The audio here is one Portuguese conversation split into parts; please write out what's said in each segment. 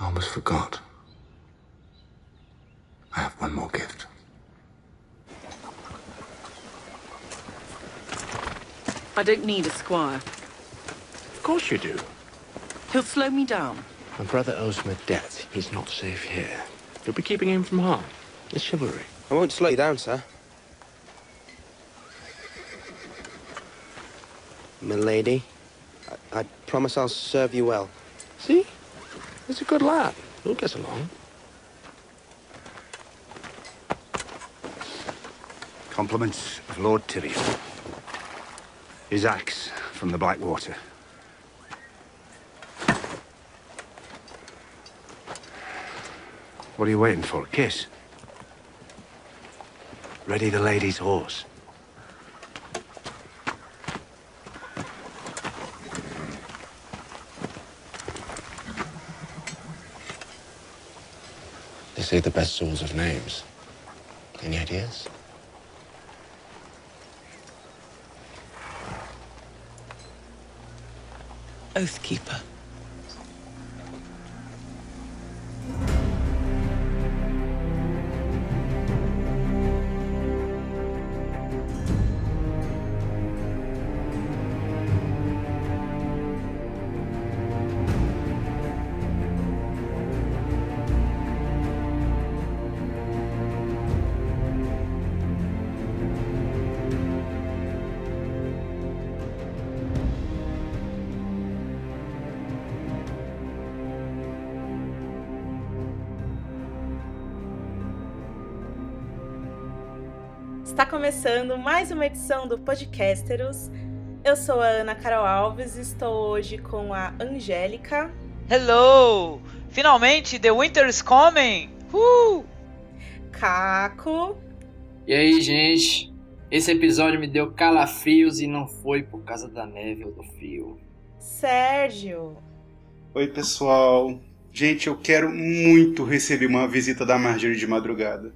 I almost forgot. I have one more gift. I don't need a squire. Of course you do. He'll slow me down. My brother owes him a debt. He's not safe here. You'll be keeping him from harm. It's chivalry. I won't slow you down, sir. Milady, I, I promise I'll serve you well. See? He's a good lad. We'll get along. Compliments of Lord Tyrion. His axe from the Blackwater. What are you waiting for? A kiss? Ready the lady's horse. The best souls of names. Any ideas? Oathkeeper. Começando mais uma edição do Podcasteros. Eu sou a Ana Carol Alves e estou hoje com a Angélica, Hello! Finalmente, The Winter is coming! Uh! Caco E aí, gente? Esse episódio me deu calafrios e não foi por causa da neve ou do frio. Sérgio. Oi, pessoal. Gente, eu quero muito receber uma visita da Marjorie de madrugada.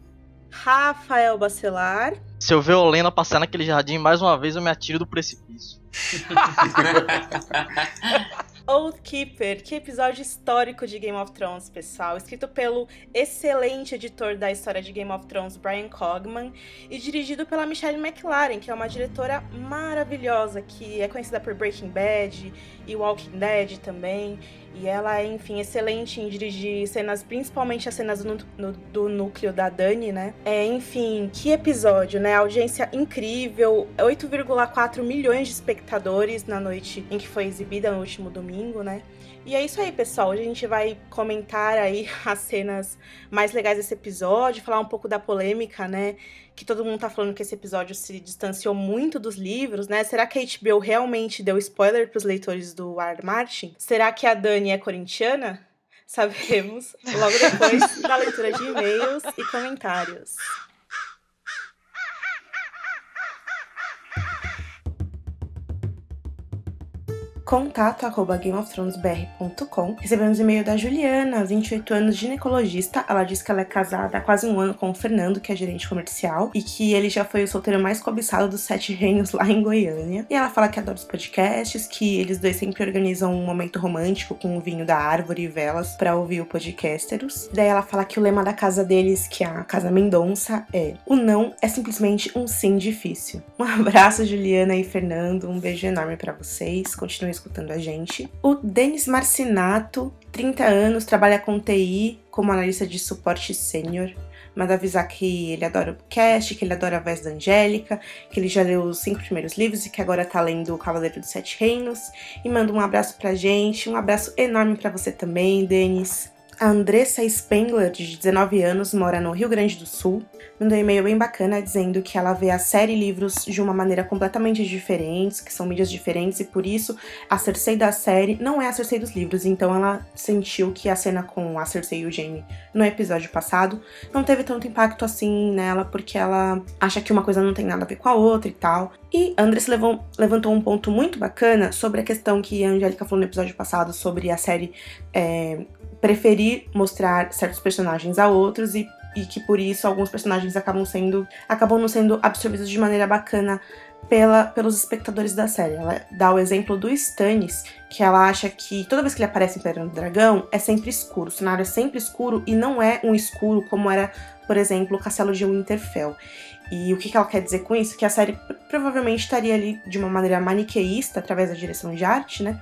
Rafael Bacelar. Se eu ver o Lena passar naquele jardim mais uma vez, eu me atiro do precipício. Oathkeeper, que episódio histórico de Game of Thrones, pessoal. Escrito pelo excelente editor da história de Game of Thrones, Brian Cogman, e dirigido pela Michelle McLaren, que é uma diretora maravilhosa, que é conhecida por Breaking Bad e Walking Dead também. E ela é, enfim, excelente em dirigir cenas, principalmente as cenas do, no- do núcleo da Dani, né? É, enfim, que episódio, né? Audiência incrível, 8,4 milhões de espectadores na noite em que foi exibida no último domingo, né? E é isso aí, pessoal. A gente vai comentar aí as cenas mais legais desse episódio, falar um pouco da polêmica, né? Que todo mundo tá falando que esse episódio se distanciou muito dos livros, né? Será que a HBO realmente deu spoiler pros leitores do R. Martin? Será que a Dani é corintiana? Saberemos logo depois da leitura de e-mails e comentários. Contato arroba gameofthronesbr.com. Recebemos e-mail da Juliana, 28 anos, ginecologista. Ela diz que ela é casada há quase um ano com o Fernando, que é gerente comercial, e que ele já foi o solteiro mais cobiçado dos sete reinos lá em Goiânia. E ela fala que adora os podcasts, que eles dois sempre organizam um momento romântico com o vinho da árvore e velas para ouvir o podcasteros. Daí ela fala que o lema da casa deles, que é a Casa Mendonça, é o não é simplesmente um sim difícil. Um abraço, Juliana e Fernando. Um beijo enorme para vocês. Continuem escutando a gente. O Denis Marcinato, 30 anos, trabalha com TI como analista de suporte sênior. Manda avisar que ele adora o podcast, que ele adora a voz da Angélica, que ele já leu os cinco primeiros livros e que agora tá lendo O Cavaleiro dos Sete Reinos. E manda um abraço pra gente, um abraço enorme para você também, Denis. A Andressa Spengler, de 19 anos, mora no Rio Grande do Sul. Mandou um e-mail bem bacana dizendo que ela vê a série livros de uma maneira completamente diferente, que são mídias diferentes, e por isso a Cersei da série não é a Cersei dos livros. Então ela sentiu que a cena com a Cersei e o Jaime no episódio passado não teve tanto impacto assim nela, porque ela acha que uma coisa não tem nada a ver com a outra e tal. E Andressa levou- levantou um ponto muito bacana sobre a questão que a Angélica falou no episódio passado sobre a série é, preferir mostrar certos personagens a outros e e que por isso alguns personagens acabam sendo acabam não sendo absorvidos de maneira bacana pela, pelos espectadores da série. Ela dá o exemplo do Stannis, que ela acha que toda vez que ele aparece em Império do Dragão é sempre escuro, o cenário é sempre escuro e não é um escuro como era, por exemplo, o Castelo de Winterfell. E o que, que ela quer dizer com isso? Que a série provavelmente estaria ali de uma maneira maniqueísta, através da direção de arte, né?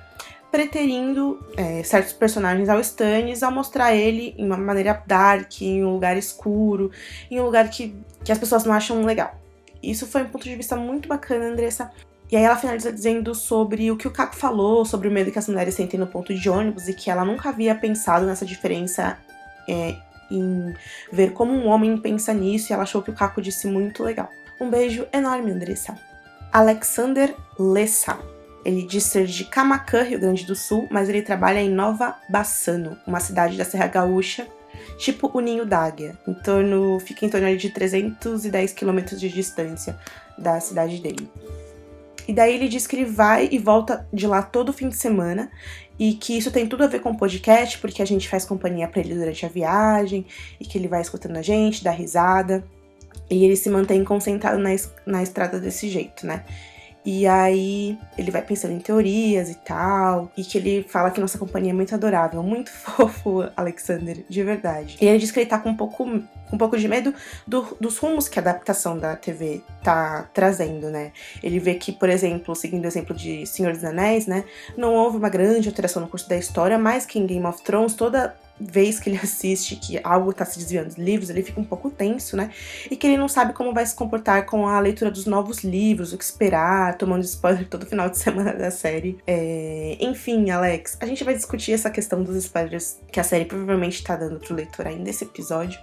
Preterindo é, certos personagens ao Stannis ao mostrar ele em uma maneira dark, em um lugar escuro, em um lugar que, que as pessoas não acham legal. Isso foi um ponto de vista muito bacana, Andressa. E aí ela finaliza dizendo sobre o que o Caco falou, sobre o medo que as mulheres sentem no ponto de ônibus e que ela nunca havia pensado nessa diferença é, em ver como um homem pensa nisso e ela achou que o Caco disse muito legal. Um beijo enorme, Andressa. Alexander Lessa. Ele diz ser de Camacan, Rio Grande do Sul, mas ele trabalha em Nova Bassano, uma cidade da Serra Gaúcha, tipo o Ninho d'Águia. Em torno, fica em torno de 310 quilômetros de distância da cidade dele. E daí ele diz que ele vai e volta de lá todo fim de semana e que isso tem tudo a ver com o podcast, porque a gente faz companhia para ele durante a viagem e que ele vai escutando a gente, dá risada. E ele se mantém concentrado na, na estrada desse jeito, né? E aí ele vai pensando em teorias e tal. E que ele fala que nossa companhia é muito adorável. Muito fofo, Alexander, de verdade. E ele diz que ele tá com um pouco, um pouco de medo do, dos rumos que a adaptação da TV tá trazendo, né? Ele vê que, por exemplo, seguindo o exemplo de Senhor dos Anéis, né? Não houve uma grande alteração no curso da história, mas que em Game of Thrones toda vez que ele assiste que algo está se desviando dos livros, ele fica um pouco tenso, né? E que ele não sabe como vai se comportar com a leitura dos novos livros, o que esperar, tomando spoiler todo final de semana da série. É... Enfim, Alex, a gente vai discutir essa questão dos spoilers que a série provavelmente está dando pro leitor ainda nesse episódio.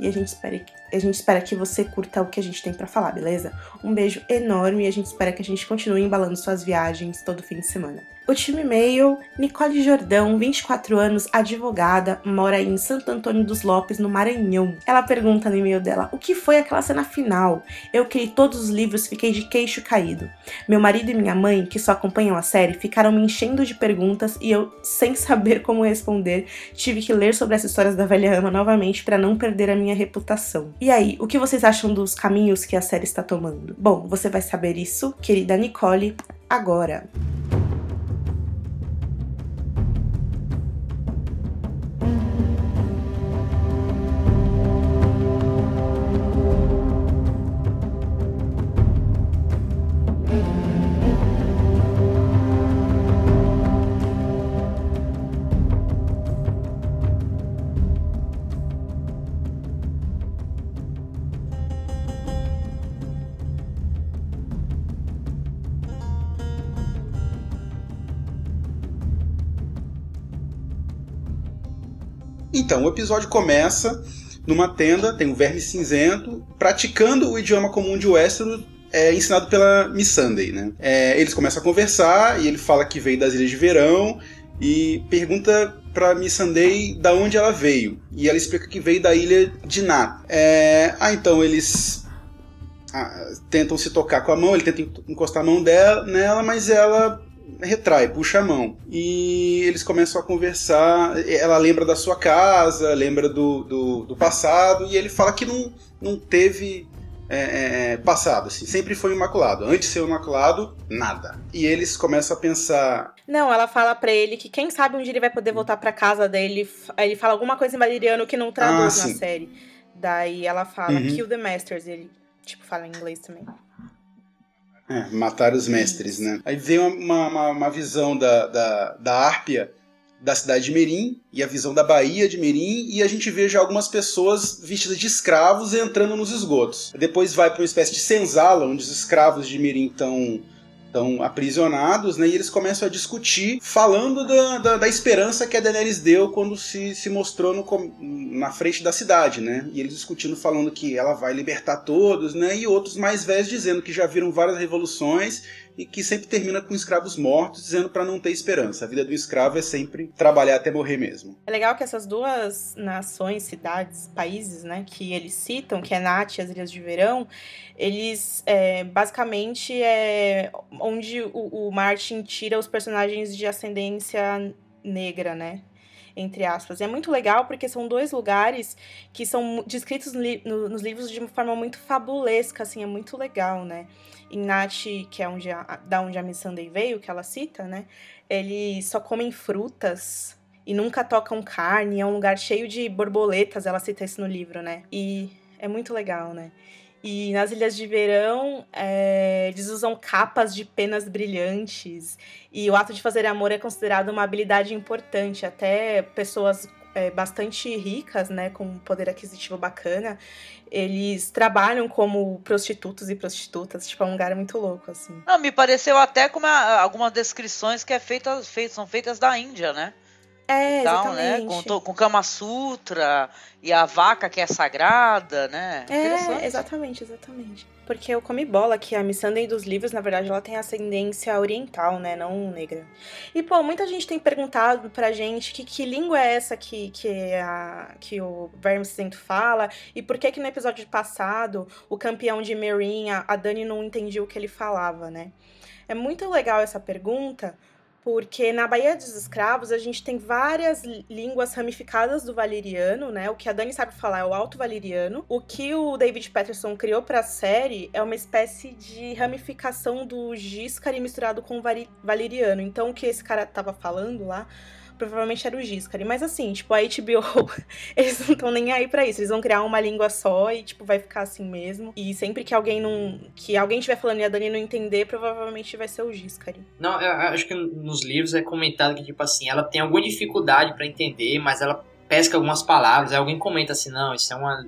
E a gente espera que, a gente espera que você curta o que a gente tem para falar, beleza? Um beijo enorme e a gente espera que a gente continue embalando suas viagens todo fim de semana. O time e-mail, Nicole Jordão, 24 anos, advogada, mora em Santo Antônio dos Lopes, no Maranhão. Ela pergunta no e-mail dela: o que foi aquela cena final? Eu que li todos os livros, fiquei de queixo caído. Meu marido e minha mãe, que só acompanham a série, ficaram me enchendo de perguntas e eu, sem saber como responder, tive que ler sobre as histórias da velha ama novamente para não perder a minha reputação. E aí, o que vocês acham dos caminhos que a série está tomando? Bom, você vai saber isso, querida Nicole, agora. Então, o episódio começa numa tenda, tem um verme cinzento, praticando o idioma comum de Westeros, é, ensinado pela Miss Sunday, né? É, eles começam a conversar e ele fala que veio das Ilhas de Verão e pergunta pra Miss Sunday da onde ela veio. E ela explica que veio da ilha de Nat. É, ah, então eles ah, tentam se tocar com a mão, ele tenta encostar a mão dela, nela, mas ela retrai, puxa a mão. E eles começam a conversar. Ela lembra da sua casa, lembra do, do, do passado, e ele fala que não, não teve é, é, é passado, assim, sempre foi imaculado. Antes de ser imaculado, nada. E eles começam a pensar. Não, ela fala para ele que quem sabe um dia ele vai poder voltar para casa dele. Ele fala alguma coisa em valeriano que não traduz ah, na série. Daí ela fala, uhum. kill the masters. E ele, tipo, fala em inglês também. É, matar os mestres, né? Aí vem uma, uma, uma visão da, da, da Árpia da cidade de Merim e a visão da Baía de Merim e a gente vê já algumas pessoas vestidas de escravos entrando nos esgotos. Depois vai para uma espécie de senzala onde os escravos de Merim estão estão aprisionados, né? E eles começam a discutir, falando da, da, da, esperança que a Daenerys deu quando se, se mostrou no, na frente da cidade, né? E eles discutindo, falando que ela vai libertar todos, né? E outros mais velhos dizendo que já viram várias revoluções e que sempre termina com escravos mortos, dizendo para não ter esperança. A vida do escravo é sempre trabalhar até morrer mesmo. É legal que essas duas nações, cidades, países, né, que eles citam, que é Nath e as Ilhas de Verão, eles é, basicamente é onde o, o Martin tira os personagens de ascendência negra, né? entre aspas. E é muito legal porque são dois lugares que são descritos no no, nos livros de uma forma muito fabulesca, assim, é muito legal, né? Nath, que é onde a, da onde a Miss Sunday veio, que ela cita, né? Eles só comem frutas e nunca tocam carne, é um lugar cheio de borboletas, ela cita isso no livro, né? E é muito legal, né? E nas Ilhas de Verão, é, eles usam capas de penas brilhantes. E o ato de fazer amor é considerado uma habilidade importante. Até pessoas é, bastante ricas, né, com poder aquisitivo bacana, eles trabalham como prostitutos e prostitutas. Tipo, é um lugar muito louco, assim. Não, me pareceu até como algumas descrições que é feita, feit, são feitas da Índia, né? É, Tal, né? exatamente. Com, com Kama Sutra e a vaca que é sagrada, né? É, exatamente, exatamente. Porque o Come Bola, que é a Missandei dos livros, na verdade, ela tem ascendência oriental, né? Não negra. E, pô, muita gente tem perguntado pra gente que, que língua é essa que, que, a, que o Verme Cinzento fala e por que que no episódio passado o campeão de Meereen, a, a Dani, não entendia o que ele falava, né? É muito legal essa pergunta, porque na Baía dos Escravos a gente tem várias línguas ramificadas do valeriano, né? O que a Dani sabe falar é o alto valeriano. O que o David Patterson criou para a série é uma espécie de ramificação do Giscari misturado com o valeriano. Então o que esse cara tava falando lá provavelmente era o Giscari. Mas assim, tipo, a HBO, eles não estão nem aí pra isso. Eles vão criar uma língua só e, tipo, vai ficar assim mesmo. E sempre que alguém não. que alguém estiver falando e a Dani não entender, provavelmente vai ser o Giscari. Não, eu acho que nos livros é comentado que, tipo assim, ela tem alguma dificuldade para entender, mas ela pesca algumas palavras. Aí alguém comenta assim, não, isso é uma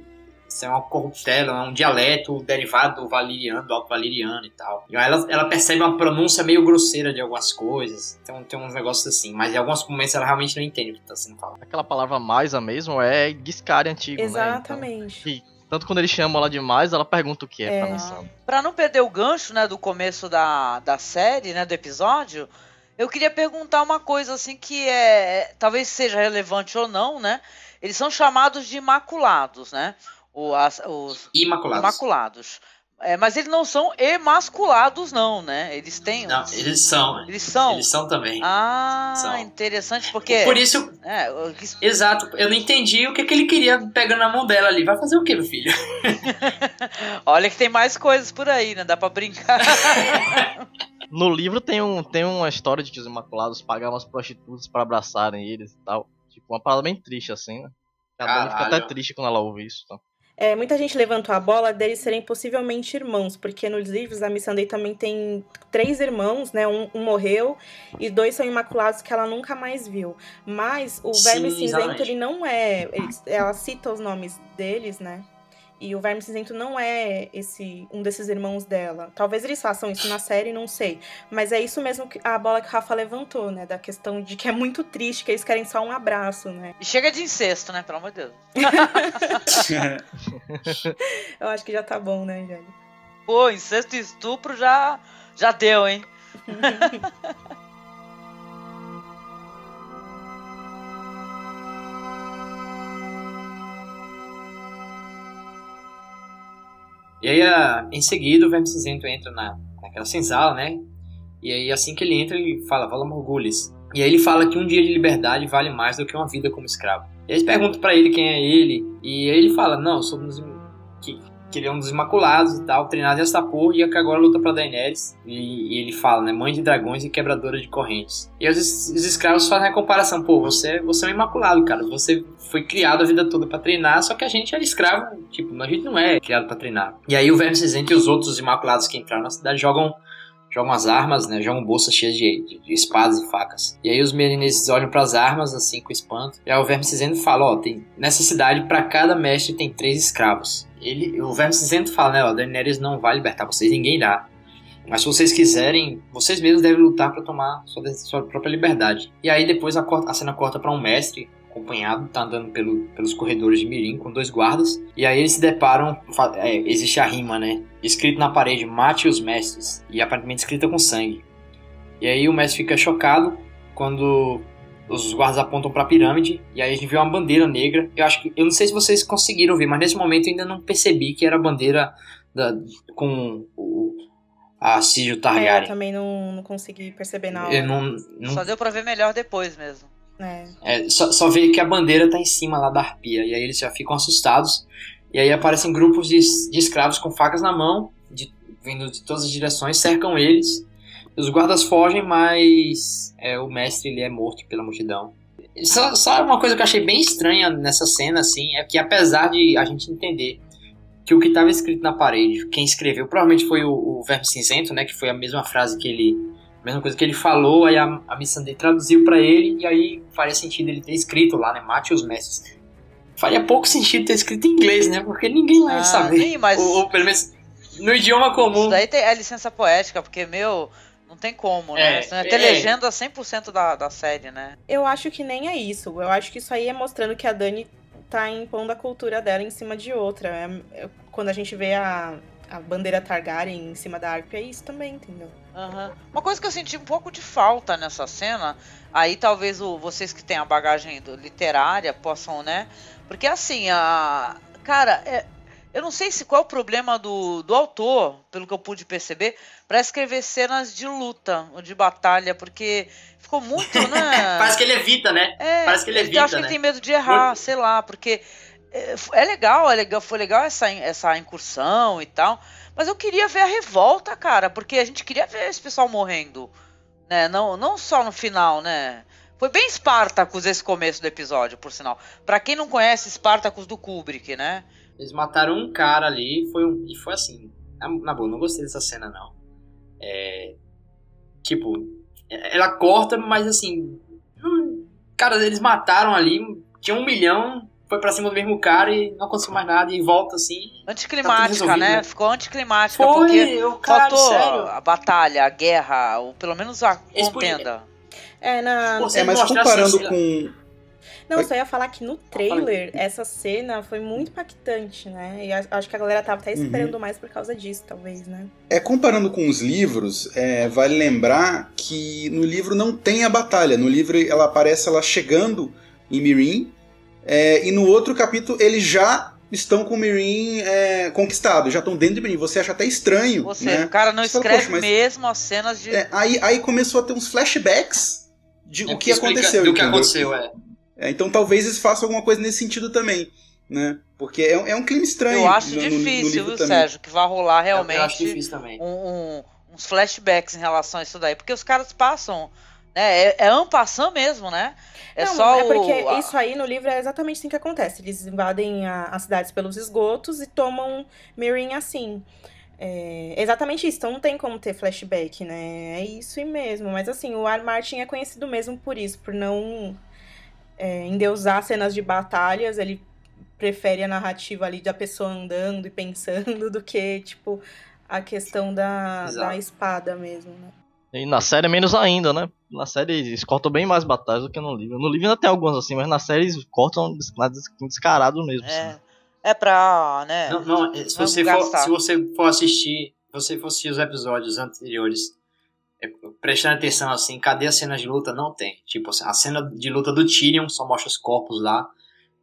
isso é uma corruptela, é um dialeto derivado do valeriano, do alto valeriano e tal. E aí ela, ela percebe uma pronúncia meio grosseira de algumas coisas. Então tem uns negócios assim. Mas em alguns momentos ela realmente não entende o que tá sendo falado. Aquela palavra maisa mesmo é Giscari antigo, Exatamente. né? Então, e, tanto quando eles chamam ela de mais, ela pergunta o que é, É. pra missão. Pra não perder o gancho, né, do começo da, da série, né, do episódio, eu queria perguntar uma coisa assim que é talvez seja relevante ou não, né? Eles são chamados de imaculados, né? O, as- os Imaculados. imaculados. É, mas eles não são emasculados, não, né? Eles têm. Não, eles são. Eles são. Eles são também. Ah, São. interessante, porque. Por isso, É, que- exato, eu não entendi o que, que ele queria pegando na mão dela ali. Vai fazer o que, meu filho? olha que tem mais coisas por aí, né? Dá pra brincar. No livro tem, um, tem uma história de que os Imaculados pagavam as prostitutas pra abraçarem eles e tal. Tipo, uma parada bem triste, assim, né? A Dani fica até triste quando ela ouve isso. Tá? É, muita gente levantou a bola deles serem possivelmente irmãos, porque nos livros a Missandei também tem três irmãos, né? Um, um morreu e dois são imaculados que ela nunca mais viu. Mas o Sim, Verme Cinzento, exatamente. ele não é. ele- ela cita os nomes deles, né? E o Verme Cinzento não é esse um desses irmãos dela. Talvez eles façam isso na série, não sei. Mas é isso mesmo que a bola que o Rafa levantou, né? Da questão de que é muito triste, que eles querem só um abraço, né? E chega de incesto, né? Pelo amor de Deus. Eu acho que já tá bom, né, Angélica? Pô, incesto e estupro já, já deu, hein? E aí, a- em seguida, o Verme Cinzento entra na, naquela senzala, né? E aí, assim que ele entra, ele fala, Vala Morgulhos. E aí ele fala que um dia de liberdade vale mais do que uma vida como escravo. E eles perguntam pra ele quem é ele, e aí ele fala, não, somos que, que ele é um dos Imaculados e tal, treinado em Astapor, e que agora luta pra Daenerys. E, e ele fala, né, mãe de dragões e quebradora de correntes. E os, os escravos fazem a comparação, pô, você, você é um Imaculado, cara, você foi criado a vida toda pra treinar, só que a gente era escravo, tipo, a gente não é criado pra treinar. E aí o Verme Cinzento e os outros Imaculados que entraram na cidade jogam jogam as armas, né? Jogam bolsas cheias de, de- de espadas e facas. E aí os menineses olham pras armas, assim, com espanto. E aí o Verme Cinzento fala, ó, tem, nessa cidade, pra cada mestre tem três escravos. Ele, o Verme Cinzento fala, né, ó, Daenerys não vai libertar vocês, ninguém dá. Mas se vocês quiserem, vocês mesmos devem lutar pra tomar sua, sua própria liberdade. E aí depois a, cor- a cena corta pra um mestre acompanhado, tá andando pelo- pelos corredores de Mirim com dois guardas. E aí eles se deparam, é, existe a rima, né? Escrito na parede, mate os mestres. E aparentemente escrita com sangue. E aí o mestre fica chocado quando os guardas apontam pra pirâmide. E aí a gente vê uma bandeira negra. Eu acho que, eu não sei se vocês conseguiram ver, mas nesse momento eu ainda não percebi que era a bandeira da- com o, a Sigil É, eu Targaryen. também não, não consegui perceber na hora. eu não, não Só deu pra ver melhor depois mesmo. É. É, só, só vê que a bandeira tá em cima lá da arpia. E aí eles já ficam assustados. E aí aparecem grupos de, de escravos com facas na mão, de- vindo de todas as direções, cercam eles. Os guardas fogem, mas é, o mestre ele é morto pela multidão. Só, só uma coisa que eu achei bem estranha nessa cena, assim, é que apesar de a gente entender que o que estava escrito na parede, quem escreveu provavelmente foi o, o Verme Cinzento, né? Que foi a mesma frase que ele. Mesma coisa que ele falou, aí a, a Missandei traduziu pra ele, e aí faria sentido ele ter escrito lá, né? Mate os mestres. Faria pouco sentido ter escrito em inglês, né? Porque ninguém lá ia Ah, saber. nem, mas- Ou, ou pelo menos no idioma comum. Isso daí tem a licença poética, porque, meu, não tem como, né? É, Senão é ter é. legenda 100% da, da série, né? Eu acho que nem é isso. Eu acho que isso aí é mostrando que a Dani tá impondo a cultura dela em cima de outra. É- é- quando a gente vê a, a bandeira Targaryen em cima da Arpia, é isso também, entendeu? Aham. Uma coisa que eu senti um pouco de falta nessa cena, aí talvez o, vocês que têm a bagagem do- literária possam, né? Porque assim, a. Cara, é- eu não sei se qual é o problema do, do autor, pelo que eu pude perceber, pra escrever cenas de luta ou de batalha, porque ficou muito, né? Parece que ele evita, né? É, Parece que ele eu evita, acho que ele né? tem medo de errar, sei lá, porque é, é legal, é legal, foi legal essa, essa incursão e tal, mas eu queria ver a revolta, cara, porque a gente queria ver esse pessoal morrendo, né? Não, não só no final, né? Foi bem Spartacus esse começo do episódio, por sinal. Pra quem não conhece Spartacus do Kubrick, né? Eles mataram um cara ali foi um, e foi assim. Na, na boa, não gostei dessa cena, não. É. Tipo, ela corta, mas assim. hum, cara, eles mataram ali, tinha um milhão, foi pra cima do mesmo cara e não aconteceu mais nada e volta assim. Anticlimática, resolvido, né? né? Ficou anticlimática, Foi, porque eu, caralho, faltou sério. a batalha, a guerra, ou pelo menos a contenda. É, na. Pô, É, mas comparando assim, com. Não, só ia falar que no trailer, essa cena foi muito impactante, né? E acho que a galera tava até esperando mais por causa disso, talvez, né? É, comparando com os livros, é, vale lembrar que no livro não tem a batalha. No livro ela aparece ela chegando em Mirin, é, e no outro capítulo eles já estão com Mirin é, conquistado, já estão dentro de Mirin. Você acha até estranho, seja, né? o cara não Você fala, escreve "Poxa, mas- mesmo as cenas de. É, aí, aí começou a ter uns flashbacks de É o que explica- aconteceu. Do que entendeu? aconteceu, é. É, então talvez eles façam alguma coisa nesse sentido também, né? Porque é, um- é um clima estranho. Eu acho no- no- no difícil, livro viu. Sérgio, que vai rolar Eu acho realmente difícil também. um- um- uns flashbacks em relação a isso daí. Porque os caras passam. Né, é, é passant mesmo, né? É não, só é o. porque a- isso aí no livro é exatamente assim que acontece. Eles invadem a- as cidades pelos esgotos e tomam Mirin assim. É exatamente isso, então não tem como ter flashback, né? É isso mesmo. Mas assim, o R. Martin é conhecido mesmo por isso, por não é, endeusar cenas de batalhas. Ele prefere a narrativa ali da pessoa andando e pensando do que, tipo, a questão da, Exato. da espada mesmo, né? E na série menos ainda, né? Na série eles cortam bem mais batalhas do que no livro. No livro ainda tem algumas assim, mas na série eles cortam descarado mesmo. É, assim. é pra. Né, Não, não, se, Vamos você for, se você for assistir, se você for assistir os episódios anteriores, é, prestando atenção assim, cadê as cenas de luta? Não tem. Tipo, assim, a cena de luta do Tyrion só mostra os corpos lá,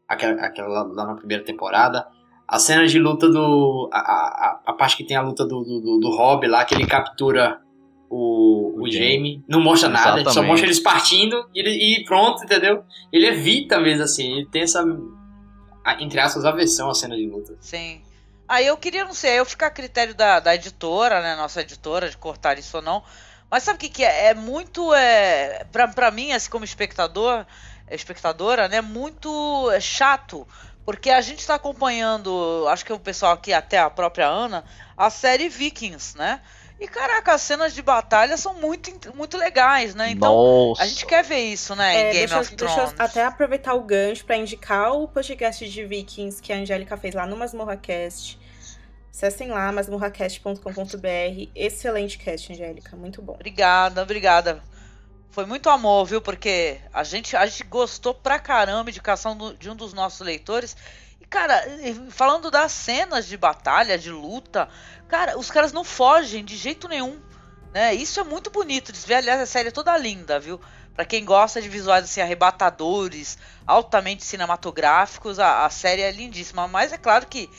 aquela, aquela lá, lá na primeira temporada. A cena de luta do. A, a, a parte que tem a luta do, do, do, do Robb lá, que ele captura o, o O Jaime. Não mostra nada, só Exatamente. mostra eles partindo e, ele- e pronto, entendeu? Ele evita mesmo assim, ele tem essa. a- Entre aspas, aversão à cena de luta. Sim. Aí eu queria, não sei, eu ficar a critério da, da editora, né? Nossa editora, de cortar isso ou não. Mas sabe o que, que é? É muito. É, pra, pra mim, assim, como espectador, espectadora, né? Muito é, chato. Porque a gente tá acompanhando, acho que o pessoal aqui, até a própria Ana, a série Vikings, né? E caraca, as cenas de batalha são muito, muito legais, né? Então, Nossa. a gente quer ver isso, né? Em É, Game deixa, of deixa Thrones. eu até aproveitar o gancho pra indicar o podcast de Vikings que a Angélica fez lá no MasmorraCast. Acessem lá, masmorracast.com.br. Excelente cast, Angélica. Muito bom. Obrigada, obrigada. Foi muito amor, viu? Porque a gente, a gente gostou pra caramba, indicação do- de um dos nossos leitores. Cara, falando das cenas de batalha, de luta, cara, os caras não fogem de jeito nenhum. Né? Isso é muito bonito de ver. Aliás, a série é toda linda, viu? Pra quem gosta de visuais assim, arrebatadores, altamente cinematográficos, a, a série é lindíssima. Mas é claro que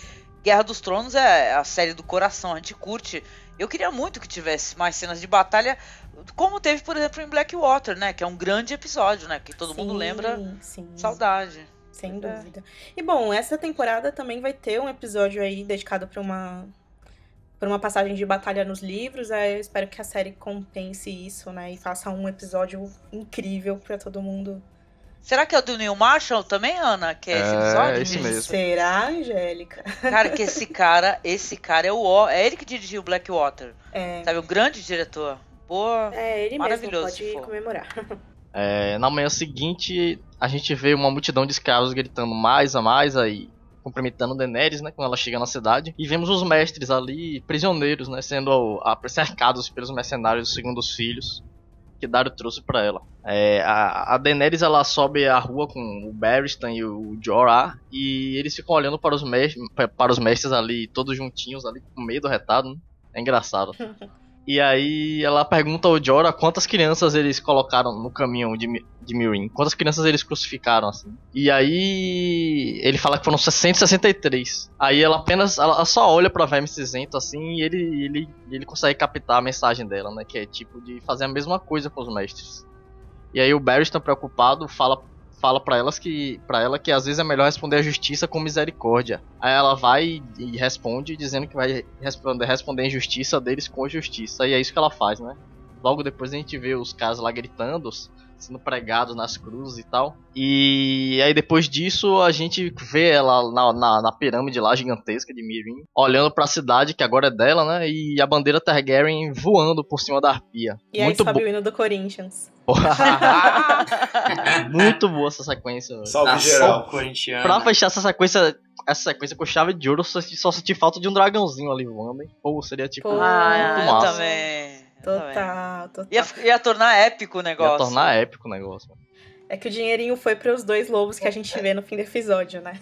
Guerra dos Tronos é a série do coração. A gente curte Eu queria muito que tivesse mais cenas de batalha, como teve, por exemplo, em Blackwater, né? Que é um grande episódio, né? Que todo mundo Sim, lembra. Sim. Saudade. Sem é. dúvida. E bom, essa temporada também vai ter um episódio aí dedicado para uma para uma passagem de batalha nos livros. Aí eu espero que a série compense isso, né, e faça um episódio incrível para todo mundo. Será que é o do Neil Marshall também, Ana? Que é esse É, episódio? esse mesmo. Será, Angélica? Cara, que esse cara, esse cara é o é ele que dirigiu Blackwater. É, Sabe, um grande diretor. Boa. é ele mesmo, Maravilhoso, pode se for. comemorar. É, na manhã seguinte, a gente vê uma multidão de escravos gritando mais a mais aí, cumprimentando Daenerys, né, quando ela chega na cidade. E vemos os mestres ali, prisioneiros, né, sendo cercados pelos mercenários dos segundos filhos, que Dario trouxe pra ela. É, a, a Daenerys, ela sobe a rua com o Barristan e o Jorah, e eles ficam olhando para os, mes- para os mestres ali, todos juntinhos ali, com medo, retado, né? É engraçado. E aí ela pergunta ao Jorah quantas crianças eles colocaram no caminho de, de Mirin. Quantas crianças eles crucificaram, assim. E aí ele fala que foram 663. Aí ela apenas, ela só olha pra Verme Cinzento, assim, e ele, ele, ele consegue captar a mensagem dela, né? Que é tipo de fazer a mesma coisa com os mestres. E aí o Barristan preocupado fala fala para elas que para ela que às vezes é melhor responder a justiça com misericórdia. Aí ela vai e responde dizendo que vai responder responder a injustiça deles com justiça. E é isso que ela faz, né? Logo depois a gente vê os caras lá gritando, sendo pregados nas cruzes e tal. E aí depois disso a gente vê ela na, na, na pirâmide lá gigantesca de Mirin, olhando pra cidade que agora é dela, né? E a bandeira Targaryen voando por cima da arpia. E aí Muito sobe bo- o hino do Corinthians. Muito boa essa sequência. velho. Salve Nação geral. corintiana. Pra fechar essa sequência, essa sequência com chave de ouro, só, só senti falta de um dragãozinho ali voando, hein? Pô, seria tipo Pô, Ah, muito massa. eu também. Total, total. Ia, ia tornar épico o negócio. Ia tornar épico o negócio. É que o dinheirinho foi para os dois lobos que a gente vê no fim do episódio, né?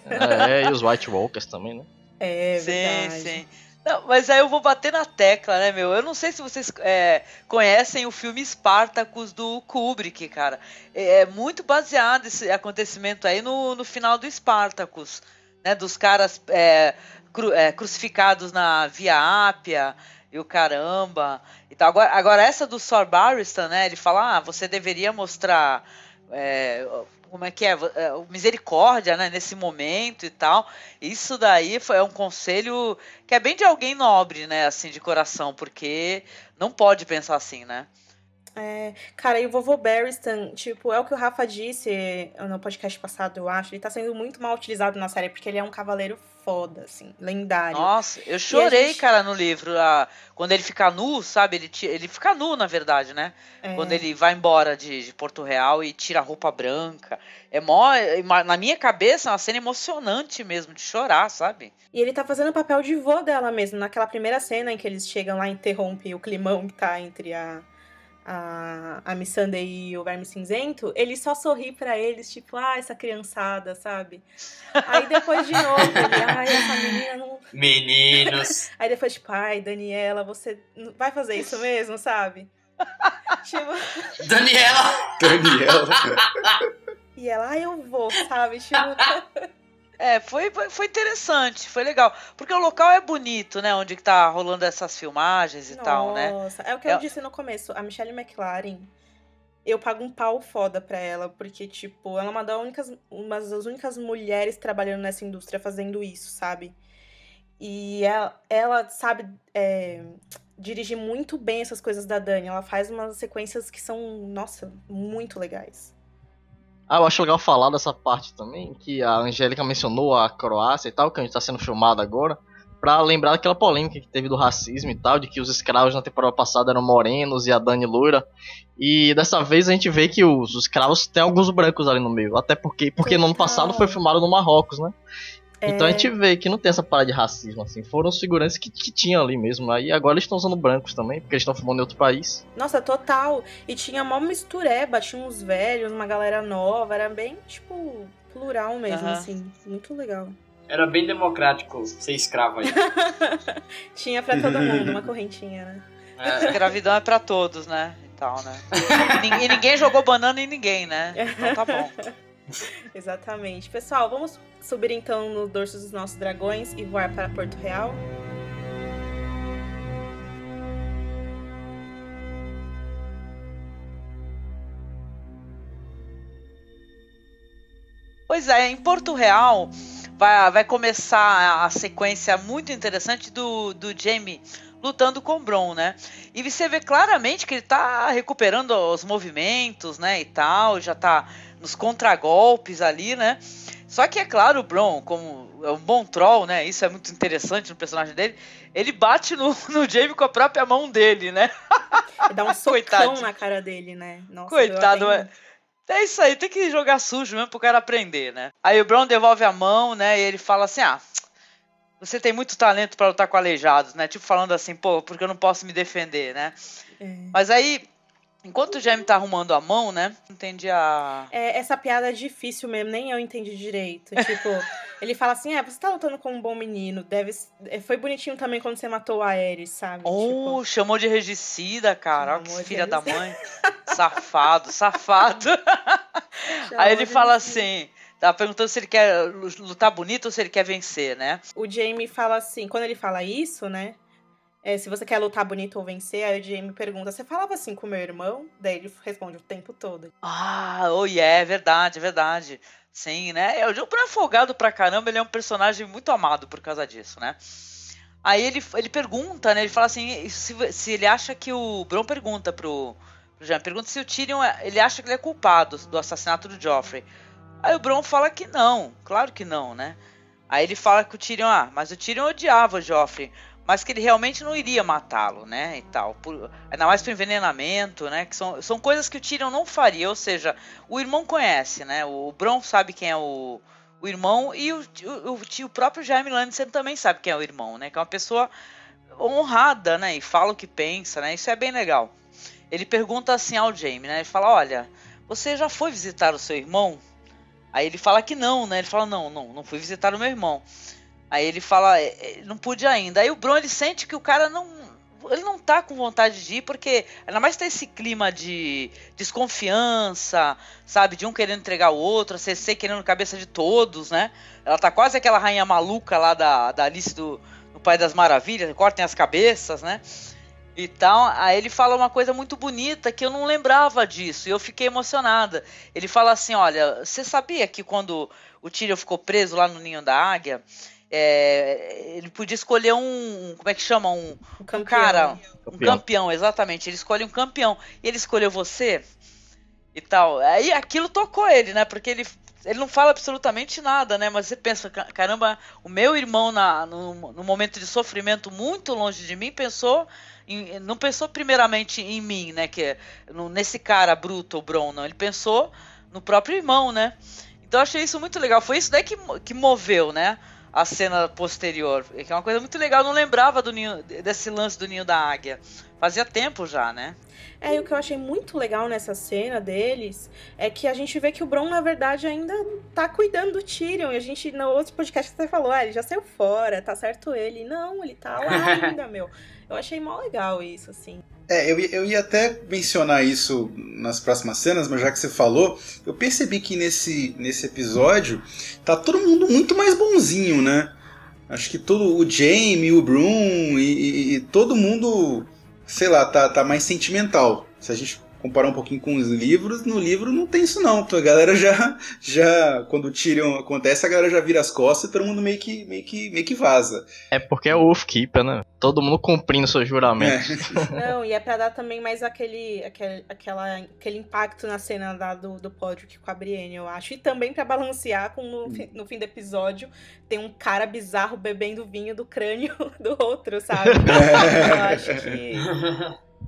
É, e os White Walkers também, né? É sim, verdade. sim. Não, mas aí eu vou bater na tecla, né, meu? Eu não sei se vocês é, conhecem o filme Spartacus do Kubrick, cara. É muito baseado esse acontecimento aí no, no final do Spartacus, né? Dos caras é, cru- é, crucificados na Via Ápia e o caramba. E tal. Agora, agora essa do Sor Barristan, né? Ele fala, ah, você deveria mostrar... é, como é que é? É, Misericórdia, né? Nesse momento e tal. Isso daí foi é um conselho que é bem de alguém nobre, né? Assim, de coração, porque não pode pensar assim, né? É, cara, e o vovô Barristan, tipo, é o que o Rafa disse no podcast passado, eu acho. Ele tá sendo muito mal utilizado na série, porque ele é um cavaleiro foda, assim, lendário. Nossa, eu chorei, gente- cara, no livro. ah, quando ele fica nu, sabe? Ele, ti- ele fica nu, na verdade, né? É. Quando ele vai embora de, de Porto Real e tira a roupa branca. É mó. é Na minha cabeça, é uma cena emocionante mesmo, de chorar, sabe? E ele tá fazendo o papel de vô dela mesmo, naquela primeira cena em que eles chegam lá e interrompem o climão que tá entre a, a, a Missandei e o Verme Cinzento, ele só sorri pra eles, tipo, ah, essa criançada, sabe? Aí depois de novo, ele, ai, essa menina não. Meninos. Aí depois, tipo, ai, Daniela, você vai fazer isso mesmo, sabe? tipo, Daniela! Daniel. e ela, ai, eu vou, sabe? Tipo, É, foi, foi- interessante, foi legal. Porque o local é bonito, né? Onde tá rolando essas filmagens e tal, né? Nossa, é o que É- eu disse no começo. A Michelle McLaren, eu pago um pau foda pra ela, porque, tipo, ela é uma das únicas, uma das únicas mulheres trabalhando nessa indústria fazendo isso, sabe? E ela, ela sabe é, dirigir muito bem essas coisas da Dani. Ela faz umas sequências que são, nossa, muito legais. Ah, eu acho legal falar dessa parte também, que a Angélica mencionou a Croácia e tal, que a gente tá sendo filmado agora, pra lembrar daquela polêmica que teve do racismo e tal, de que os escravos na temporada passada eram morenos e a Dani loira. E dessa vez a gente vê que os, os escravos têm alguns brancos ali no meio, até porque, porque no ano passado foi filmado no Marrocos, né? Então a É. gente vê que não tem essa parada de racismo, assim. Foram os figurantes que, que tinham ali mesmo. Aí agora eles estão usando brancos também, porque eles estão filmando em outro país. Nossa, total. E tinha mó mistureba, tinha uns velhos, uma galera nova, era bem, tipo, plural mesmo, Aham. assim. Muito legal. Era bem democrático ser escravo aí. Tinha pra todo mundo uma correntinha, né? É, Escravidão é pra todos, né? E tal, né? E E ninguém jogou banana em ninguém, né? Então tá bom. Exatamente. Pessoal, vamos subir então no dorso dos nossos dragões e voar para Porto Real? Pois é, em Porto Real vai, vai começar a sequência muito interessante do, do Jamie lutando com Bron, né? E você vê claramente que ele tá recuperando os movimentos, né, e tal, já tá nos contragolpes ali, né? Só que é claro, o Bron, como é um bom troll, né? Isso é muito interessante no personagem dele. Ele bate no, no Jamie com a própria mão dele, né? Ele dá um socão Coitado. na cara dele, né? Nossa, Coitado, é. É isso aí, tem que jogar sujo mesmo pro cara aprender, né? Aí o Brown devolve a mão, né? E ele fala assim: ah, você tem muito talento pra lutar com aleijados, né? Tipo falando assim, pô, porque eu não posso me defender, né? É. Mas aí, enquanto o Jamie tá arrumando a mão, né? Entendi a. É, essa piada é difícil mesmo, nem eu entendi direito. Tipo, ele fala assim: é, você tá lutando com um bom menino, deve. é, Foi bonitinho também quando você matou o Ares, sabe? Oh, Tipo, chamou de regicida, cara. Olha que filha da mãe. safado, safado. Aí ele fala assim. Tá perguntando se ele quer lutar bonito ou se ele quer vencer, né? o Jamie fala assim, quando ele fala isso, né? É, se você quer lutar bonito ou vencer, aí o Jamie pergunta: Você falava assim com meu irmão? Daí ele responde o tempo todo. Ah, oh yeah, é verdade, é verdade. Sim, né? É, O Bran é folgado pra caramba, ele é um personagem muito amado por causa disso, né? Aí ele, ele pergunta, né? Ele fala assim, se, se ele acha que o Bron pergunta pro, pro Jaime, pergunta se o Tyrion, é- ele acha que ele é culpado do assassinato do Joffrey. Aí o Bron fala que não, claro que não, né? Aí ele fala que o Tyrion, ah, mas o Tyrion odiava o Joffrey, mas que ele realmente não iria matá-lo, né? E tal, por, ainda mais por envenenamento, né? Que são, são coisas que o Tyrion não faria, ou seja, o irmão conhece, né? O Bron sabe quem é o, o irmão e o, o, o, o próprio Jaime Lannister também sabe quem é o irmão, né? Que é uma pessoa honrada, né? E fala o que pensa, né? Isso é bem legal. Ele pergunta assim ao Jaime, né? Ele fala, olha, você já foi visitar o seu irmão? Aí ele fala que não, né? Ele fala, não, não, não fui visitar o meu irmão. Aí ele fala, "É, é, não pude ainda. Aí o Bron ele sente que o cara não. Ele não tá com vontade de ir, porque ainda mais tem esse clima de desconfiança, sabe? De um querendo entregar o outro, a CC querendo cabeça de todos, né? Ela tá quase aquela rainha maluca lá da, da Alice do, do Pai das Maravilhas, cortem as cabeças, né? E tal, aí ele fala uma coisa muito bonita que eu não lembrava disso, e eu fiquei emocionada. Ele fala assim: olha, você sabia que quando o Tyrion ficou preso lá no ninho da águia, é, ele podia escolher um. Como é que chama? Um, um campeão. cara. Um Campeão. campeão, exatamente. Ele escolhe um campeão. E ele escolheu você e tal. Aí aquilo tocou ele, né? Porque ele, ele não fala absolutamente nada, né? Mas você pensa, "Ca- caramba, o meu irmão na, no, no momento de sofrimento muito longe de mim pensou. em- não pensou primeiramente em mim, né? Que é no- nesse cara bruto, o Bron, não. Ele pensou no próprio irmão, né? Então eu achei isso muito legal. Foi isso daí que, que moveu, né? A cena posterior. Que é uma coisa muito legal. Eu não lembrava do ninho, desse lance do ninho da águia. Fazia tempo já, né? É, e o que eu achei muito legal nessa cena deles é que a gente vê que o Bron, na verdade, ainda tá cuidando do Tyrion. E a gente, no outro podcast, você falou, ah, ele já saiu fora, tá certo ele. Não, ele tá lá ainda, meu. Eu achei mó legal isso, assim. É, eu, eu ia até mencionar isso nas próximas cenas, mas já que você falou, eu percebi que nesse, nesse episódio tá todo mundo muito mais bonzinho, né? Acho que todo o Jamie, o Broom e, e- e todo mundo, sei lá, tá, tá mais sentimental. Se a gente comparar um pouquinho com os livros, no livro não tem isso não. A galera já, já quando o Tyrion acontece, a galera já vira as costas e todo mundo meio que, meio que, meio que vaza. É porque é o Wolfkeeper, né? Todo mundo cumprindo seus juramentos. Não, e é pra dar também mais aquele, aquele, aquela, aquele impacto na cena da, do, do Podrick com a Brienne, eu acho. E também pra balancear com no, fi- no fim do episódio tem um cara bizarro bebendo vinho do crânio do outro, sabe? Eu acho que.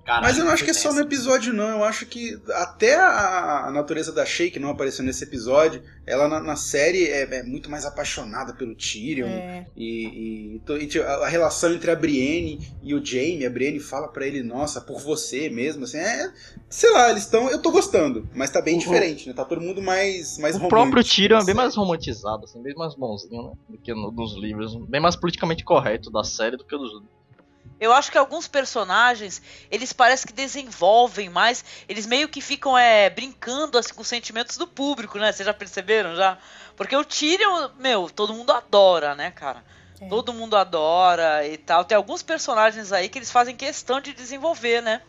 Caralho, Mas eu não acho que é só no episódio, não. Eu acho que até a, a natureza da Shay, que não apareceu nesse episódio, ela na, na série é, é muito mais apaixonada pelo Tyrion. É, E, e, e, tipo, a relação entre a Brienne e o Jaime, a Brienne fala pra ele, nossa, por você mesmo, assim, é. Sei lá, eles estão. Eu tô gostando, mas tá bem O- diferente, né? Tá todo mundo mais, mais O romântico próprio Tyrion é bem mais romantizado, assim, bem mais bonzinho, né? Do que no- nos livros. Bem mais politicamente correto da série do que dos livros. Eu acho que alguns personagens, eles parecem que desenvolvem mais, eles meio que ficam é, brincando assim, com os sentimentos do público, né? Vocês já perceberam já? Porque o Tyrion, meu, todo mundo adora, né, cara? É. Todo mundo adora e tal. Tem alguns personagens aí que eles fazem questão de desenvolver, né?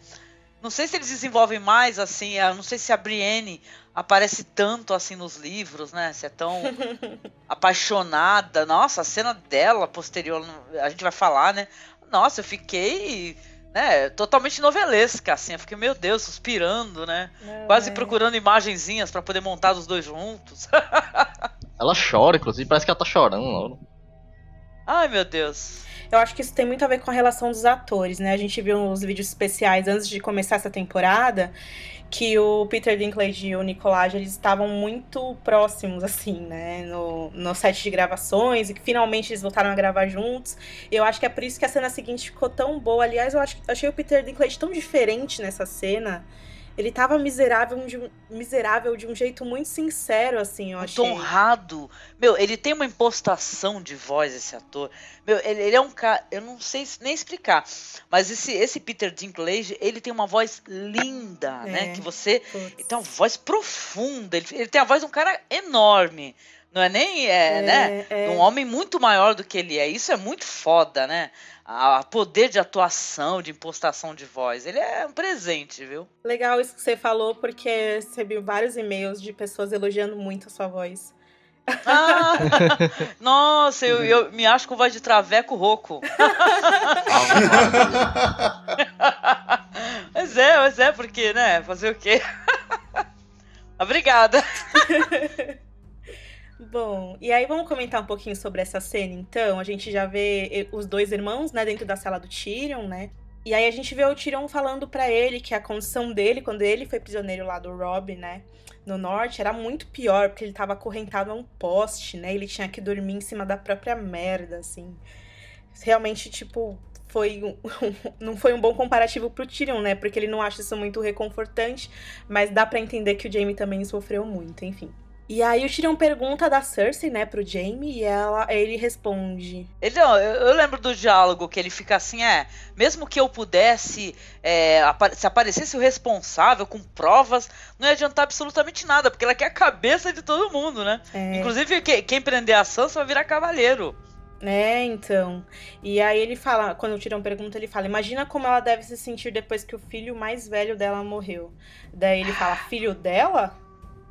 Não sei se eles desenvolvem mais, assim, não sei se a Brienne aparece tanto assim nos livros, né? Você é tão apaixonada. Nossa, a cena dela posterior, a gente vai falar, né? Nossa, eu fiquei né, totalmente novelesca, assim. Eu fiquei, meu Deus, suspirando, né? Não, Quase é. procurando imagenzinhas pra poder montar os dois juntos. Ela chora, inclusive, parece que ela tá chorando. Ai, meu Deus. Eu acho que isso tem muito a ver com a relação dos atores, né? A gente viu nos vídeos especiais antes de começar essa temporada que o Peter Dinklage e o Nicolás eles estavam muito próximos, assim, né? No, no set de gravações, e que finalmente eles voltaram a gravar juntos. Eu acho que é por isso que a cena seguinte ficou tão boa. Aliás, eu acho, achei o Peter Dinklage tão diferente nessa cena. Ele tava miserável de um, miserável de um jeito muito sincero, assim, eu achei. Honrado. Meu, ele tem uma impostação de voz, esse ator. Meu, ele, ele é um cara. Eu não sei nem explicar. Mas esse, esse Peter Dinklage, ele tem uma voz linda, É, né? Que você. putz. Ele tem uma voz profunda. Ele, ele tem a voz de um cara enorme. Não é nem. É, É, né? é. Um homem muito maior do que ele é. Isso é muito foda, né? A, poder de atuação, de impostação de voz. Ele é um presente, viu? Legal isso que você falou, porque recebi vários e-mails de pessoas elogiando muito a sua voz. Ah, nossa, eu, eu me acho com voz de traveco rouco. mas é, mas é, porque, né? Fazer o quê? Obrigada. Bom, e aí vamos comentar um pouquinho sobre essa cena, então. A gente já vê eh, os dois irmãos, né, dentro da sala do Tyrion, né? E aí a gente vê o Tyrion falando pra ele que a condição dele, quando ele foi prisioneiro lá do Robb, né, no norte, era muito pior, porque ele tava acorrentado a um poste, né? Ele tinha que dormir em cima da própria merda, assim. Realmente, tipo, foi um- não foi um bom comparativo pro Tyrion, né? Porque ele não acha isso muito reconfortante, mas dá pra entender que o Jaime também sofreu muito, enfim. E aí o Tyrion pergunta da Cersei, né, pro Jaime, e ela, ele responde. Ele, eu, eu lembro do diálogo que ele fica assim, é, mesmo que eu pudesse, é, se aparecesse o responsável com provas, não ia adiantar absolutamente nada, porque ela quer a cabeça de todo mundo, né? É, Inclusive, que- quem prender a Sansa vai virar cavaleiro. É, então. E aí ele fala, quando o Tyrion pergunta, ele fala: Imagina como ela deve se sentir depois que o filho mais velho dela morreu. Daí ele fala: Filho dela?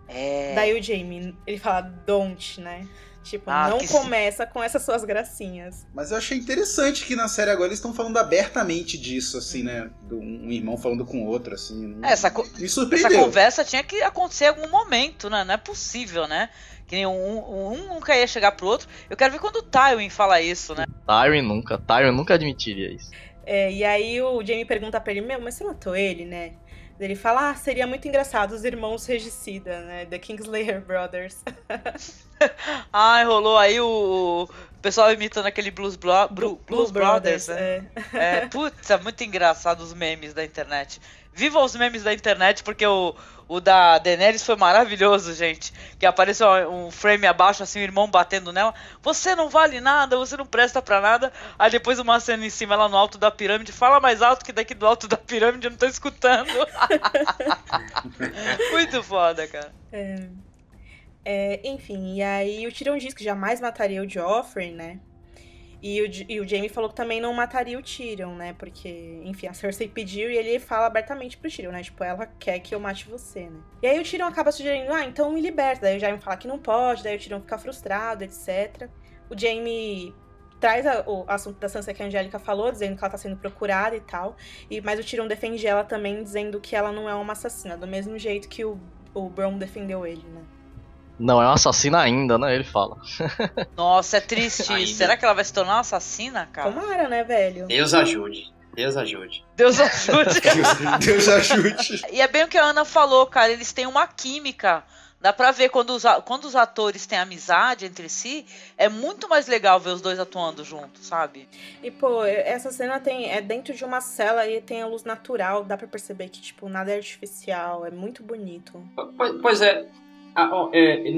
É. Daí o Jaime, ele fala: Don't, né? Tipo, Ah, não começa com essas suas gracinhas. Mas eu achei interessante que na série agora eles estão falando abertamente disso, assim, né? Do- Um irmão falando com o outro, assim. É, essa, co- Me essa surpreendeu. conversa tinha que acontecer em algum momento, né? Não é possível, né? Que nem um, um nunca ia chegar pro outro. Eu quero ver quando o Tywin fala isso, né? Tyrion nunca, Tyrion nunca admitiria isso. É, e aí o Jaime pergunta pra ele: Meu, mas você matou ele, né? Ele fala: Ah, seria muito engraçado os irmãos Regicida, né? The Kingslayer Brothers. Ai, rolou aí o pessoal imitando aquele Blues, Bro- Bru- Blues Brothers, né? é. É, putz, é muito engraçado os memes da internet. Viva os memes da internet, porque o, o da Daenerys foi maravilhoso, gente. Que apareceu um frame abaixo, assim, o irmão batendo nela. Você não vale nada, você não presta pra nada. Aí depois uma cena em cima, lá no alto da pirâmide. Fala mais alto que daqui do alto da pirâmide eu não tô escutando. muito foda, cara. É. É, enfim, e aí o Tyrion diz que jamais mataria o Joffrey, né? E o, e o Jaime falou que também não mataria o Tyrion, né? Porque, enfim, a Cersei pediu e ele fala abertamente pro Tyrion, né? Tipo, ela quer que eu mate você, né? E aí o Tyrion acaba sugerindo, ah, então me liberta. Daí o Jaime fala que não pode, daí o Tyrion fica frustrado, etc. O Jaime traz a- o assunto da Sansa que a Angélica falou, dizendo que ela tá sendo procurada e tal. E, mas o Tyrion defende ela também, dizendo que ela não é uma assassina, do mesmo jeito que o, o Bron defendeu ele, né? Não é um assassino ainda, né? Ele fala. Nossa, é triste. Ainda. Será que ela vai se tornar uma assassina, cara? Tomara, né, velho? Deus ajude. Deus ajude. Deus ajude. Deus ajude. E é bem o que a Ana falou, cara. Eles têm uma química. Dá pra ver quando os, quando os atores têm amizade entre si, é muito mais legal ver os dois atuando juntos, sabe? E, pô, essa cena tem é dentro de uma cela e tem a luz natural, dá pra perceber que, tipo, nada é artificial, é muito bonito. Pois, pois é, ah, é,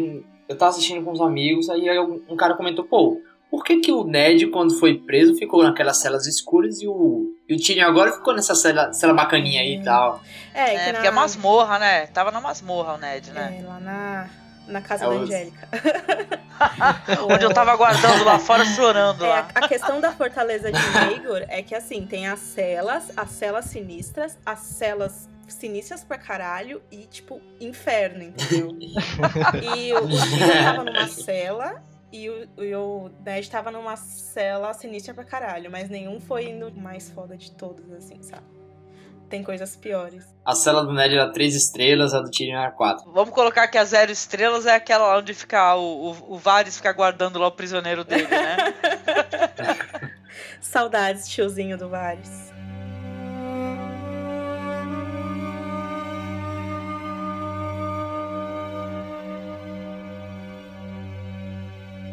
eu tava assistindo com uns amigos, aí um, cara comentou, pô, por que que o Ned, quando foi preso, ficou naquelas celas escuras e o, e o Tyrion agora ficou nessa cela, cela bacaninha aí e tal? É, É, que porque é masmorra, né? Tava na masmorra o Ned, né? é, lá na, na casa É da os- Angélica. Onde eu tava aguardando lá fora chorando É, lá. a, questão da fortaleza de Maegor é que, assim, tem as celas, as celas sinistras, as celas sinistras pra caralho e, tipo, inferno, entendeu? e o, o tava numa cela e o, e o Ned tava numa cela sinistra pra caralho, mas nenhum foi indo mais foda de todos, assim, sabe? Tem coisas piores. A cela do Ned era 3 estrelas, a do Tyrion era 4. Vamos colocar que a zero estrelas é aquela lá onde fica o, o, o Varys fica guardando lá o prisioneiro dele, né? Saudades, tiozinho do Varys.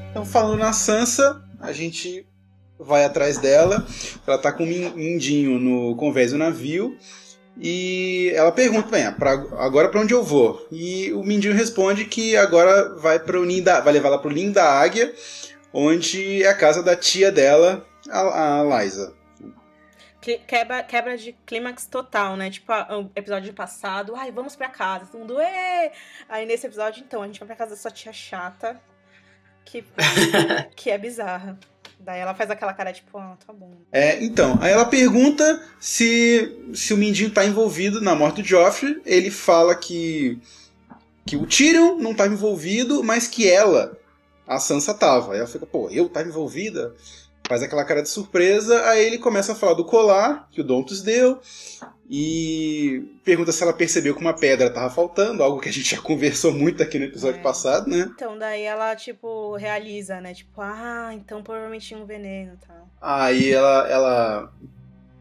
Então, falando na Sansa, a gente vai atrás dela. Ela tá com um min- mindinho no convés do navio. E ela pergunta, bem, pra, agora pra onde eu vou? E o Mindinho responde que agora vai para o ninho da, vai levar ela pro ninho da águia, onde é a casa da tia dela, a, a Liza. Quebra, quebra de clímax total, né? Tipo, o episódio passado, ai, vamos pra casa, todo mundo, Ê! Aí nesse episódio, então, a gente vai pra casa da sua tia chata, que, que é bizarra. Daí ela faz aquela cara, tipo, ah, tá bom. É, então, aí ela pergunta se, se o Mindinho tá envolvido na morte do Joffrey. Ele fala que, que o Tyrion não tava envolvido, mas que ela, a Sansa, tava. Aí ela fica, pô, eu tava envolvida? Faz aquela cara de surpresa. Aí ele começa a falar do colar que o Dontos deu. E pergunta se ela percebeu que uma pedra tava faltando, algo que a gente já conversou muito aqui no episódio É. passado, né? Então, daí ela, tipo, realiza, né? Tipo, ah, então provavelmente tinha um veneno e tal. Aí ela, ela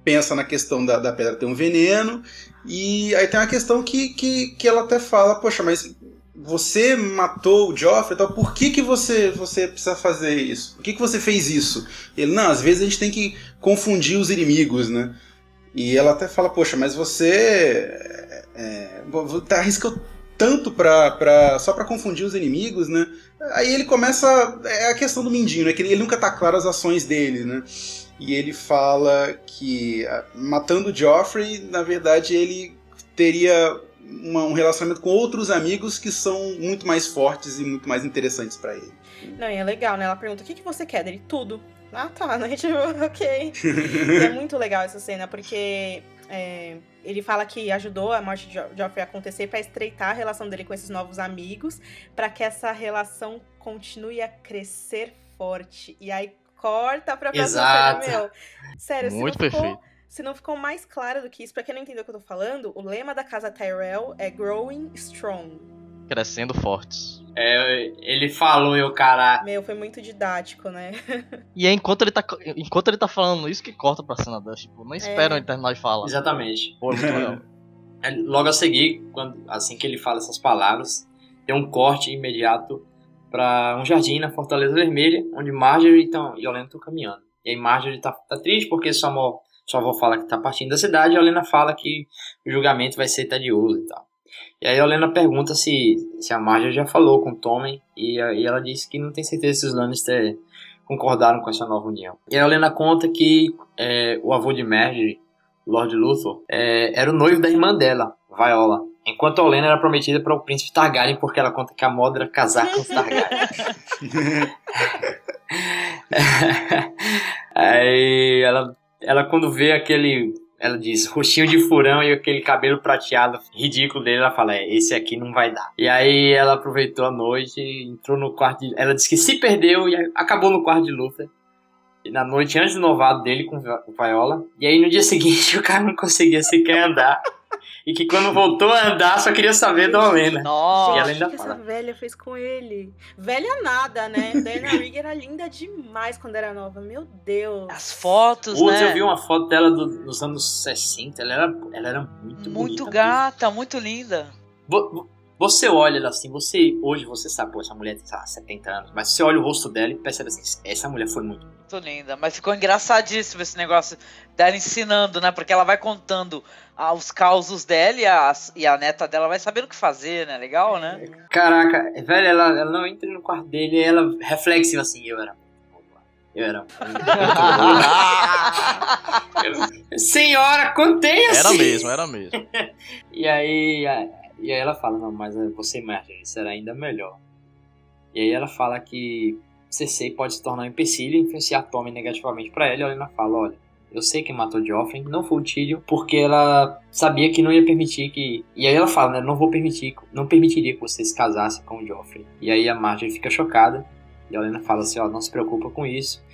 pensa na questão da, da pedra ter um veneno. E aí tem uma questão que, que, que ela até fala, poxa, mas você matou o Joffrey, então por que, que você, você precisa fazer isso? Por que, que você fez isso? Ele, não, às vezes a gente tem que confundir os inimigos, né? E ela até fala, poxa, mas você é, tá arriscou tanto pra, pra, só pra confundir os inimigos, né? Aí ele começa. É a questão do Mindinho, né? Que ele, ele nunca tá claro as ações dele, né? E ele fala que matando o Joffrey, na verdade, ele teria uma- um relacionamento com outros amigos que são muito mais fortes e muito mais interessantes pra ele. Não, e é legal, né? Ela pergunta, o que, que você quer dele? Tudo. Ah, tá, né? Tipo, ok. E é muito legal essa cena, porque é, ele fala que ajudou a morte de Jo- Joffrey a acontecer pra estreitar a relação dele com esses novos amigos, pra que essa relação continue a crescer forte. E aí corta pra Exato. cena, meu. Sério, se Muito ficou, perfeito. Se não ficou mais claro do que isso, pra quem não entendeu o que eu tô falando, o lema da casa Tyrell é Growing Strong. Crescendo fortes. É, ele falou e o cara. Meu, foi muito didático, né? E é enquanto ele tá, enquanto ele tá falando isso que corta pra cena dela. Tipo, não esperam ele terminar de falar. Exatamente. Pô, é muito legal. É, Logo a seguir, quando, assim que ele fala essas palavras, tem um corte imediato para um jardim na Fortaleza Vermelha, onde Marjorie então, e Olena estão caminhando. E aí Marjorie tá, tá triste porque sua avó, sua avó fala que tá partindo da cidade e a Olena fala que o julgamento vai ser tedioso e tal. E aí a Olena pergunta se, se a Marjorie já falou com o Tommen e, e ela disse que não tem certeza se os Lannister concordaram com essa nova união. E a Olena conta que é, o avô de Marjorie, Lord Luthor, é, era o noivo da irmã dela, Viola. Enquanto a Olenna era prometida para o príncipe Targaryen, porque ela conta que a moda era casar com os Targaryen. Aí ela, ela quando vê aquele, ela diz, roxinho de furão e aquele cabelo prateado ridículo dele, ela fala, é, esse aqui não vai dar. E aí ela aproveitou a noite, entrou no quarto de, ela disse que se perdeu e acabou no quarto de luta. E na noite antes do novado dele com com Viola. E aí no dia seguinte o cara não conseguia sequer andar. E que quando voltou a andar só queria saber da Olena. Nossa. E ela o ainda que fala. essa velha fez com ele? Velha nada, né? Diana Rigg era linda demais quando era nova. Meu Deus. As fotos, Putz, né? eu vi uma foto dela do- dos anos 60, ela era, ela era muito Muito bonita. gata, muito linda. Vo- vo- Você olha ela assim, você hoje você sabe, pô, essa mulher tem sei lá, 70 anos, mas você olha o rosto dela e percebe assim, essa mulher foi muito. Muito linda. Mas ficou engraçadíssimo esse negócio dela ensinando, né? Porque ela vai contando ah, os causos dela e a, e a neta dela vai sabendo o que fazer, né? Legal, né? Caraca, velho, ela, ela não entra no quarto dele e ela reflexiva assim, eu era. Eu era Senhora, contei assim. Era mesmo, era mesmo. E aí, a- e aí ela fala, não, mas eh, você, Marjorie, será ainda melhor. E aí ela fala que Cersei pode se tornar um empecilho e influenciar Tommen negativamente pra ela. E a fala, olha, eu sei quem matou Joffrey, não foi o Tyrion, porque ela sabia que não ia permitir que... E aí ela fala, né, não vou permitir, não permitiria que você se casasse com o Joffrey. E aí a Marjorie fica chocada, e a Helena fala assim, ó, não se preocupa com isso,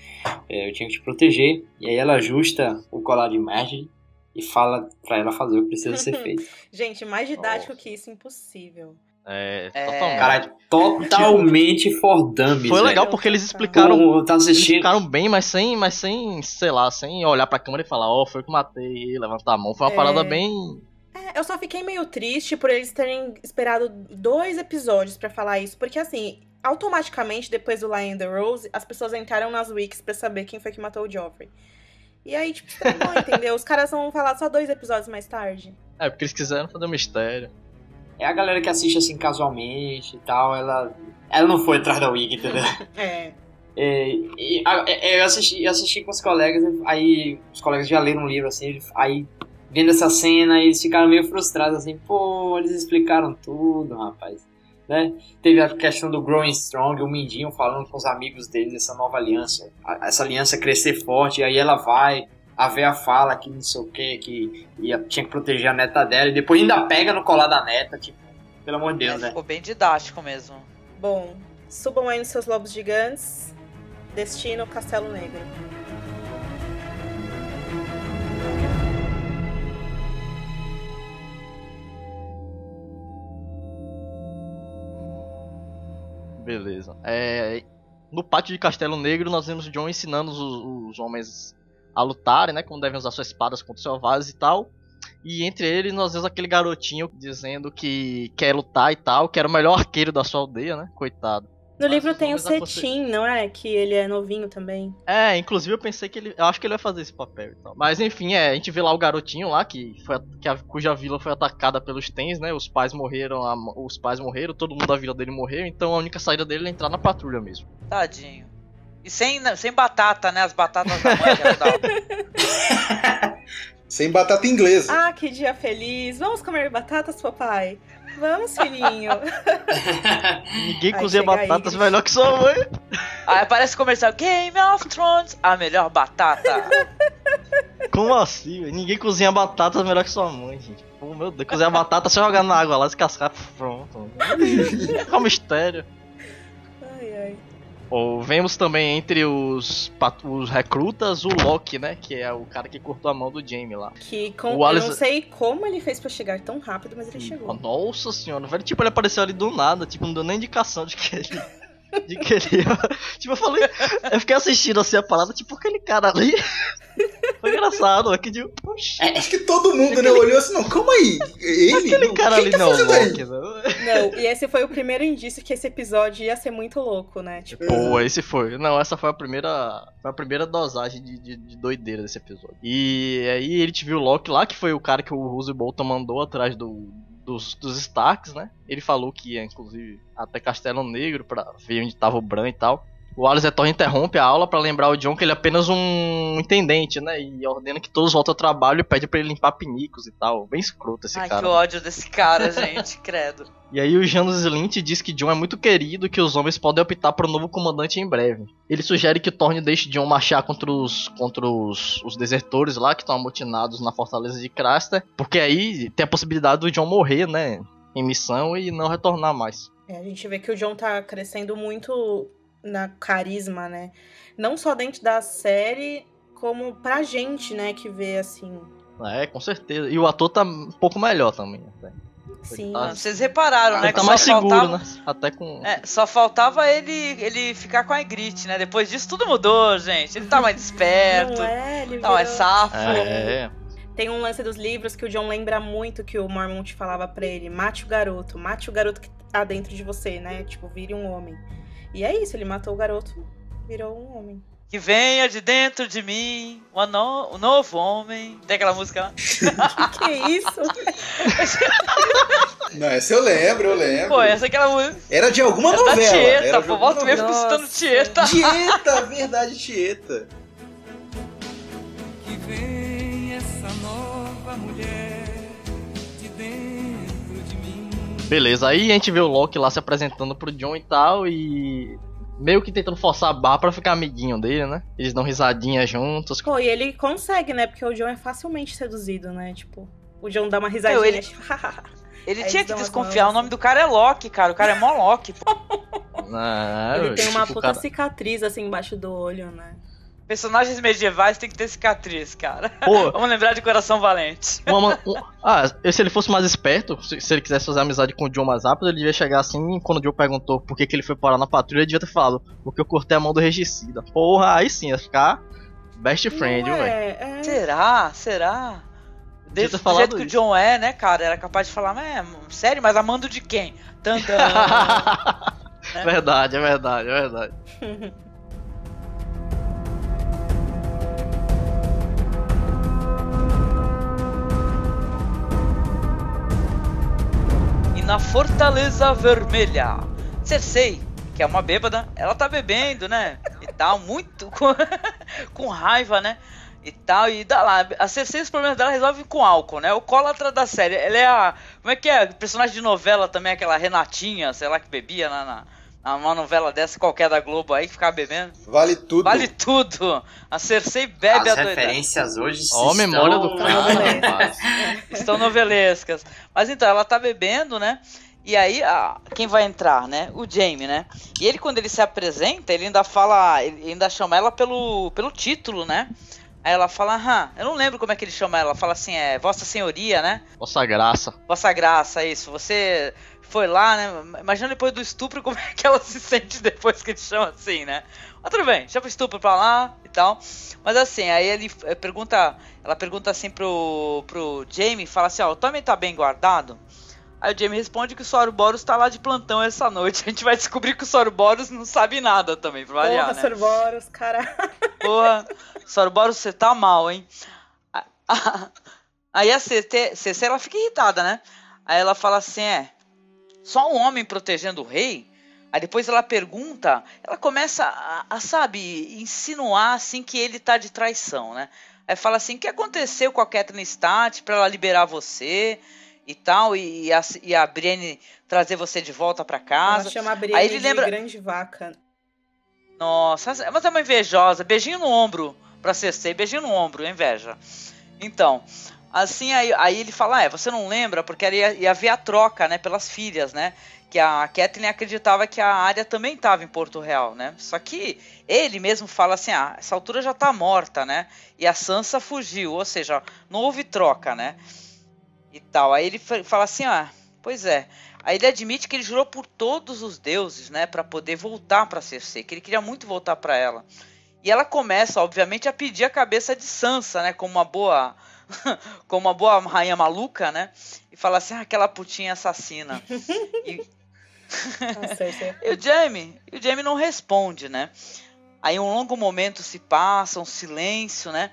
é, eu tinha que te proteger. E aí ela ajusta o colar de Marjorie e fala pra ela fazer o que precisa ser feito. Gente, mais didático que isso, impossível. É, É. totalmente. Cara, totalmente for dummies, Foi legal velho. porque eles explicaram. Pô, tava Eles assistindo... explicaram bem, mas sem, mas sem, sei lá, sem olhar pra câmera e falar, ó, foi eu que matei, levantar a mão. Foi uma É. parada bem. É, eu só fiquei meio triste por eles terem esperado dois episódios pra falar isso, porque assim, automaticamente depois do Lion and the Rose, as pessoas entraram nas wikis pra saber quem foi que matou o Joffrey. E aí, tipo, estragou, entendeu? Os caras vão falar só dois episódios mais tarde. É, porque eles quiseram fazer um mistério. É a galera que assiste assim casualmente e tal, ela. Ela não foi atrás da Wiki, entendeu? É. É, e, a- é, eu assisti, assisti com os colegas, aí os colegas já leram um livro assim, aí vendo essa cena, eles ficaram meio frustrados assim, pô, eles explicaram tudo, rapaz. Né? Teve a questão do Growing Strong, o Mindinho falando com os amigos dele dessa nova aliança, a- essa aliança crescer forte, e aí ela vai, a Véia fala que não sei o que, que ia, tinha que proteger a neta dela, e depois ainda pega no colar da neta, tipo, pelo amor de Deus, É, né? ficou bem didático mesmo. Bom, subam aí nos seus lobos gigantes. Destino Castelo Negro. Beleza. É, no pátio de Castelo Negro, nós vemos John ensinando os, os homens a lutarem, né? Como devem usar suas espadas contra os selvagens e tal. E entre eles, nós vemos aquele garotinho dizendo que quer lutar e tal, que era o melhor arqueiro da sua aldeia, né? Coitado. No livro tem o Cetim, não é? Que ele é novinho também. É, inclusive eu pensei que ele. Eu acho que ele vai fazer esse papel e tal. Mas enfim, é, a gente vê lá o garotinho lá, que foi que a- cuja vila foi atacada pelos Tens, né? Os pais morreram, a- os pais morreram, todo mundo da vila dele morreu, então a única saída dele é entrar na patrulha mesmo. Tadinho. E sem, sem batata, né? As batatas da mãe que ela dava. Sem batata inglesa. Ah, que dia feliz! Vamos comer batatas, papai? Vamos, filhinho. Ninguém cozinha batatas melhor que sua mãe. Aí aparece o comercial Game of Thrones, a melhor batata. Como assim? velho? Ninguém cozinha batatas melhor que sua mãe, gente. Pô, meu Deus, cozinhar batata só jogar na água lá, descascar, pronto. Qual mistério? Ou vemos também entre os, os recrutas o Loki, né? Que é o cara que cortou a mão do Jamie lá. Que com... O Alice- Eu não sei como ele fez pra chegar tão rápido, mas ele chegou. Nossa senhora, velho. Tipo, ele apareceu ali do nada, tipo, não deu nem indicação de que ele. De que ele ia- Tipo, eu falei. Eu fiquei assistindo assim a parada, tipo, aquele cara ali. Foi engraçado, é que tipo, poxa, Acho que todo mundo, né, olhou assim, não, calma aí. Ele? aquele cara ali tá não é? Loki, não. Não, e esse foi o primeiro indício que esse episódio ia ser muito louco, né? Tipo, Pô, esse foi. Não, essa foi a primeira. Foi a primeira dosagem de, de, de doideira desse episódio. E aí ele te viu o Loki lá, que foi o cara que o Roose Bolton mandou atrás do, dos, dos Starks, né? Ele falou que ia, inclusive, até Castelo Negro pra ver onde tava o Bran e tal. O Alistair interrompe a aula pra lembrar o John que ele é apenas um intendente, né? E ordena que todos voltem ao trabalho e pede pra ele limpar pinicos e tal. Bem escroto esse Ai, cara. que ódio desse cara, gente, credo. E aí o Janus Lynch diz que John é muito querido e que os homens podem optar por um novo comandante em breve. Ele sugere que Thorne deixe John marchar contra os contra os, os desertores lá que estão amotinados na fortaleza de Craster, porque aí tem a possibilidade do John morrer, né, em missão e não retornar mais. é, a gente vê que o John tá crescendo muito na carisma, né? Não só dentro da série, como pra gente, né, que vê assim. É, com certeza. E o ator tá um pouco melhor também. até. Sim. tá- Vocês repararam, né? Ele que tá só mais seguro, faltava- né? Até com É, só faltava ele, ele ficar com a Ygritte, né? Depois disso tudo mudou, gente. Ele tá mais esperto, Não é, ele tá mais virou- safo. É, Tem um lance dos livros que o John lembra muito que o Mormont falava pra ele: mate o garoto, mate o garoto que tá dentro de você, né? Tipo, vire um homem. E é isso, ele matou o garoto, virou um homem. Que venha de dentro de mim um, no- um novo homem. Tem aquela música lá? que que é isso? Não, essa eu lembro, eu lembro. Pô, essa é aquela música. Era de alguma É da novela. Tieta, era pô. Volta mesmo citando Tieta. Tieta, verdade, Tieta. Beleza, aí a gente vê o Loki lá se apresentando pro John e tal, e meio que tentando forçar a barra pra ficar amiguinho dele, né? Eles dão risadinha juntos. Pô, e ele consegue, né? Porque o John é facilmente seduzido, né? Tipo, o John dá uma risadinha. ele- tipo, Ele tinha que desconfiar. O mãos, nome do cara é Loki, cara. O cara é mó Loki. pô. Não, ele tem uma tipo, puta cara- cicatriz assim embaixo do olho, né? Personagens medievais tem que ter cicatriz, cara. Pô. Vamos lembrar de Coração Valente. Uma um- ah, e se ele fosse mais esperto, se, se ele quisesse fazer amizade com o John mais rápido, ele devia chegar assim, e quando o John perguntou por que, que ele foi parar na patrulha, ele devia ter falado, porque eu cortei a mão do regicida. Porra, aí sim, ia ficar best friend, velho. é, é. Será? Será? Desse do jeito que o. John é, né, cara? Era capaz de falar, mas é, sério, mas amando de quem? Tantan. verdade, é verdade, é verdade. na Fortaleza Vermelha. Cersei, que é uma bêbada, ela tá bebendo, né? E tal, muito com, com raiva, né? E tal, e dá lá. A Cersei, os problemas dela resolve com álcool, né? O cólatra da série. Ela é a. Como é que é? Personagem de novela também, aquela Renatinha, sei lá, que bebia na, na, numa novela dessa qualquer da Globo aí, que ficava bebendo. Vale tudo. Vale tudo! A Cersei bebe As a doida. referências hoje Ó, a memória do estão... cara, Ah, rapaz. Estão novelescas. Mas então, ela tá bebendo, né? E aí, ah, quem vai entrar, né? O Jamie, né? E ele, quando ele se apresenta, ele ainda fala. Ele ainda chama ela pelo, pelo título, né? Aí ela fala, aham, eu não lembro como é que ele chama ela. Fala assim, é Vossa Senhoria, né? Nossa graça. Vossa Graça, isso. Você foi lá, né? Imagina depois do estupro como é que ela se sente depois que ele chama assim, né? Mas tudo bem, chama o estupro pra lá e tal. Mas assim, aí ele eh, pergunta, ela pergunta assim pro, pro Jamie, fala assim, ó, o Tommy tá bem guardado? Aí o Jamie responde que o Sauroboros tá lá de plantão essa noite. A gente vai descobrir que o Sauroboros não sabe nada também, pra variar, Porra, né? Sorboros, cara. Porra, Sauroboros, você tá mal, hein? Aí a CC, CC, ela fica irritada, né? Aí ela fala assim, é, só um homem protegendo o rei? Aí depois ela pergunta, ela começa a, a, sabe, insinuar assim que ele tá de traição, né? Aí fala assim, o que aconteceu com a Catherine Stat pra ela liberar você e tal, e a, e a Brienne trazer você de volta pra casa? Ela chama a Brienne Aí ele de lembra- grande vaca. Nossa, mas é uma invejosa. Beijinho no ombro pra Cersei, beijinho no ombro, inveja. Então, assim, aí, aí ele fala, ah, é, você não lembra? Porque ia, ia haver a troca, né, pelas filhas, né? Que a Kathleen acreditava que a área também estava em Porto Real, né? Só que ele mesmo fala assim, ah, essa altura já tá morta, né? E a Sansa fugiu, ou seja, não houve troca, né? E tal. Aí ele fa- fala assim, ah, pois é. Aí ele admite que ele jurou por todos os deuses, né, Pra poder voltar pra Cersei, que ele queria muito voltar pra ela. E ela começa, obviamente, a pedir a cabeça de Sansa, né, como uma boa como uma boa rainha maluca, né? E fala assim, ah, aquela putinha assassina. e, A Cersei. e o Jamie, e o Jamie não responde, né? Aí um longo momento se passa, um silêncio, né?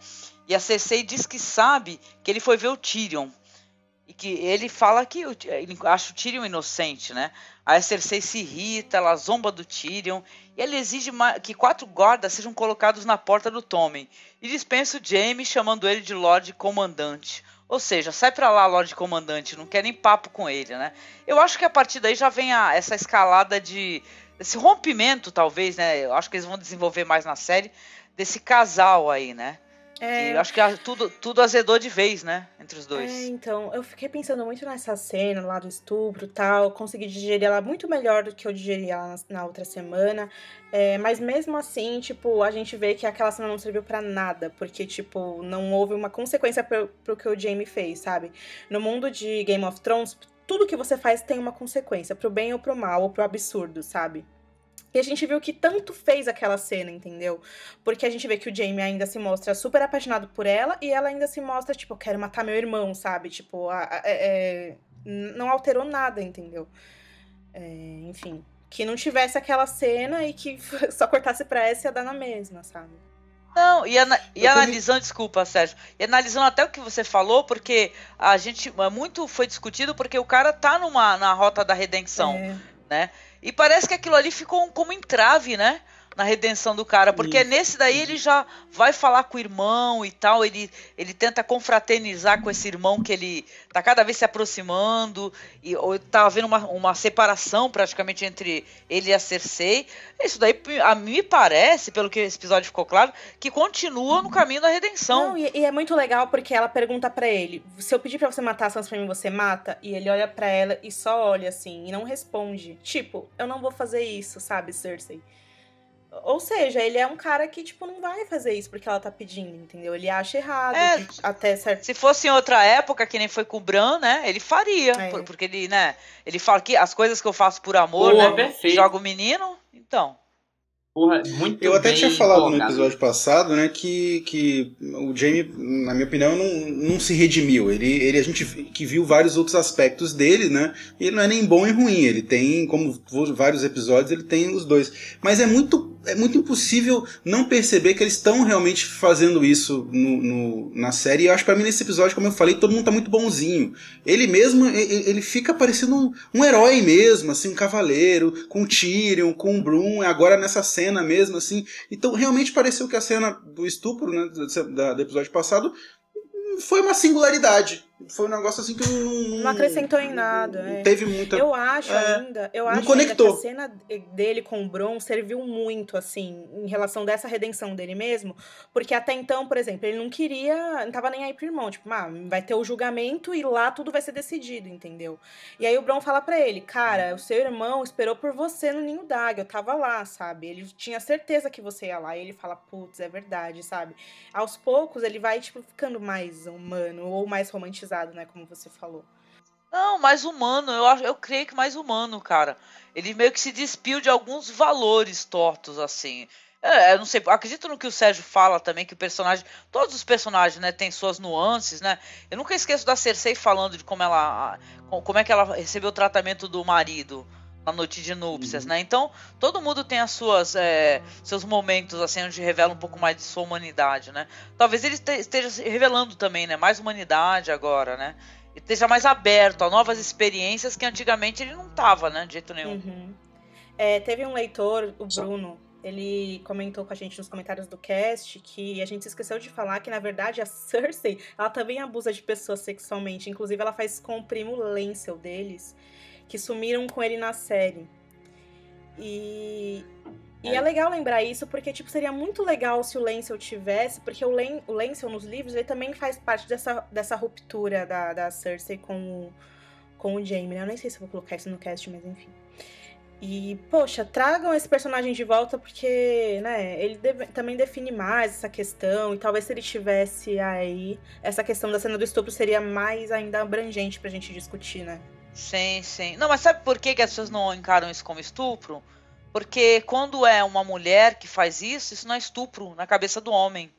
E a Cersei diz que sabe que ele foi ver o Tyrion. E que ele fala que o- ele acha o Tyrion inocente, né? A Cersei se irrita, ela zomba do Tyrion. E ela exige que quatro guardas sejam colocados na porta do Tommen. E dispensa o Jaime chamando ele de Lorde Comandante. Ou seja, sai pra lá, Lorde Comandante, não quer nem papo com ele, né? Eu acho que a partir daí já vem a- essa escalada de. esse rompimento, talvez, né? Eu acho que eles vão desenvolver mais na série, desse casal aí, né? É, E eu acho que a- tudo, tudo azedou de vez, né? Entre os dois. É, então, eu fiquei pensando muito nessa cena lá do estupro e tal. Consegui digerir ela muito melhor do que eu digeri ela na, na outra semana. É, mas mesmo assim, tipo, a gente vê que aquela cena não serviu pra nada. Porque, tipo, não houve uma consequência pro, pro que o Jamie fez, sabe? No mundo de Game of Thrones, tudo que você faz tem uma consequência, pro bem ou pro mal, ou pro absurdo, sabe? E a gente viu que tanto fez aquela cena, entendeu? Porque a gente vê que o Jamie ainda se mostra super apaixonado por ela e ela ainda se mostra, tipo, eu quero matar meu irmão, sabe? Tipo, a- a- é- é, não alterou nada, entendeu? É, enfim, que não tivesse aquela cena e que só cortasse pra essa ia dar na mesma, sabe? Não, e, ana- e analisando, desculpa, Sérgio, e analisando até o que você falou, porque a gente é, muito foi discutido porque o cara tá numa na rota da redenção, É. né? E parece que aquilo ali ficou como entrave, né? Na redenção do cara, porque nesse daí ele já vai falar com o irmão e tal, ele, ele tenta confraternizar com esse irmão que ele tá cada vez se aproximando, e ou tá havendo uma, uma separação praticamente entre ele e a Cersei. Isso daí, a mim me parece, pelo que esse episódio ficou claro, que continua no caminho da redenção. Não, e, e é muito legal porque ela pergunta pra ele: se eu pedir pra você matar a Sansa pra mim, você mata? E ele olha pra ela e só olha assim, e não responde. Tipo, eu não vou fazer isso, sabe, Cersei? Ou seja, ele é um cara que, tipo, não vai fazer isso porque ela tá pedindo, entendeu? Ele acha errado, É. até certo. Se fosse em outra época, que nem foi com o Bran, né? Ele faria. É. por- Porque ele, né? Ele fala que as coisas que eu faço por amor, Boa, né? perfeito. Joga o menino, então. Porra, muito Eu até bem tinha falado no episódio passado, né, que, que o Jamie, na minha opinião, não, não se redimiu. Ele, ele, a gente que viu vários outros aspectos dele, né, e ele não é nem bom nem ruim. Ele tem, como vários episódios, ele tem os dois. Mas é muito, é muito impossível não perceber que eles estão realmente fazendo isso no, no- na série. E eu acho que pra mim, nesse episódio, como eu falei, todo mundo tá muito bonzinho. Ele mesmo, e- e- ele fica parecendo um, um herói mesmo, assim, um cavaleiro, com o Tyrion, com o Brum, agora nessa cena mesmo, assim. Então, realmente pareceu que a cena do estupro, né, do, do episódio passado, hum, foi uma singularidade. Foi um negócio assim que não... Não acrescentou em nada. não é. teve muita... Eu acho É, ainda, eu não acho ainda conectou. que a cena dele com o Bron serviu muito, assim, em relação dessa redenção dele mesmo, porque até então, por exemplo, ele não queria, não tava nem aí pro irmão, tipo, ah, vai ter o julgamento e lá tudo vai ser decidido, entendeu? E aí o Bron fala pra ele, cara, o seu irmão esperou por você no ninho d'águia, eu tava lá, sabe? Ele tinha certeza que você ia lá, e ele fala, putz, é verdade, sabe? Aos poucos ele vai, tipo, ficando mais humano, ou mais romantizado, né, como você falou. Não, mais humano, eu, acho, eu creio que mais humano, cara. Ele meio que se despiu de alguns valores tortos, assim. É, eu não sei, acredito no que o Sérgio fala também, que o personagem. Todos os personagens, né, têm suas nuances, né? Eu nunca esqueço da Cersei falando de como ela. com- como é que ela recebeu o tratamento do marido na noite de núpcias, né? Então, todo mundo tem as suas. é, seus momentos, assim, onde revela um pouco mais de sua humanidade, né? Talvez ele este- esteja se revelando também, né? Mais humanidade agora, né? E esteja mais aberto a novas experiências que antigamente ele não tava, né? De jeito nenhum. Uhum. É, teve um leitor, o Bruno, ele comentou com a gente nos comentários do cast que a gente se esqueceu de falar que, na verdade, a Cersei, ela também abusa de pessoas sexualmente. Inclusive, ela faz com o primo Lancel deles, que sumiram com ele na série. E... E é legal lembrar isso, porque, tipo, seria muito legal se o Lancel tivesse, porque o, Len, o Lancel nos livros, ele também faz parte dessa, dessa ruptura da, da Cersei com o, com o Jaime, né? Eu nem sei se eu vou colocar isso no cast, mas enfim. E, poxa, tragam esse personagem de volta porque, né, ele deve- também define mais essa questão. E talvez se ele tivesse aí, essa questão da cena do estupro seria mais ainda abrangente pra gente discutir, né? Sim, sim. Não, mas sabe por que, que as pessoas não encaram isso como estupro? Porque quando é uma mulher que faz isso, isso não é estupro na cabeça do homem.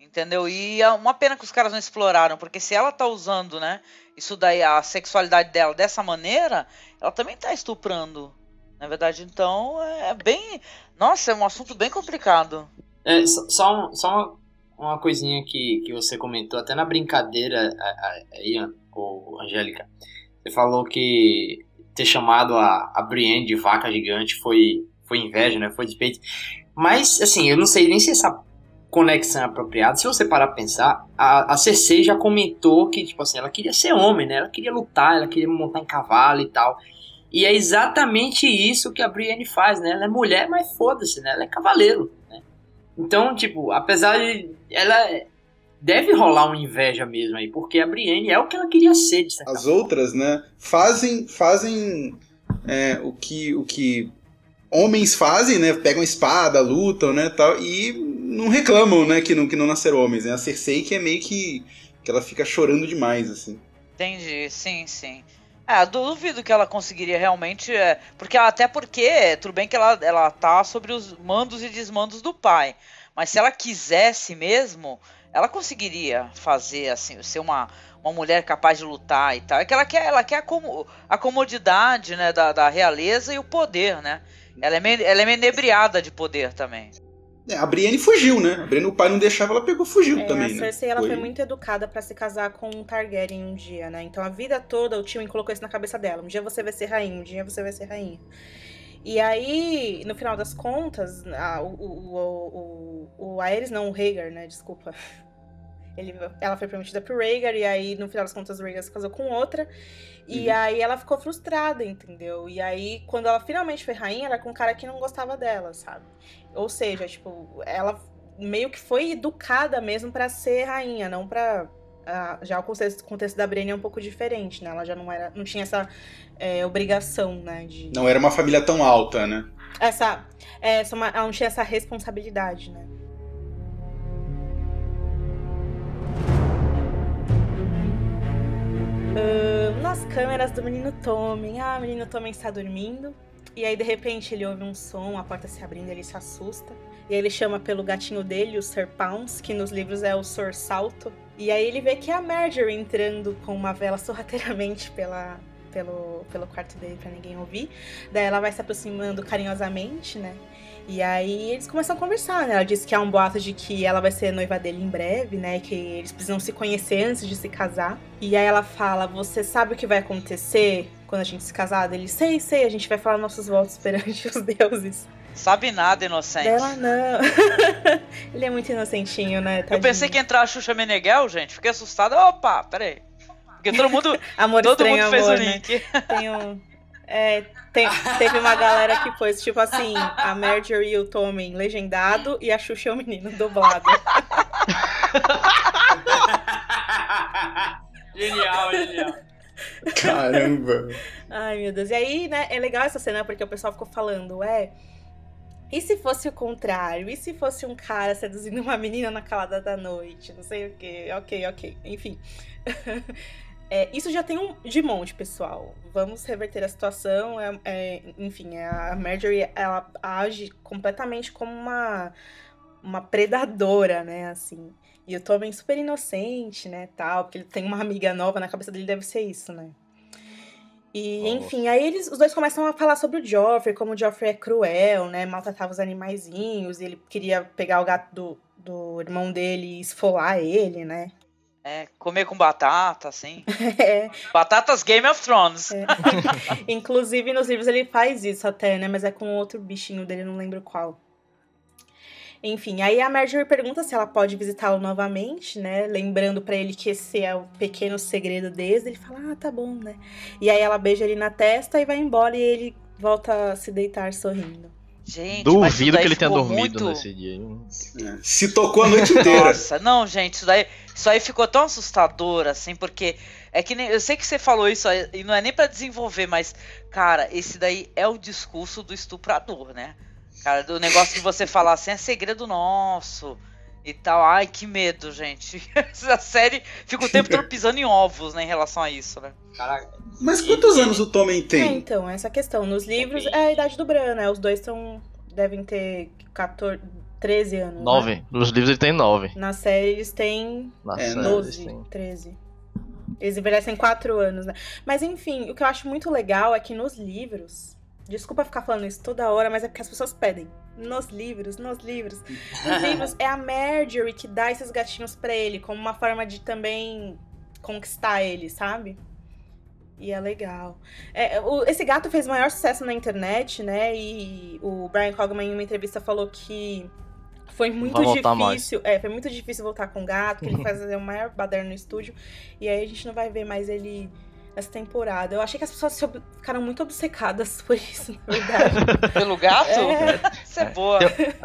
Entendeu? E é uma pena que os caras não exploraram, porque se ela tá usando, né, isso daí, a sexualidade dela dessa maneira, ela também tá estuprando. Na verdade, então, é bem. Nossa, é um assunto bem complicado. É, só só, um- uma, uma coisinha que, que você comentou, até na brincadeira aí, ou Angélica. Você falou que ter chamado a, a Brienne de vaca gigante foi, foi inveja, né? Foi despeito. Mas, assim, eu não sei nem se essa conexão é apropriada. Se você parar pra pensar, a, a já comentou que, tipo assim, ela queria ser homem, né? Ela queria lutar, ela queria montar em cavalo e tal. E é exatamente isso que a Brienne faz, né? Ela é mulher, mas foda-se, né? Ela é cavaleiro, né? Então, tipo, apesar de. Ela. Deve rolar uma inveja mesmo aí, porque a Brienne é o que ela queria ser, de certa As outras, né, fazem, fazem é, o, que, o que homens fazem, né? Pegam espada, lutam, né, tal, e não reclamam, né, que não, que não nasceram homens, né? A Cersei que é meio que que ela fica chorando demais, assim. Entendi, sim, sim. É, duvido que ela conseguiria realmente. É, porque até porque, tudo bem que ela, ela tá sobre os mandos e desmandos do pai. Mas se ela quisesse mesmo, ela conseguiria fazer, assim, ser uma, uma mulher capaz de lutar e tal. É que ela quer, ela quer a, como, a comodidade né, da, da realeza e o poder, né? Ela é, meio, ela é meio inebriada de poder também. É, a Brienne fugiu, né? A Brienne, o pai não deixava, ela pegou, fugiu É, também, a né? Cersei ela foi... muito educada pra se casar com um Targaryen um dia, né? Então a vida toda o Tywin colocou isso na cabeça dela. Um dia você vai ser rainha, um dia você vai ser rainha. E aí, no final das contas, a, o, o, o, o, Ares, não, o Rhaegar, né? Desculpa. Ele, ela foi prometida pro Rhaegar, e aí, no final das contas, o Rhaegar se casou com outra. E Uhum. aí ela ficou frustrada, entendeu? E aí, quando ela finalmente foi rainha, era com um cara que não gostava dela, sabe? Ou seja, tipo, ela meio que foi educada mesmo pra ser rainha, não pra. ah, já o contexto, contexto da Brienne é um pouco diferente, né? Ela já não era, não tinha essa é, obrigação, né? De Não era uma família tão alta, né? essa, é, essa uma- ela não tinha essa responsabilidade, né? Nas câmeras do menino Tommen, ah, o menino está dormindo. E aí, de repente, ele ouve um som, a porta se abrindo, ele se assusta. E aí ele chama pelo gatinho dele, o Sir Pounce, que nos livros é o Sir Salto. E aí ele vê que é a Marjorie entrando com uma vela sorrateiramente pela, pelo, pelo quarto dele pra ninguém ouvir. Daí ela vai se aproximando carinhosamente, né? E aí eles começam a conversar, né? Ela diz que há um boato de que ela vai ser noiva dele em breve, né? Que eles precisam se conhecer antes de se casar. E aí ela fala: Você sabe o que vai acontecer quando a gente se casar? Ele, sei, sei, a gente vai falar nossos votos perante os deuses. Sabe nada, inocente. Dela não. Ele é muito inocentinho, né? Eu pensei que ia entrar a Xuxa Meneghel, gente. Fiquei assustada. Opa, peraí. Porque todo mundo, Amor todo estranho, mundo fez o amor, né? link. Tem um. É, tem- teve uma galera que pôs, tipo assim, a Marjorie e o Tommen legendado e a Xuxa e o menino dublado. genial, genial. Caramba. Ai, meu Deus. E aí, né, é legal essa cena porque o pessoal ficou falando, é. E se fosse o contrário? E se fosse um cara seduzindo uma menina na calada da noite? Não sei o quê. Ok, ok. Enfim. É, isso já tem um de monte, pessoal. Vamos reverter a situação. É, é, enfim, a Marjorie ela age completamente como uma, uma predadora, né? Assim. E o Tommen super inocente, né? Tal, porque ele tem uma amiga nova na cabeça dele, deve ser isso, né? E, Nossa. enfim, aí eles, os dois começam a falar sobre o Joffrey, como o Joffrey é cruel, né? Maltratava os animaizinhos, e ele queria pegar o gato do, do irmão dele e esfolar ele, né? É, comer com batata, assim. É, Batatas Game of Thrones. inclusive nos livros ele faz isso até, né? Mas é com outro bichinho dele, não lembro qual. Enfim, aí a Marjorie pergunta se ela pode visitá-lo novamente, né? Lembrando pra ele que esse é o pequeno segredo deles. Ele fala, ah, tá bom, né? E aí ela beija ele na testa e vai embora e ele volta a se deitar sorrindo. Gente, Duvido que ele tenha dormido muito... nesse dia. Se tocou a noite inteira. Nossa, não, gente, isso daí, isso aí ficou tão assustador, assim, porque é que nem, eu sei que você falou isso aí, e não é nem pra desenvolver, mas, cara, esse daí é o discurso do estuprador, né? Cara, do negócio de você falar assim, é segredo nosso e tal. Ai, que medo, gente. Essa série fica o tempo todo pisando em ovos, né, em relação a isso, né? Caraca, Mas quantos anos o Tommen É, tem? então, essa questão. Nos livros é a idade do Bran, né? Os dois são. devem ter 14, 13 anos. né? Nove. Nos livros ele tem nove. Na série eles têm Na É, série eles 12, têm. 13. Eles envelhecem 4 anos, né? Mas enfim, o que eu acho muito legal é que nos livros. Desculpa ficar falando isso toda hora, mas é porque as pessoas pedem. Nos livros, nos livros. Nos livros é a Marjorie que dá esses gatinhos pra ele, como uma forma de também conquistar ele, sabe? E é legal. É, o- esse gato fez maior sucesso na internet, né? E o Brian Cogman, em uma entrevista, falou que foi muito difícil. É, foi muito difícil voltar com o gato, que ele faz o maior baderno no estúdio. E aí a gente não vai ver mais ele nessa temporada. Eu achei que as pessoas se ob- ficaram muito obcecadas por isso, na verdade. Pelo gato? É. Isso é boa.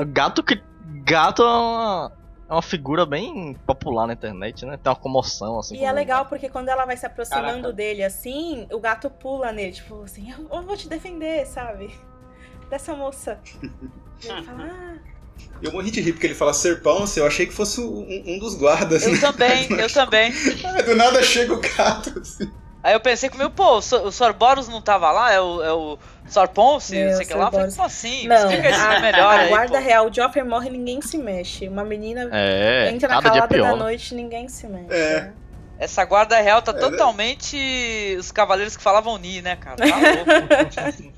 Gato que. Gato é uma, é uma figura bem popular na internet, né? Tem uma comoção, assim. E é legal porque quando ela vai se aproximando Caraca. dele assim, o gato pula nele, tipo assim, eu, vou te defender, sabe? Dessa moça. E ele fala, ah, Eu morri de rir porque ele fala Serpão, eu achei que fosse um, um dos guardas. Eu né? também, eu também. Ah, Do nada chega o gato. assim. Aí eu pensei comigo, pô, o Sor- o Sorboros não tava lá? É o, é o Sor Ponce, É, não o sei o que lá. Eu Falei, como assim? Não, Explica isso a, melhor a aí, guarda pô. real, o Joffrey morre e ninguém se mexe. Uma menina É, entra na calada da noite e ninguém se mexe. É. né? Essa guarda real tá né? totalmente os cavaleiros que falavam Ni, né, cara? Tá louco.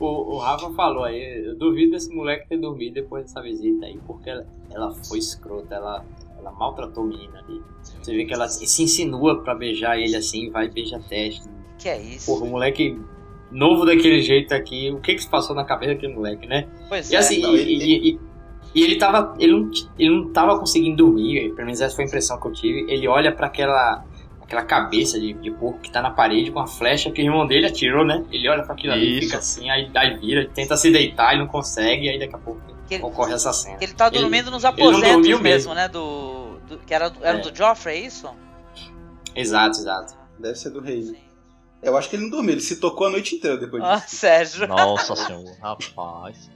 o, o Rafa falou aí, eu duvido esse moleque ter dormido depois dessa visita aí, porque ela, ela foi escrota, ela, ela maltratou a menina ali. Você vê que ela se insinua pra beijar ele assim, vai e beija a testa. que é isso? Porra, o moleque novo daquele jeito aqui, o que que se passou na cabeça daquele moleque, né? Pois E é. assim, não, e, ele- e- ele tava. Ele não, ele não tava conseguindo dormir, pelo menos essa foi a impressão que eu tive. Ele olha pra aquela. aquela cabeça de, de porco que tá na parede com a flecha que o irmão dele atirou, né? Ele olha pra aquilo ali Isso. fica assim, aí, aí vira, tenta se deitar e não consegue, aí daqui a pouco Que ele- ocorre essa cena. Que ele tá Ele- dormindo nos não aposentos dormiu mesmo, mesmo. né? Do, do- que era, era É. do Joffrey, é isso? Exato, exato. Deve ser do rei. Eu acho que ele não dormiu, ele se tocou a noite inteira depois Ah, disso. Sérgio. Nossa senhora, rapaz.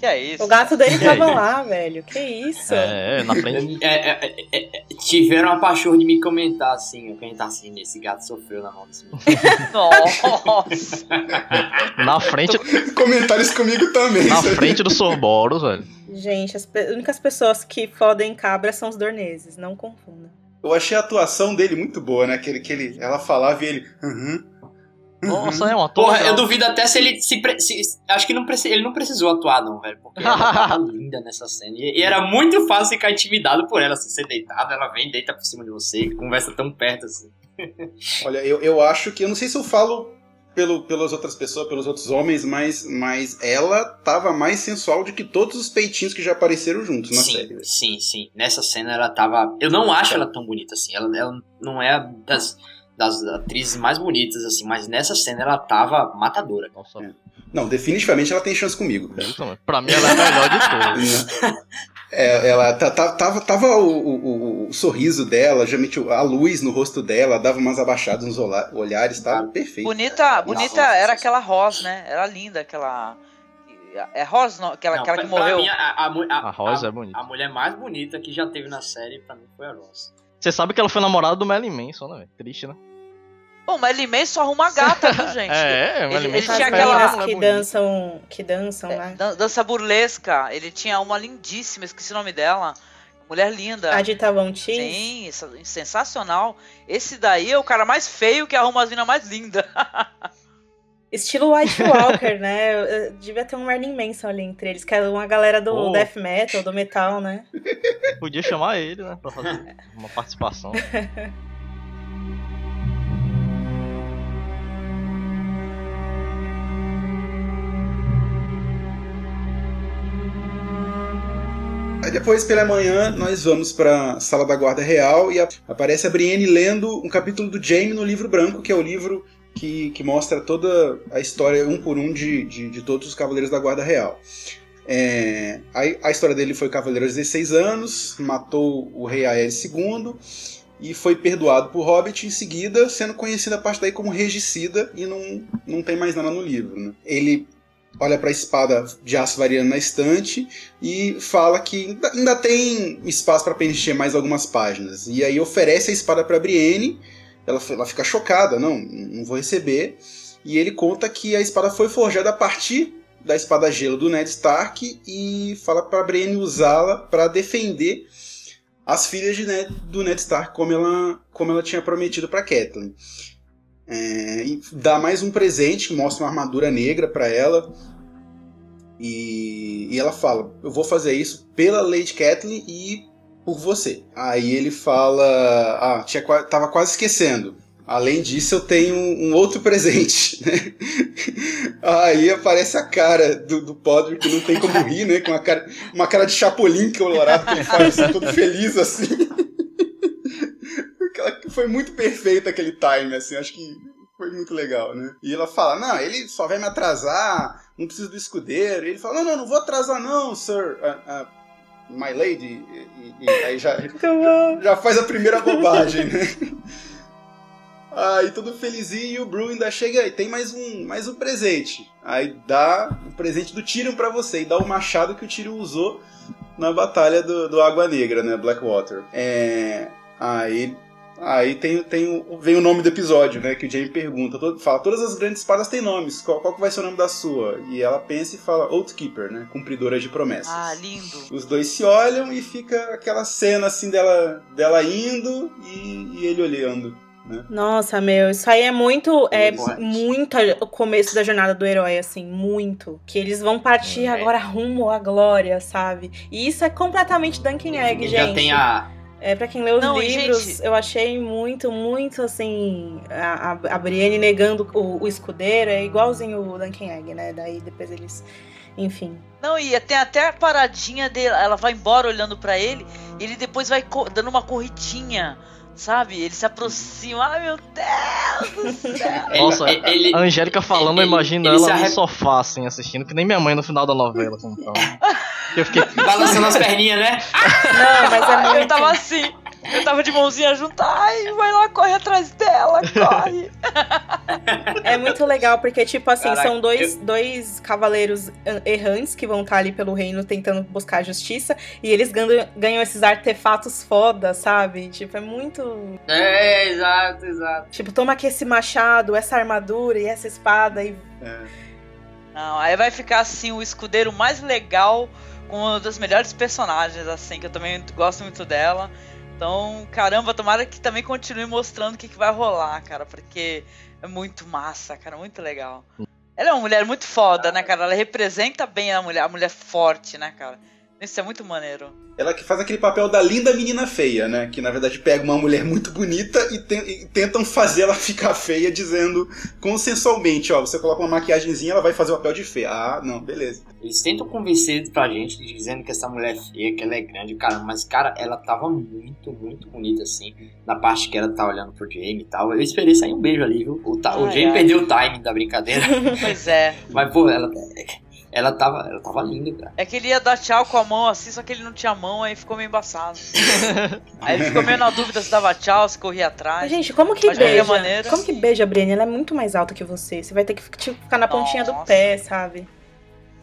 Que é isso? O gato dele tava lá, velho. Que isso? É, na frente. É, é, é, é, é, tiveram a paixão de me comentar assim, eu comentar assim, esse gato sofreu na mão desse. Nossa. Na frente, Comentários comigo também. na sabe? frente do Sorboros, velho. Gente, as pe- únicas pessoas que fodem cabra são os dorneses, não confunda. Eu achei a atuação dele muito boa, né? Que ele, que ele, ela falava e ele. Uhum. Nossa, é uma ator Porra, eu duvido até se ele se, pre- se- acho que não preci- ele não precisou atuar não, velho, porque ela tava linda nessa cena. E, e era muito fácil ficar intimidado por ela, assim, ser deitada, ela vem, deita por cima de você, conversa tão perto assim. Olha, eu, eu acho que. Eu não sei se eu falo pelo, pelas outras pessoas, pelos outros homens, mas, mas ela tava mais sensual do que todos os peitinhos que já apareceram juntos na sim, série. sim, sim. Nessa cena ela tava, eu não acho ela tão bonita assim. Ela, ela não é das das atrizes mais bonitas assim, mas nessa cena ela tava matadora. Nossa, Não, definitivamente ela tem chance comigo. cara. Pra mim ela é a melhor de todas. É, ela ta- ta- tava, tava o, o- o- sorriso dela, geralmente a luz no rosto dela, dava umas abaixadas nos olhares, tava perfeito. Bonita, bonita Nossa, era aquela Rose, né? Era linda aquela. É Rose, não? Aquela, Não, aquela pra- que pra morreu. mim, a, a, a- A Rosa é bonita. a mulher mais bonita que já teve na série, pra mim, foi a Ross. Você sabe que ela foi namorada do Merlin Manson, né? Triste, né? Pô, mas ele mesmo só arruma gata, viu, gente? É, o Ele- ele tinha é aquela- mulher que dançam, que dançam É, lá. dan- dança burlesca. Ele tinha uma lindíssima, esqueci o nome dela. Mulher linda. A de Cheese. Sim, sensacional. Esse daí é o cara mais feio que arruma as minas mais lindas. Estilo White Walker, né? Eu- eu- Devia ter um Merlin Manson ali entre eles, que é uma galera do Oh. death metal, do metal, né? Podia chamar ele, né? Pra fazer uma participação. Aí depois, pela manhã, nós vamos pra sala da guarda real e a- aparece a Brienne lendo um capítulo do Jaime no livro branco, que é o livro que, que mostra toda a história, um por um, de, de, de todos os cavaleiros da guarda real. É, a, a história dele foi cavaleiro aos 16 anos, matou o rei Aerys II e foi perdoado por Hobbit em seguida, sendo conhecido a partir daí como regicida e não, não tem mais nada no livro. né? Ele olha para a espada de aço variando na estante e fala que ainda, tem espaço para preencher mais algumas páginas. E aí oferece a espada para Brienne. Ela, ela fica chocada, não, não vou receber. E ele conta que a espada foi forjada a partir da espada gelo do Ned Stark e fala para Brienne usá-la para defender as filhas Ned, do Ned Stark como ela, como ela tinha prometido para Catelyn. É, e dá mais um presente, mostra uma armadura negra para ela. E, e ela fala: Eu vou fazer isso pela Lady Catelyn e por você. Aí ele fala: Ah, tinha, tava quase esquecendo. Além disso, eu tenho um outro presente. né? Aí aparece a cara do, do Podrick, que não tem como rir, né? Com uma cara, uma cara de chapolim colorado que ele faz assim, todo feliz assim. Foi muito perfeito aquele time, assim, acho que foi muito legal, né? E ela fala, não, ele só vai me atrasar, não precisa do escudeiro. E ele fala, não, não, não vou atrasar não, sir, Ah, ah, my lady. E, e- e aí já, Muito bom. já faz a primeira bobagem, né? Aí todo felizinho e o Bru ainda chega e tem mais um, mais um presente. Aí dá o presente do Tyrion pra você e dá o machado que o Tyrion usou na batalha do, do Água Negra, né? Blackwater. É, aí aí tem, tem vem o nome do episódio, né? Que o Jaime pergunta, todo- fala, todas as grandes espadas têm nomes, qual, qual vai ser o nome da sua? E ela pensa e fala Oathkeeper, né? Cumpridora de promessas. Ah, lindo. Os dois se olham e fica aquela cena assim dela, dela indo e, e ele olhando. Né? Nossa, meu, isso aí é muito, é muito o começo da jornada do herói, assim, muito. Que eles vão partir É. agora rumo à glória, sabe? E isso é completamente Dunkin' Egg, Ele gente. já tem a. É, pra quem lê os Não, livros, gente- eu achei muito, muito assim. A, a, Brienne negando o, o escudeiro é igualzinho o Duncan Egg, né? Daí depois eles. Enfim. Não, e tem até a paradinha dele, ela vai embora olhando pra ele, e ele depois vai dando uma corridinha, sabe? Ele se aproxima, ai meu Deus do céu. Nossa, ele- a Angélica falando, eu ele- imagino ele ela se no sofá, assim, assistindo, que nem minha mãe no final da novela. assim, Então. Eu fiquei. Balançando as perninhas, né? Não, mas é muito. Eu tava assim, eu tava de mãozinha junto, ai, vai lá, corre atrás dela, corre. É muito legal, porque, tipo assim, Caraca, são dois, dois cavaleiros eh, errantes que vão estar ali pelo reino tentando buscar a justiça, e eles ganham, ganham esses artefatos foda, sabe? Tipo, é muito. É, exato, exato. Tipo, toma aqui esse machado, essa armadura e essa espada, e Não, aí vai ficar assim o escudeiro mais legal com uma das melhores personagens, assim, que eu também gosto muito dela. Então, caramba, tomara que também continue mostrando o que, que vai rolar, cara, porque é muito massa, cara, muito legal. Ela é uma mulher muito foda, né, cara? Ela representa bem a mulher, a mulher forte, né, cara? Isso é muito maneiro. Ela que faz aquele papel da linda menina feia, né? Que na verdade pega uma mulher muito bonita e, ten- e tentam fazer ela ficar feia, dizendo consensualmente: ó, você coloca uma maquiagemzinha, ela vai fazer o papel de feia. Ah, não, beleza. Eles tentam convencer pra gente, dizendo que essa mulher é feia, que ela é grande, cara, mas, cara, ela tava muito, muito bonita, assim, na parte que ela tá olhando pro Jamie e tal. Eu esperei sair um beijo ali, viu? O, ta- o Jamie perdeu o timing da brincadeira, Pois é. mas, pô, ela, ela, tava, ela tava linda, cara. É que ele ia dar tchau com a mão assim, só que ele não tinha mão, aí ficou meio embaçado. aí ele ficou meio na dúvida se dava tchau, se corria atrás. Mas, gente, como que Mas beija? maneira- Como que beija a Brienne? Ela é muito mais alta que você. Você vai ter que tipo, ficar na pontinha do Nossa. pé, sabe?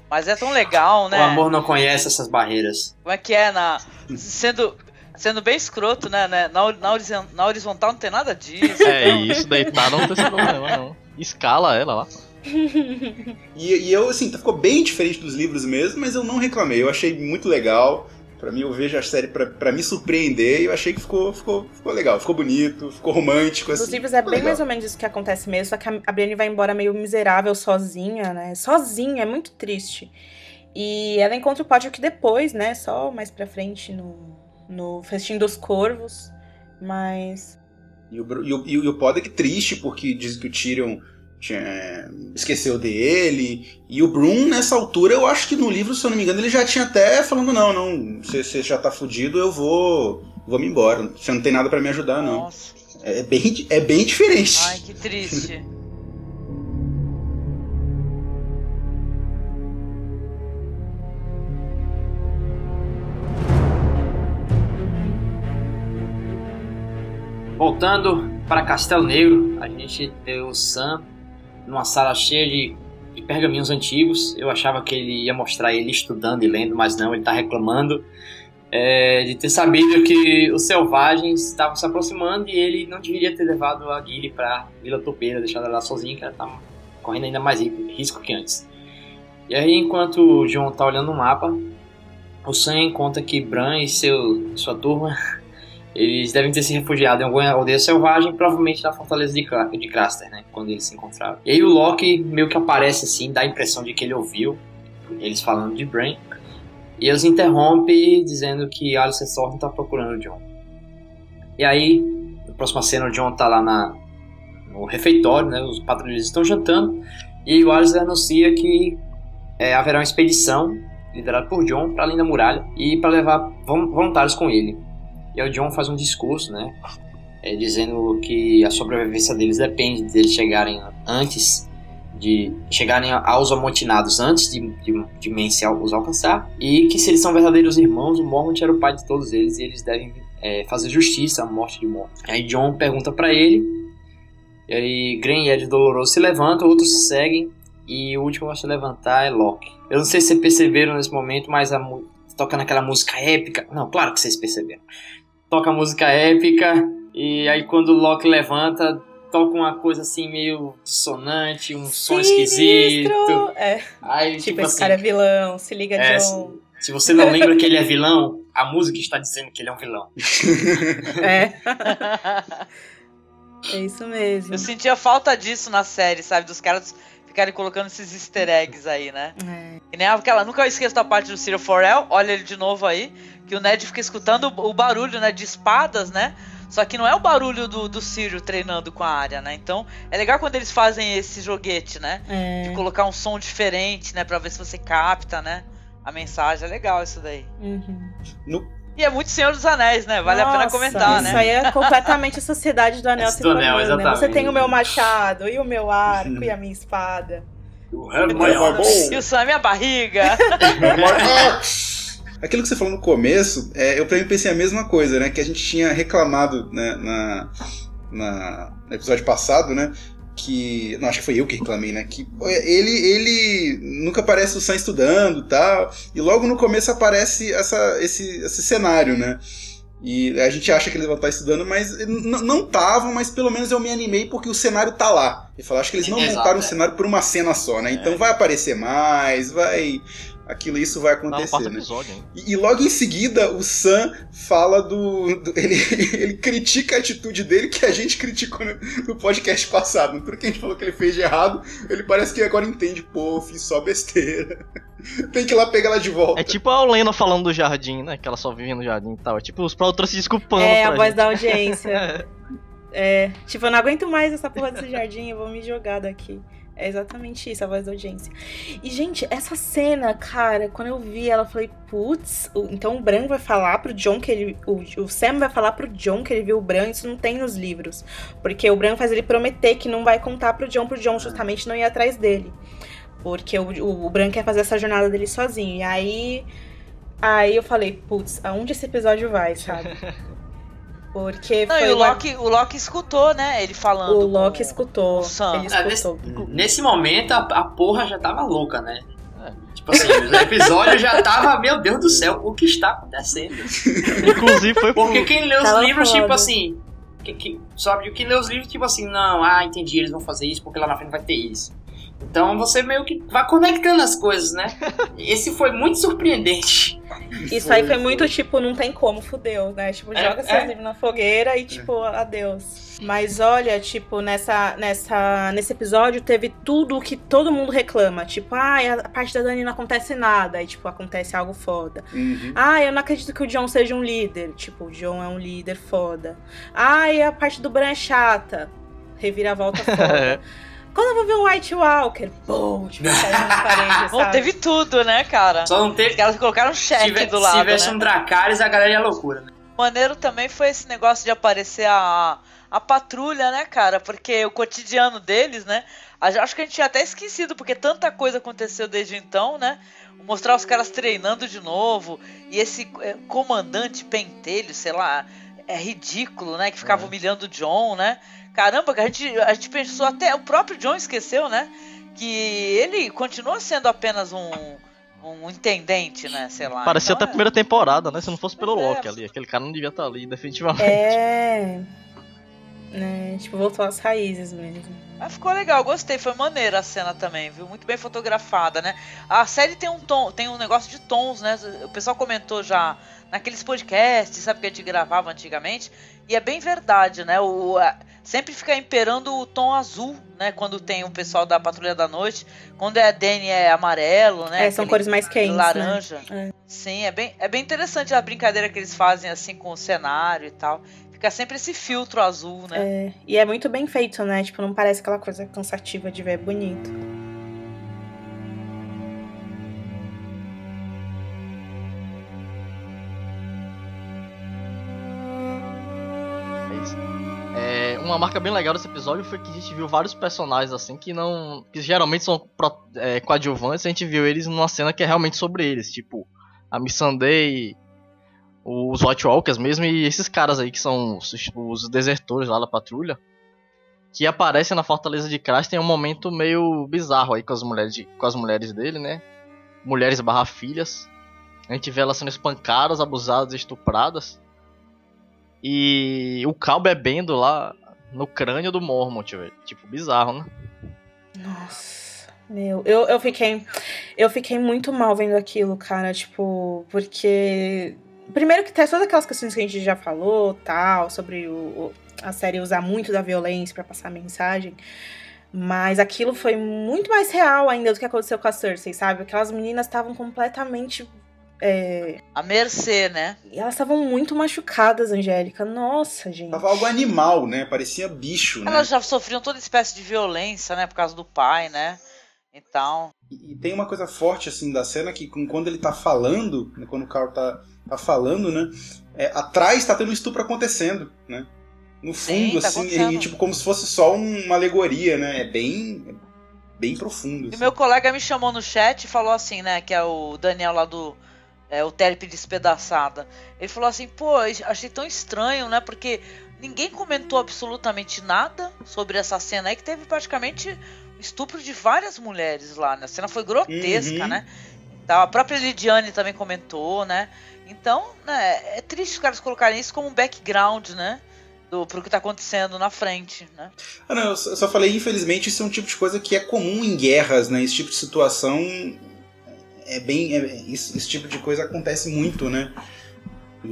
Mas é tão legal, né? O amor não conhece essas barreiras. Como é que é na. Sendo. Sendo bem escroto, né? né? Na, na, horizon- na horizontal não tem nada disso. É então- isso, deitar não tem esse problema, não. Escala ela lá. E, e eu, assim, ficou bem diferente dos livros mesmo, mas eu não reclamei. Eu achei muito legal. Pra mim, eu vejo a série pra, pra me surpreender e eu achei que ficou, ficou, ficou legal. Ficou bonito, ficou romântico, assim. Nos livros é bem legal. mais ou menos isso que acontece mesmo, só que a Brienne vai embora meio miserável, sozinha, né? Sozinha, é muito triste. E ela encontra o Podrick depois, né? Só mais pra frente no, no Festim dos Corvos. Mas. E o, e o, e o, Podrick triste, porque diz que o Tyrion tinha- esqueceu dele. E o Brum, nessa altura, eu acho que no livro, se eu não me engano, ele já tinha até falando: não, não, você você já tá fudido, eu vou, vou me embora. Você não tem nada pra me ajudar, não. Nossa. É bem, é bem diferente. Ai, que triste. Voltando para Castelo Negro, a gente vê o Sam numa sala cheia de, de pergaminhos antigos. Eu achava que ele ia mostrar ele estudando e lendo, mas não, ele está reclamando é, de ter sabido que os selvagens estavam se aproximando e ele não deveria ter levado a Guile para Vila Topeira, deixado ela lá sozinha, que ela tá correndo ainda mais ri- risco que antes. E aí, enquanto o John tá olhando o mapa, o Sam conta que Bran e seu, sua turma eles devem ter se refugiado em alguma aldeia selvagem, provavelmente na fortaleza de, Cra- de Craster, né? Quando eles se encontraram. E aí o Loki meio que aparece assim, dá a impressão de que ele ouviu eles falando de Bran. E eles interrompe dizendo que Alistair Thornton tá procurando o John. E aí, na próxima cena, o John tá lá na, no refeitório, né? Os patrulheiros estão jantando. E o Alistair anuncia que é, haverá uma expedição liderada por John para além da muralha e para levar vol- voluntários com ele. E aí o John faz um discurso, né? é, dizendo que a sobrevivência deles depende deles chegarem antes de chegarem aos amotinados antes de, de, de os alcançar e que se eles são verdadeiros irmãos, o Mormont era o pai de todos eles e eles devem é, fazer justiça à morte de Mormont. Aí John pergunta para ele, e aí Gren e Ed Doloroso se levantam, outros se seguem e o último a se levantar é Loki. Eu não sei se vocês perceberam nesse momento, mas a toca naquela música épica. Não, claro que vocês perceberam. Toca música épica e aí quando o Loki levanta, toca uma coisa assim meio dissonante, um som esquisito. Sinistro! É, Aí, tipo, tipo, esse assim, cara é vilão, se liga, É, John. se você não lembra que ele é vilão, a música está dizendo que ele é um vilão. É. é isso mesmo. Eu sentia falta disso na série, sabe? Dos caras ficarem colocando esses easter eggs aí, né? É. E nem aquela, nunca esqueço da parte do Ciro Forel, olha ele de novo aí, que o Ned fica escutando o barulho, né, de espadas, né? Só que não é o barulho do, do Círio treinando com a área, né? Então é legal quando eles fazem esse joguete, né? É. De colocar um som diferente, né? Pra ver se você capta, né? A mensagem. É legal isso daí. Uhum. No- E é muito Senhor dos Anéis, né? Vale a pena Nossa, comentar, Isso né? aí é completamente a sociedade do anel do anel, né? Você exatamente. tem o meu machado, e o meu arco, e a minha espada. My arms. E o Sam é minha barriga. Aquilo que você falou no começo, é, eu pra mim pensei a mesma coisa, né? Que a gente tinha reclamado né, na, na- no episódio passado, né? Que. Não, acho que foi eu que reclamei, né? Que ele, ele nunca aparece o Sam estudando e tal. E logo no começo aparece essa, esse, esse cenário, né? E a gente acha que eles vão estar estudando, mas não estavam, mas pelo menos eu me animei porque o cenário tá lá. E falar, acho que eles não Exato, montaram o é. cenário por uma cena só, né? Então vai aparecer mais, vai. Aquilo, isso vai acontecer, né? episódio, hein? E, e logo em seguida, o Sam fala do. do- ele, ele critica a atitude dele que a gente criticou no, no podcast passado. Tudo que a gente falou que ele fez de errado, ele parece que agora entende. Pô, fiz só besteira. Tem que ir lá pegar ela de volta. É tipo a Lena falando do jardim, né? Que ela só vive no jardim e tal. É tipo os produtores se desculpando. é, pra a voz gente. da audiência. É, tipo, eu não aguento mais essa porra desse jardim, eu vou me jogar daqui. É exatamente isso, a voz da audiência. E, gente, essa cena, cara, quando eu vi ela, eu falei, putz, então o Bran vai falar pro John que ele. O, o Sam vai falar pro John que ele viu o Bran, isso não tem nos livros. Porque o Bran faz ele prometer que não vai contar pro John, pro John justamente não ir atrás dele. Porque o, o, o Bran quer fazer essa jornada dele sozinho. E aí. Aí eu falei, putz, aonde esse episódio vai, sabe? Porque Não, foi e o uma- Loki, o Loki escutou, né? Ele falando. o Loki escutou. o Sam. Ele Ah, nesse, escutou. nesse momento a, a porra já tava louca, né? Tipo assim, o episódio já tava, meu Deus do céu, o que está acontecendo? Inclusive foi Porque quem lê os Tava livros, foda. tipo assim. Que, que, sabe, quem lê os livros, tipo assim, não, ah, entendi, eles vão fazer isso porque lá na frente vai ter isso. Então você meio que vai conectando as coisas, né? Esse foi muito surpreendente. Isso aí foi muito tipo, não tem como, fudeu, né? Tipo, É, joga é. seus livros na fogueira e tipo, adeus. Mas olha, tipo, nessa, nessa, nesse episódio teve tudo o que todo mundo reclama. Tipo, ah, a parte da Dani não acontece nada. E, tipo, acontece algo foda. Uhum. Ah, eu não acredito que o John seja um líder. Tipo, o John é um líder foda. Ah, e a parte do Bran é chata. Reviravolta foda. Quando eu vou ver um White Walker, pum, tipo, parede, Bom, teve tudo, né, cara? Só não Os teve. caras colocaram um Se cheque do se lado, tivesse né? um Dracarys, a galera ia loucura, né? maneiro também foi esse negócio de aparecer a, a patrulha, né, cara? Porque o cotidiano deles, né? a- Acho que a gente tinha até esquecido, porque tanta coisa aconteceu desde então, né? Mostrar os caras treinando de novo. E esse é, comandante pentelho, sei lá, é ridículo, né? Que ficava humilhando o John, né? Caramba, que a gente, a gente pensou até. O próprio John esqueceu, né? Que ele continua sendo apenas um. Um intendente, né? Sei lá. Parecia Então, até a primeira temporada, né? Se não fosse pelo é. Loki ali. Aquele cara não devia estar ali, definitivamente. É. Né, tipo, voltou às raízes mesmo. Mas ficou legal, gostei, foi maneira a cena também, viu? Muito bem fotografada, né? A série tem um tom, tem um negócio de tons, né? O pessoal comentou já naqueles podcasts, sabe que a gente gravava antigamente, e é bem verdade, né? O, a- sempre fica imperando o tom azul, né? Quando tem o pessoal da Patrulha da Noite, quando é a Danny é amarelo, né? É, são Aquele cores mais quentes, né? laranja. É. Sim, é bem, é bem interessante a brincadeira que eles fazem assim com o cenário e tal. Fica sempre esse filtro azul, né? É, e é muito bem feito, né? Tipo, não parece aquela coisa cansativa de ver, é bonito. Uma marca bem legal desse episódio foi que a gente viu vários personagens assim que não. que geralmente são pro- é, coadjuvantes, a gente viu eles numa cena que é realmente sobre eles, tipo a Missandei, os White Walkers mesmo, e esses caras aí que são os, os desertores lá da patrulha. Que aparecem na Fortaleza de Crash tem um momento meio bizarro aí com as mulheres, de- com as mulheres dele, né? Mulheres barra filhas. A gente vê elas sendo espancadas, abusadas, estupradas. E o Cal bebendo lá no crânio do Mormont, velho. Tipo, bizarro, né? Nossa, meu, eu, eu fiquei. Eu fiquei muito mal vendo aquilo, cara, tipo, porque. Primeiro que tem todas aquelas questões que a gente já falou, tal, sobre o, a série usar muito da violência pra passar mensagem. Mas aquilo foi muito mais real ainda do que aconteceu com a Cersei, sabe? Aquelas meninas estavam completamente. É... A mercê, né? E elas estavam muito machucadas, Angélica. Nossa, gente. Tava algo animal, né? Parecia bicho, né? Elas já sofriam toda espécie de violência, né? Por causa do pai, né? Então. E, e tem uma coisa forte, assim, da cena que quando ele tá falando, né, quando o Carl tá, tá falando, né? É, atrás tá tendo um estupro acontecendo, né? No fundo, Sim, tá assim, e, tipo, como se fosse só uma alegoria, né? É bem. bem profundo. E assim. meu colega me chamou no chat e falou assim, né? Que é o Daniel lá do. É, o Terpe Despedaçada. Ele falou assim, pô, achei tão estranho, né? Porque ninguém comentou absolutamente nada sobre essa cena aí, que teve praticamente estupro de várias mulheres lá, né? A cena foi grotesca, Uhum. né? Então, a própria Lidiane também comentou, né? Então, né, é triste os caras colocarem isso como um background, né? Do, pro que tá acontecendo na frente, né? Ah, não, eu só falei, infelizmente, isso é um tipo de coisa que é comum em guerras, né? Esse tipo de situação é bem. é- esse, esse tipo de coisa acontece muito, né? Em,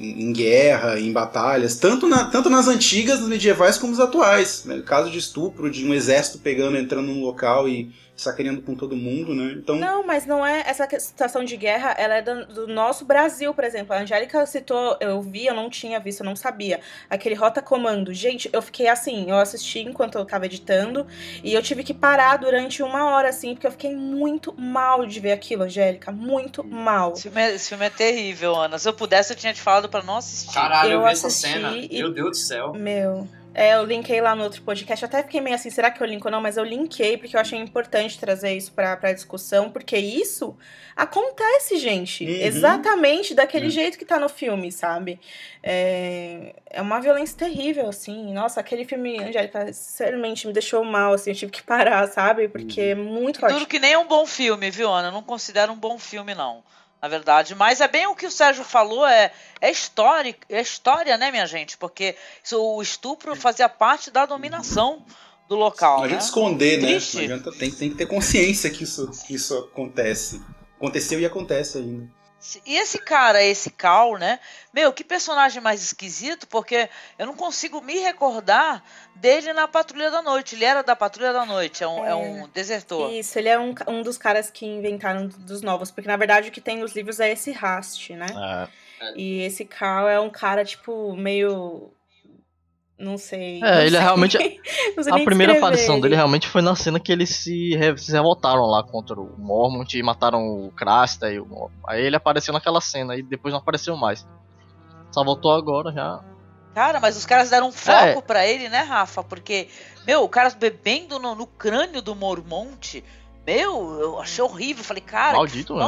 em- em guerra, em batalhas, tanto, na- tanto nas antigas, nas medievais, como nos atuais. Né? Caso de estupro, de um exército pegando, entrando num local e sacaneando com todo mundo, né? Então. Não, mas não é essa que- situação de guerra, ela é do, do nosso Brasil, por exemplo. A Angélica citou, eu vi, eu não tinha visto, eu não sabia. Aquele Rota Comando. Gente, eu fiquei assim, eu assisti enquanto eu tava editando e eu tive que parar durante uma hora, assim, porque eu fiquei muito mal de ver aquilo, Angélica. Muito mal. Esse filme, é, esse filme é terrível, Ana. Se eu pudesse, eu tinha te falado pra não assistir. Caralho, eu, Eu vi essa assisti cena. e- Meu Deus do céu. Meu. É, eu linkei lá no outro podcast. Eu até fiquei meio assim, será que eu linko ou não? Mas eu linkei porque eu achei importante trazer isso pra, pra discussão, porque isso acontece, gente. Uhum. Exatamente daquele É. jeito que tá no filme, sabe? É, é uma violência terrível, assim. Nossa, aquele filme, Angélica, sinceramente me deixou mal, assim. Eu tive que parar, sabe? Porque é muito forte. Duro que nem é um bom filme, viu, Ana? Eu não considero um bom filme, não. Na verdade. Mas é bem o que o Sérgio falou, é, é, história, é história, né, minha gente? Porque isso, o estupro fazia parte da dominação do local. Não né? adianta esconder, né? Triste. Não adianta, tem, tem que ter consciência que isso, que isso acontece. Aconteceu e acontece ainda. E esse cara, esse Cal, né? Meu, que personagem mais esquisito, porque eu não consigo me recordar dele na Patrulha da Noite. Ele era da Patrulha da Noite, é um, é um desertor. Isso, ele é um, um dos caras que inventaram dos novos, porque na verdade o que tem nos livros é esse Rast, né? É. E esse Carl é um cara, tipo, meio. Não sei. não É, ele sei. é realmente. Não sei A nem primeira aparição ele. dele realmente foi na cena que eles se, re- se revoltaram lá contra o Mormont e mataram o Crasta e o Mormont. Aí ele apareceu naquela cena e depois não apareceu mais. Só voltou agora já. Cara, mas os caras deram um foco É. pra ele, né, Rafa? Porque, meu, o cara bebendo no, no crânio do Mormonte, meu, eu achei horrível. Falei, cara, Maldito, que né?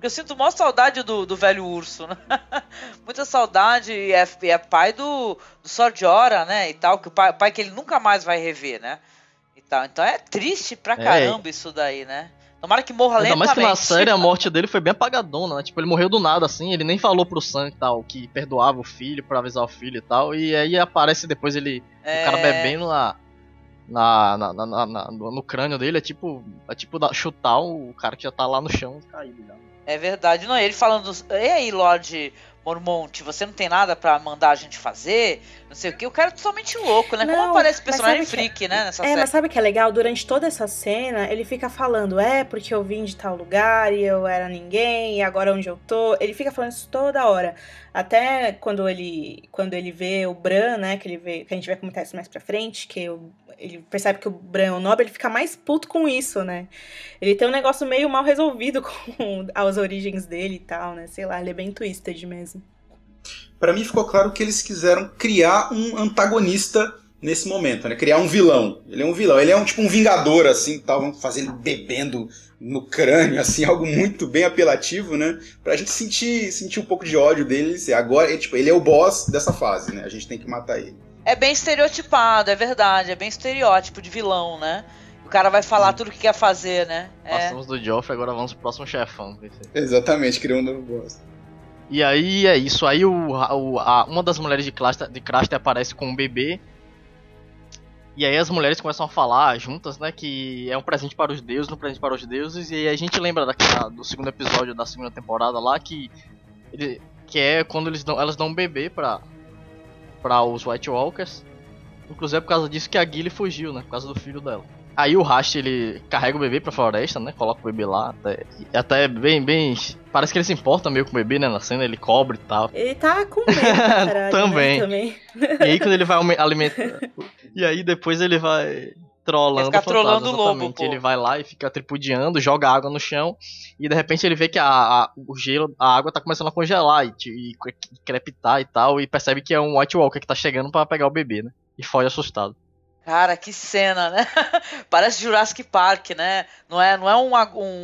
Porque eu sinto maior saudade do, do velho urso, né? Muita saudade. E é, é pai do, do Sordiora, né? E tal, que o pai, pai que ele nunca mais vai rever, né? E tal. Então é triste pra É. caramba isso daí, né? Tomara que morra Ainda mais lentamente. que na série a morte dele foi bem apagadona, né? Tipo, ele morreu do nada, assim, ele nem falou pro Sam e tal, que perdoava o filho pra avisar o filho e tal. E aí aparece depois ele. É. O cara bebendo na. Na, na, na- na- na- no, no crânio dele é tipo. É tipo chutar o cara que já tá lá no chão caído. já. É verdade. Não, ele falando, e aí, Lorde Mormonte, você não tem nada pra mandar a gente fazer? Não sei o que. O cara é totalmente louco, né? Como Não, aparece mas personagem que- freak, né? Nessa É, série. mas sabe o que é legal? Durante toda essa cena, ele fica falando, é, porque eu vim de tal lugar e eu era ninguém, e agora onde eu tô. Ele fica falando isso toda hora. Até quando ele quando ele vê o Bran, né, que ele vê, que a gente vai comentar isso mais pra frente, que o- ele percebe que o Bran é o nobre, ele fica mais puto com isso, né? Ele tem um negócio meio mal resolvido com as origens dele e tal, né? Sei lá, ele é bem twisted mesmo. Pra mim ficou claro que eles quiseram criar um antagonista nesse momento, né? Criar um vilão. Ele é um vilão, ele é um tipo um vingador, assim, estavam fazendo bebendo no crânio, assim, algo muito bem apelativo, né? Pra gente sentir, sentir um pouco de ódio dele. Agora, ele, tipo, ele é o boss dessa fase, né? A gente tem que matar ele. É bem estereotipado, é verdade. É bem estereótipo de vilão, né? O cara vai falar tudo o que quer fazer, né? É. Passamos do Joffrey, agora vamos pro próximo chefão. Exatamente, criou um novo boss. E aí é isso. Aí o, o- a- uma das mulheres de Craster, de Craster aparece com um bebê. E aí as mulheres começam a falar juntas, né? Que é um presente para os deuses, um presente para os deuses. E aí a gente lembra daquela, do segundo episódio da segunda temporada lá que. ele- que é quando eles dão, elas dão um bebê para para os White Walkers. Inclusive é por causa disso que a Gilly fugiu, né? Por causa do filho dela. Aí o Rast ele carrega o bebê pra floresta, né? Coloca o bebê lá. Até, e até bem, bem. Parece que ele se importa meio com o bebê, né? Na cena, ele cobre e tal. Ele tá com medo, caralho, Também. Né? Também. E aí quando ele vai alimentar. e aí depois ele vai trollando Vai ficar o trollando o lobo, pô. Ele vai lá e fica tripudiando, joga água no chão. E de repente ele vê que a, a- o gelo, a água tá começando a congelar e, e cre- crepitar e tal. E percebe que é um White Walker que tá chegando pra pegar o bebê, né? E foge assustado. Cara, que cena, né? Parece Jurassic Park, né? Não é, não é um,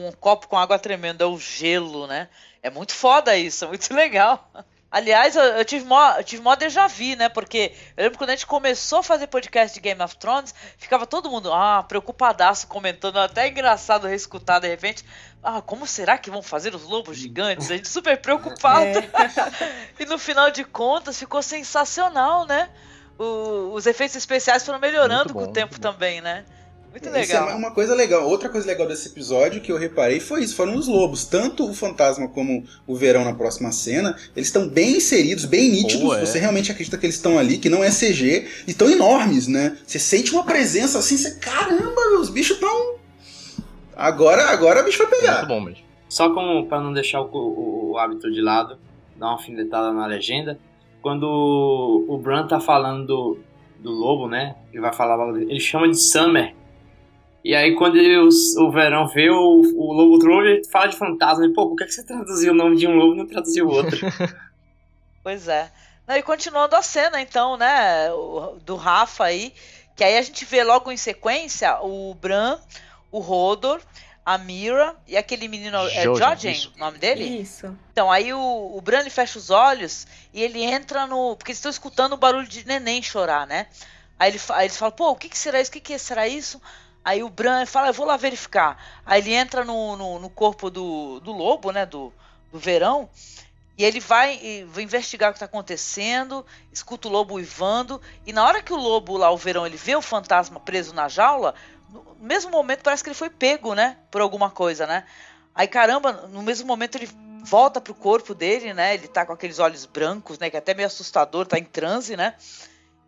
um copo com água tremendo, é o gelo, né? É muito foda isso, é muito legal. Aliás, eu, eu tive mó, eu tive mó déjà vu, né? Porque eu lembro quando a gente começou a fazer podcast de Game of Thrones, ficava todo mundo, ah, preocupadaço, comentando, até engraçado reescutar de repente. Ah, como será que vão fazer os lobos gigantes? A gente super preocupado. e no final de contas ficou sensacional, né? O- os efeitos especiais foram melhorando bom, com o tempo também, né? Muito Isso legal. é uma coisa legal. Outra coisa legal desse episódio que eu reparei foi isso: foram os lobos. Tanto o fantasma como o verão na próxima cena, eles estão bem inseridos, bem nítidos. Pô, é. Você realmente acredita que eles estão ali, que não é CG, e estão enormes, né? Você sente uma presença assim, você, caramba, os bichos estão. Agora, agora o bicho vai pegar. Muito bom mesmo. Só como para não deixar o, o- o hábito de lado, dar uma alfinetada na legenda. Quando o, o Bran tá falando do, do lobo, né? Ele vai falar, ele chama de Summer. E aí quando ele- o, o verão vê o, o lobo lobo, ele fala de fantasma. E, Pô, por que, que você traduziu o nome de um lobo e não traduziu o outro? Pois é. Não, e continuando a cena, então, né? Do Rafa aí. Que aí a gente vê logo em sequência o Bran, o Rodor, a Mira e aquele menino. É isso. o nome dele? Isso. Então, aí o, o Bran ele fecha os olhos e ele entra no. Porque eles estão escutando o barulho de neném chorar, né? Aí, ele, aí eles falam, pô, o que, que será isso? O que, que será isso? Aí o Bran fala, eu vou lá verificar. Aí ele entra no, no, no corpo do, do lobo, né? Do, do verão. E ele vai, e vai investigar o que está acontecendo, escuta o lobo uivando. E na hora que o lobo lá, o verão, ele vê o fantasma preso na jaula, no mesmo momento parece que ele foi pego, né? Por alguma coisa, né? Aí, caramba, no mesmo momento ele volta pro corpo dele, né? Ele tá com aqueles olhos brancos, né? Que é até meio assustador, tá em transe, né?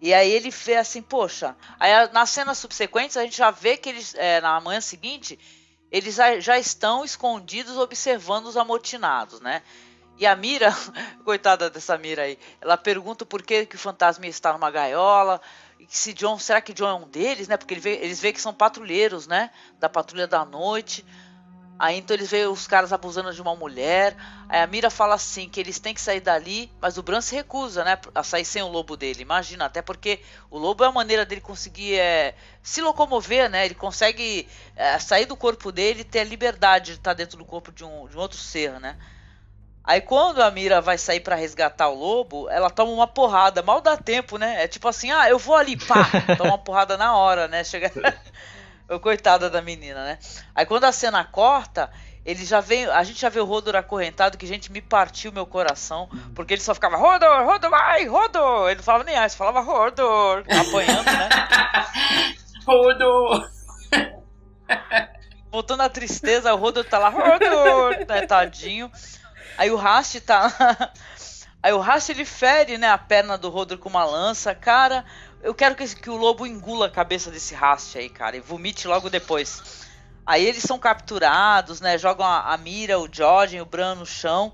E aí ele vê assim, poxa. Aí nas cenas subsequentes a gente já vê que eles, é, na manhã seguinte, eles já, estão escondidos observando os amotinados, né? E a Mira, coitada dessa Mira aí, ela pergunta por que, que o fantasma está numa gaiola. E se John, será que John é um deles, né? Porque ele vê- eles veem que são patrulheiros, né? Da patrulha da noite. Aí então eles veem os caras abusando de uma mulher. Aí a Mira fala assim que eles têm que sair dali, mas o Bran se recusa, né? A sair sem o lobo dele. Imagina, até porque o lobo é a maneira dele conseguir é, se locomover, né? Ele consegue é, sair do corpo dele e ter a liberdade de estar dentro do corpo de um, de um outro ser, né? Aí quando a Mira vai sair pra resgatar o lobo, ela toma uma porrada, mal dá tempo, né? É tipo assim, ah, eu vou ali, pá, toma uma porrada na hora, né? Chega. Coitada da menina, né? Aí quando a cena corta, ele já vem. A gente já vê o Rodor acorrentado, que gente me partiu meu coração, porque ele só ficava, Rodor, Rodor, vai, Rodor! Ele não falava nem ele falava Rodor, apanhando, né? Rodo! Voltando à tristeza, o Rodor tá lá, Rodor, né, tadinho. Aí o Rast tá. Aí o Rast ele fere, né, a perna do Rodor com uma lança. Cara, eu quero que, que o lobo engula a cabeça desse Rast aí, cara, e vomite logo depois. Aí eles são capturados, né? Jogam a, a Mira, o Jorgen, o Bran no chão.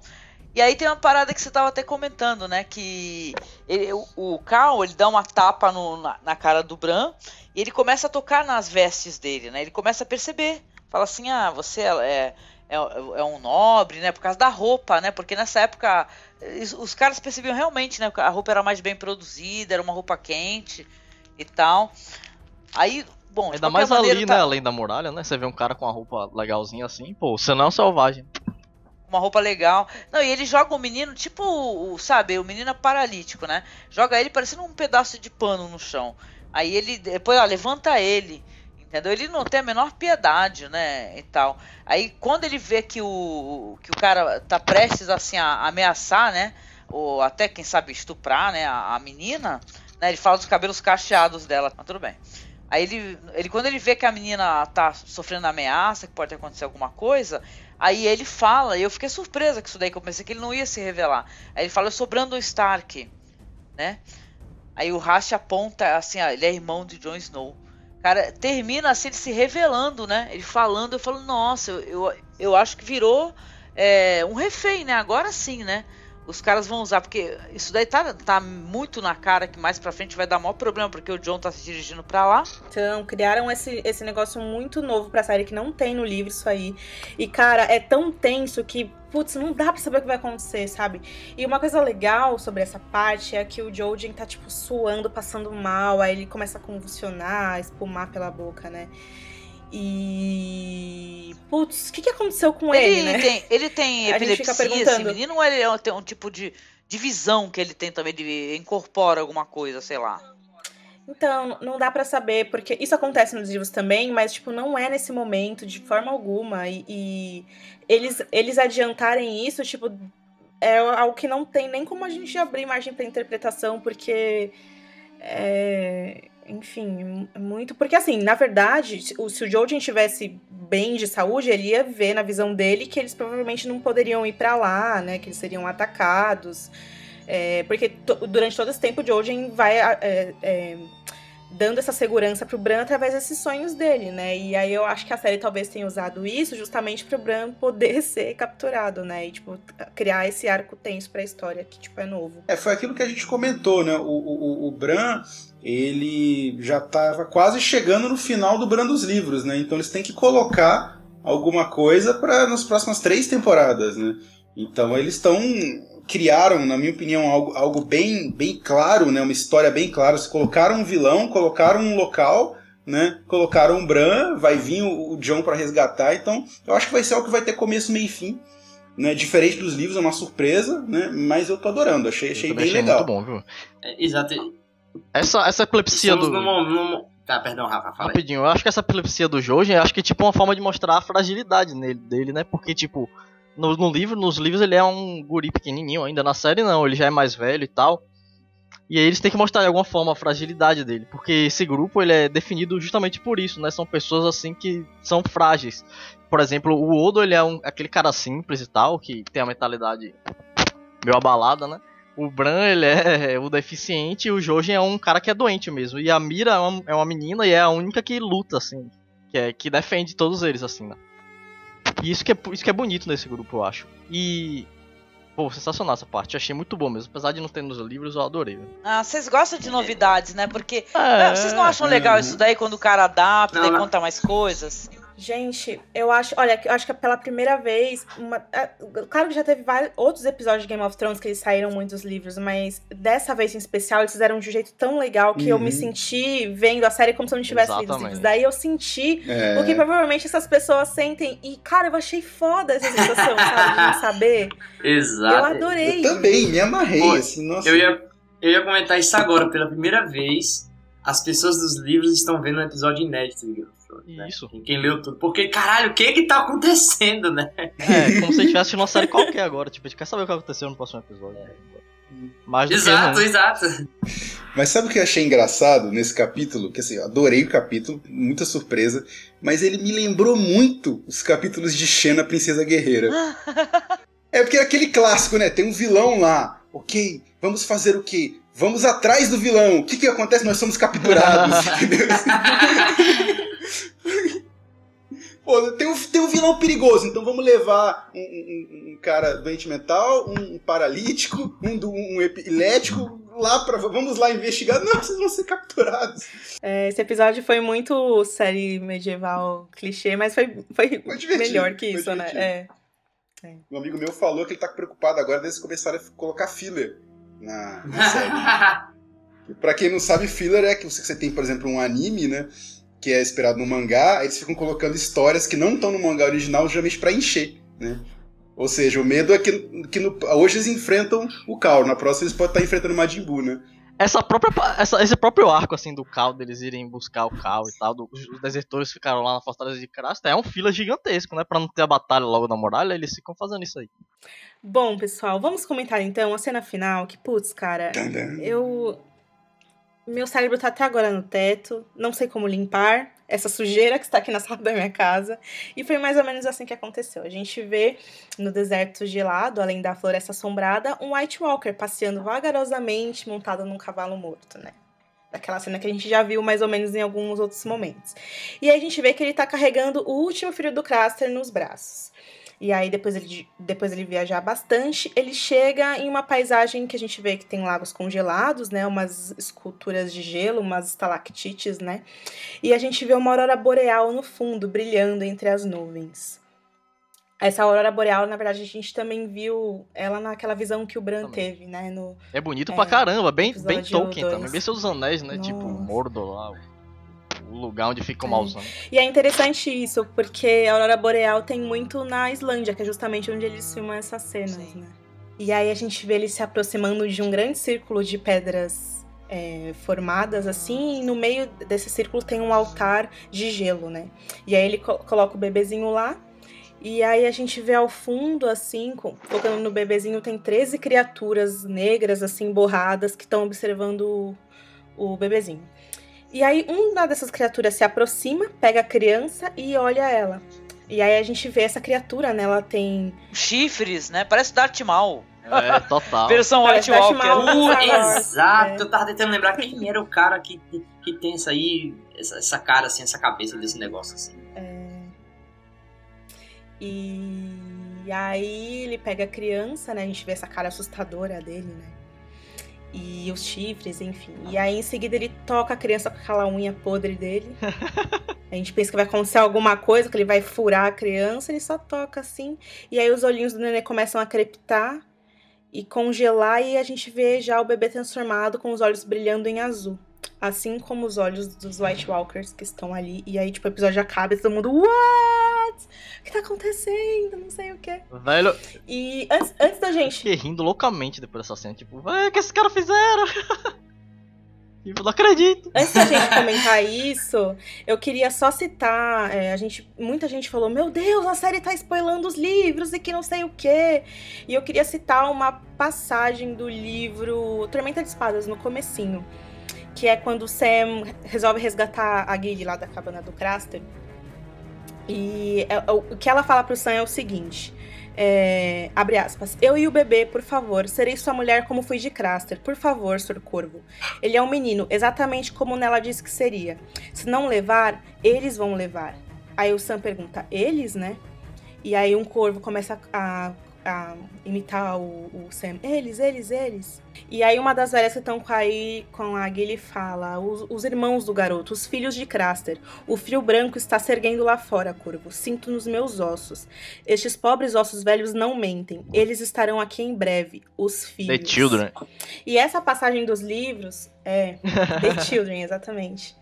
E aí tem uma parada que você tava até comentando, né? Que ele- o, o Cal, ele dá uma tapa no- na, na cara do Bran e ele começa a tocar nas vestes dele, né? Ele começa a perceber. Fala assim, ah, você é, é, é um nobre, né? Por causa da roupa, né? Porque nessa época os caras percebiam realmente, né? A roupa era mais bem produzida, era uma roupa quente e tal. Aí, bom, Ainda mais maneira, ali, tá- né? Além da muralha, né? Você vê um cara com uma roupa legalzinha assim, pô, você não é um selvagem. uma roupa legal. Não, e ele joga o menino, tipo, sabe, o menino é paralítico, né? Joga ele parecendo um pedaço de pano no chão. Aí ele, depois, ó, levanta ele. Entendeu? Ele não tem a menor piedade, né? E tal. Aí quando ele vê que o, que o cara tá prestes assim a ameaçar, né? Ou até, quem sabe, estuprar, né? A, a menina, né? Ele fala dos cabelos cacheados dela. Mas tudo bem. Aí ele, ele, quando ele vê que a menina tá sofrendo ameaça, que pode acontecer alguma coisa, aí ele fala, e eu fiquei surpresa com isso daí, que eu pensei que ele não ia se revelar. Aí ele fala, eu sou Brandon Stark, né? Aí o Rast aponta assim, ó, ele é irmão de Jon Snow. Cara, termina assim, ele se revelando, né? Ele falando, eu falo, nossa, eu, eu, eu acho que virou é, um refém, né? Agora sim, né? Os caras vão usar, porque isso daí tá, tá muito na cara que mais pra frente vai dar maior problema, porque o John tá se dirigindo pra lá. Então, criaram esse, esse negócio muito novo pra série que não tem no livro isso aí. E, cara, é tão tenso que, putz, não dá pra saber o que vai acontecer, sabe? E uma coisa legal sobre essa parte é que o Jojen tá, tipo, suando, passando mal, aí ele começa a convulsionar, espumar pela boca, né? E. Putz, o que, que aconteceu com ele, Ele né? tem, ele tem epilepsia, esse menino, ou ele é- tem um tipo de, de visão que ele tem também, de incorpora alguma coisa, sei lá. Então, não dá pra saber, porque isso acontece nos livros também, mas, tipo, não é nesse momento, de forma alguma. E, e eles, eles adiantarem isso, tipo, é algo que não tem nem como a gente abrir margem pra interpretação, porque. É, enfim, é muito. Porque, assim, na verdade, se o, Jojen estivesse bem de saúde, ele ia ver na visão dele que eles provavelmente não poderiam ir pra lá, né? Que eles seriam atacados. É, porque durante todo esse tempo o Jojen vai é, é, dando essa segurança pro Bran através desses sonhos dele, né? E aí eu acho que a série talvez tenha usado isso justamente pro Bran poder ser capturado, né? E, tipo, criar esse arco tenso pra história que, tipo, é novo. É, foi aquilo que a gente comentou, né? O, o- o Bran, ele já estava quase chegando no final do Bran dos livros, né? Então eles têm que colocar alguma coisa para nas próximas três temporadas, né? Então eles estão criaram, na minha opinião, algo, algo bem, bem claro, né? Uma história bem clara. Se colocaram um vilão, colocaram um local, né? Colocaram um Bran, vai vir o, o John para resgatar. Então eu acho que vai ser algo que vai ter começo, meio e fim. Né? Diferente dos livros, é uma surpresa, né? Mas eu tô adorando, achei, achei Eu bem achei legal. muito bom, viu? É, exato. Essa, essa epilepsia Estamos do. num- num- Tá, perdão, Rafa, fala. Rapidinho, eu acho que essa epilepsia do Jojen, eu acho que é tipo uma forma de mostrar a fragilidade nele, dele, né? Porque, tipo, no, no livro, nos livros ele é um guri pequenininho ainda, na série não, ele já é mais velho e tal. E aí eles têm que mostrar de alguma forma a fragilidade dele, porque esse grupo ele é definido justamente por isso, né? São pessoas assim que são frágeis. Por exemplo, o Odo ele é um, aquele cara simples e tal, que tem a mentalidade meio abalada, né? O Bran, ele é o deficiente e o Jojen é um cara que é doente mesmo. E a Mira é uma, é uma menina e é a única que luta, assim. Que, é, que defende todos eles, assim, né? E isso que, é, isso que é bonito nesse grupo, eu acho. E. Pô, sensacional essa parte. Eu achei muito bom mesmo. Apesar de não ter nos livros, eu adorei. velho. Ah, vocês gostam de novidades, né? Porque É. ah, vocês não acham legal Uhum. isso daí quando o cara adapta Não, e não. conta mais coisas? Gente, eu acho, olha, eu acho que é pela primeira vez, uma, é, claro que já teve vários outros episódios de Game of Thrones que eles saíram muitos livros, mas dessa vez em especial eles fizeram de um jeito tão legal que eu me Uhum. senti vendo a série como se eu não tivesse lido os Exatamente. livros. Daí eu senti É. o que provavelmente essas pessoas sentem e, cara, eu achei foda essa sensação, sabe, de não saber. Exato. Eu adorei. Eu também, me amarrei, Pô, assim, nossa. Eu ia, eu ia comentar isso agora. Pela primeira vez, as pessoas dos livros estão vendo um episódio inédito de Thrones, né? Isso. Quem- Quem leu tudo. Porque, caralho, o que que tá acontecendo, né? É, como se a gente tivesse uma série qualquer agora. Tipo, a gente quer saber o que aconteceu no próximo episódio. Mais do Exato, que não. exato. Mas sabe o que eu achei engraçado nesse capítulo? Que assim, eu adorei o capítulo, muita surpresa, mas ele me lembrou muito os capítulos de Xena, Princesa Guerreira. é porque é aquele clássico, né? Tem um vilão lá. Ok, vamos fazer o quê? Vamos atrás do vilão. O que que acontece? Nós somos capturados. entendeu? Pô, tem um, tem um vilão perigoso, então vamos levar um, um- um cara doente mental, um paralítico, um, do- um epilético lá para vamos lá investigar. Não, vocês vão ser capturados. É, esse episódio foi muito série medieval clichê, mas foi, foi, Foi melhor que foi isso, né? divertido. É. Um amigo meu falou que ele tá preocupado agora desde que começaram a colocar filler na, na série. Pra quem não sabe, filler é que você você tem, por exemplo, um anime, né? Que é esperado no mangá, aí eles ficam colocando histórias que não estão no mangá original, geralmente pra encher, né? Ou seja, o medo é que, que no- hoje eles enfrentam o Kaor, na próxima eles podem estar enfrentando o Majin Buu, né? Essa própria, essa, esse próprio arco, assim, do Cal, deles irem buscar o Cal e tal, do- os desertores ficaram lá na Fortaleza de Crasta, é um fila gigantesco, né? Pra não ter a batalha logo da muralha, eles ficam fazendo isso aí. Bom, pessoal, vamos comentar então a cena final, que putz, cara, eu. Meu cérebro tá até agora no teto, não sei como limpar. essa sujeira que está aqui na sala da minha casa. E foi mais ou menos assim que aconteceu. A gente vê no deserto gelado, além da floresta assombrada, um White Walker passeando vagarosamente montado num cavalo morto, né? Daquela cena que a gente já viu mais ou menos em alguns outros momentos. E aí a gente vê que ele tá carregando o último filho do Craster nos braços. E aí, depois ele, depois ele viajar bastante, ele chega em uma paisagem que a gente vê que tem lagos congelados, né? Umas esculturas de gelo, umas estalactites, né? E a gente vê uma aurora boreal no fundo, brilhando entre as nuvens. Essa aurora boreal, na verdade, a gente também viu ela naquela visão que o Bran Também. teve, né? No, É bonito É, pra caramba, bem, bem Tolkien também. Bem seus anéis, né? Tipo, Nossa. Mordor lá, o- lugar onde fica o É. mauzão. E é interessante isso, porque a Aurora Boreal tem muito na Islândia, que é justamente onde eles filmam essas cenas, Sim. né? E aí a gente vê ele se aproximando de um grande círculo de pedras é, formadas assim, e no meio desse círculo tem um altar de gelo, né? E aí ele co- coloca o bebezinho lá, e aí a gente vê ao fundo, assim, focando no bebezinho, tem 13 criaturas negras, assim, borradas, que estão observando o, o bebezinho. E aí uma dessas criaturas se aproxima, pega a criança e olha ela. E aí a gente vê essa criatura, né? Ela tem. Chifres, né? Parece Darth Maul. É, total. Versão Parece White Walker. Uh, exato, é. eu tava tentando lembrar quem era o cara que, que, tem essa aí, essa, essa cara assim, essa cabeça desse negócio assim. E aí ele pega a criança, né? A gente vê essa cara assustadora dele, né? E os chifres, enfim. E aí em seguida ele toca a criança com aquela unha podre dele. A gente pensa que vai acontecer alguma coisa, que ele vai furar a criança, ele só toca assim. E aí os olhinhos do nenê começam a crepitar e congelar, e a gente vê já o bebê transformado com os olhos brilhando em azul. Assim como os olhos dos White Walkers que estão ali. E aí, tipo, o episódio acaba e todo mundo. What? O que tá acontecendo? Não sei o quê. Velho, E antes, antes da gente. fiquei rindo loucamente depois dessa cena. Tipo, "Véi, o que esses caras fizeram? tipo, não acredito. Antes da gente comentar isso, eu queria só citar. é, a gente, muita gente falou: Meu Deus, a série tá spoilando os livros e que não sei o quê. E eu queria citar uma passagem do livro Tormenta de Espadas, no comecinho. Que é quando o Sam resolve resgatar a Gilly lá da cabana do Craster. E é- é o que ela fala pro Sam é o seguinte. é, abre aspas. Eu e o bebê, por favor, serei sua mulher como fui de Craster. Por favor, Sr. Corvo. Ele é um menino, exatamente como Nela disse que seria. Se não levar, eles vão levar. Aí o Sam pergunta, eles, né? E aí um corvo começa a, a imitar o, o Sam. Eles, eles, eles. E aí uma das velhas que estão com, aí, com a Gilly fala, os, os irmãos do garoto, os filhos de Craster. O frio branco está se erguendo lá fora, corvo. Sinto nos meus ossos. Estes pobres ossos velhos não mentem. Eles estarão aqui em breve. Os filhos. The Children. E essa passagem dos livros é The Children, exatamente.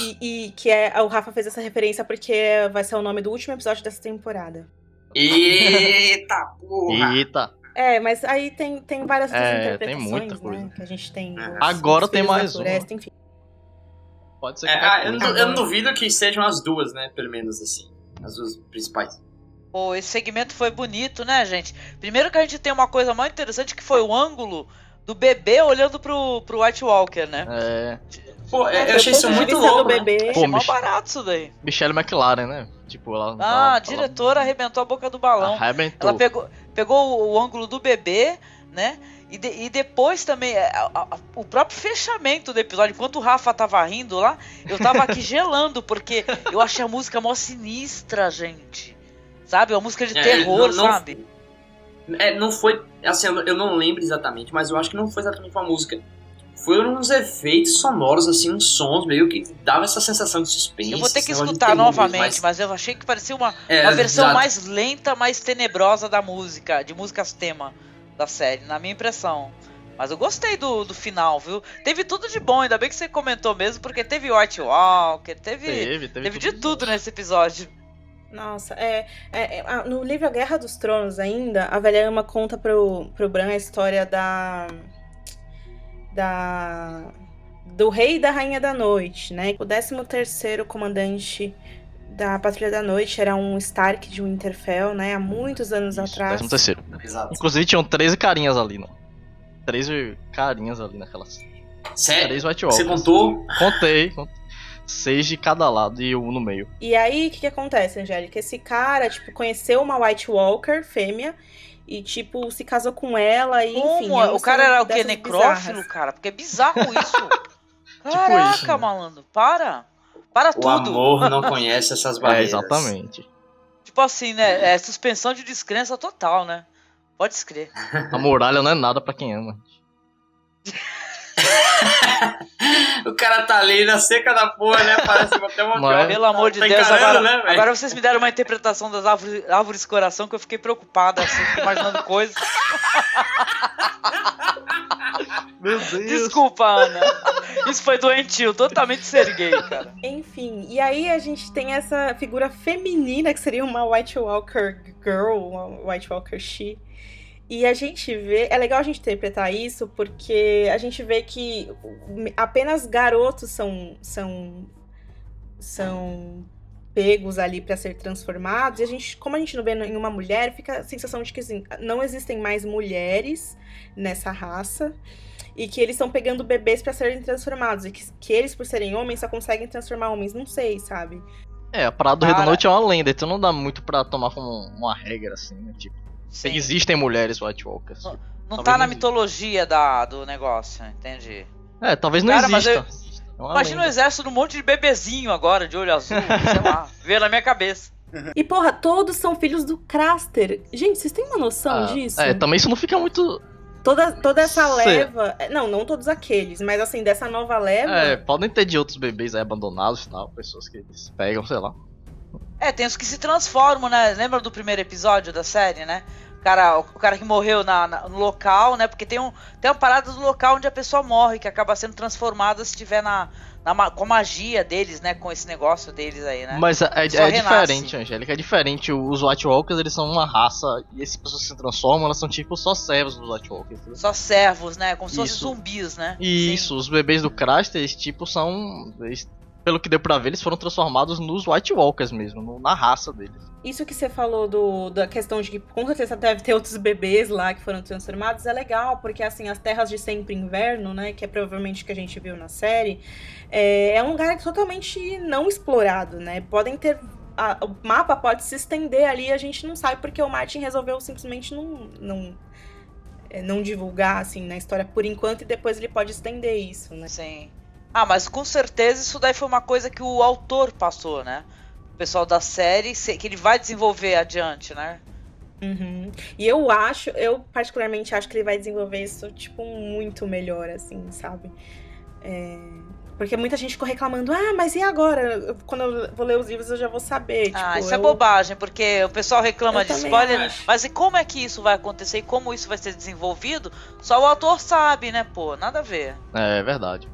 E, e que é. O Rafa fez essa referência porque vai ser o nome do último episódio dessa temporada. Eita porra! Eita. É, mas aí tem, tem várias outras É, tem interpretações, muita né? coisa. Que a gente tem. É. os- Agora os tem mais uma. floresta, enfim. Pode ser É, qualquer ah, eu, não, eu não duvido que sejam as duas, né? Pelo menos assim. As duas principais. Pô, esse segmento foi bonito, né, gente? Primeiro que a gente tem uma coisa mais interessante que foi o ângulo do bebê olhando pro, pro White Walker, né? É. Pô, É, eu achei isso muito vista do louco. né? bebê. Pô, Achei mó bicho. barato isso daí. Michelle McLaren, né? Tipo, ela. Ah, a ela- diretora arrebentou a boca do balão. Arrebentou. Ela pegou, pegou o, o ângulo do bebê, né? E, de- e depois também, é, a- a- o próprio fechamento do episódio, enquanto o Rafa tava rindo lá, eu tava aqui gelando, porque eu achei a música mó sinistra, gente. Sabe? Uma música de É, terror, não- não- sabe? É, não foi. Assim, eu não lembro exatamente, mas eu acho que não foi exatamente uma música. Foram uns efeitos sonoros, assim, uns sons meio que dava essa sensação de suspense. Eu vou ter que de escutar novamente, mas- mas eu achei que parecia uma, É, uma versão exato. mais lenta, mais tenebrosa da música, de músicas tema da série, na minha impressão. Mas eu gostei do, do final, viu? Teve tudo de bom, ainda bem que você comentou mesmo, porque teve White Walker, teve, Teve, teve, teve de tudo nesse episódio. Nossa, é, é- é, no livro A Guerra dos Tronos ainda, a velha ama conta pro, pro Bran a história da. Da. do rei e da rainha da noite, né? O 13 terceiro comandante da Patrulha da Noite era um Stark de Winterfell, né? Há muitos anos Isso, atrás. décimo terceiro. Exato. Inclusive tinham 13 carinhas ali, não. 13 carinhas ali naquelas. Sério? Três White Você Walkers. contou? Contei. contei. seis de cada lado e um no meio. E aí, o que, que acontece, Angélica? Esse cara, tipo, conheceu uma White Walker, fêmea, e, tipo, se casou com ela e, enfim... Como? é um o cara era o quê? dessas Necrófilo, cara? Porque é bizarro isso. Caraca, isso, né? malandro, para. Para O tudo. amor não conhece essas É, barreiras. exatamente. Tipo assim, né? É suspensão de descrença total, né? Pode escrever. A muralha não é nada pra quem ama. O cara tá ali na seca da porra, né? Parece até uma Mas- Pelo amor de Tá Deus, agora, né, velho? agora vocês me deram uma interpretação das árvores, árvores coração que eu fiquei preocupada, assim, imaginando coisas. Meu Deus. Desculpa, Ana. Isso foi doentio, totalmente ser gay, cara. Enfim, e aí a gente tem essa figura feminina que seria uma White Walker Girl, uma White Walker She. E a gente vê, é legal a gente interpretar isso porque a gente vê que apenas garotos são são são pegos ali para ser transformados. E a gente, como a gente não vê em uma mulher, fica a sensação de que assim, não existem mais mulheres nessa raça e que eles estão pegando bebês para serem transformados e que, que eles por serem homens só conseguem transformar homens, não sei, sabe? É, a parada do Rei da. Noite é uma lenda, então não dá muito pra tomar como uma regra, assim, né? Tipo, Sim. existem mulheres White Walkers. Não- Não tá na não mitologia da, do negócio, entendi. É, talvez não Cara, mas exista. É uma Imagina um lenda. exército de um monte de bebezinho agora, de olho azul, sei lá, veio na minha cabeça. E porra, todos são filhos do Craster. Gente, vocês têm uma noção Ah, disso? É, também isso não fica muito. Toda, toda essa leva. Não, não todos aqueles, mas assim, dessa nova leva. É, podem ter de outros bebês aí abandonados e tal, pessoas que eles pegam, sei lá. É, tem os que se transformam, né? Lembra do primeiro episódio da série, né? O cara, o cara que morreu na, na- no local, né? Porque tem, um, tem uma parada do local onde a pessoa morre, que acaba sendo transformada se tiver na, na com a magia deles, né? Com esse negócio deles aí, né? Mas é, é- é diferente, Angélica, é diferente. Os White Walkers, eles são uma raça, e essas pessoas se transformam, elas são tipo só servos dos White Walkers. entendeu? Só servos, né? Como se fossem zumbis, né? Isso, os bebês do Craster, eles tipo são. eles- pelo que deu pra ver, eles foram transformados nos White Walkers mesmo, no- na raça deles. Isso que você falou do, da questão de que com certeza deve ter outros bebês lá que foram transformados é legal, porque assim, as terras de sempre inverno, né? Que é provavelmente o que a gente viu na série, é, é um lugar totalmente não explorado, né? Podem ter. a- o mapa pode se estender ali e a gente não sabe porque o Martin resolveu simplesmente não. não é, não divulgar assim na história por enquanto e depois ele pode estender isso, né? Sim. Ah, mas com certeza isso daí foi uma coisa que o autor passou, né? O pessoal da série, que ele vai desenvolver adiante, né? Uhum. E eu acho, eu particularmente acho que ele vai desenvolver isso, tipo, muito melhor, assim, sabe? É, Porque muita gente ficou reclamando, ah, mas e agora? Quando eu vou ler os livros eu já vou saber. ah, tipo, isso é eu- bobagem, porque o pessoal reclama Eu de spoiler, acho. mas e como é que isso vai acontecer e como isso vai ser desenvolvido? Só o autor sabe, né, pô? Nada a ver. É verdade.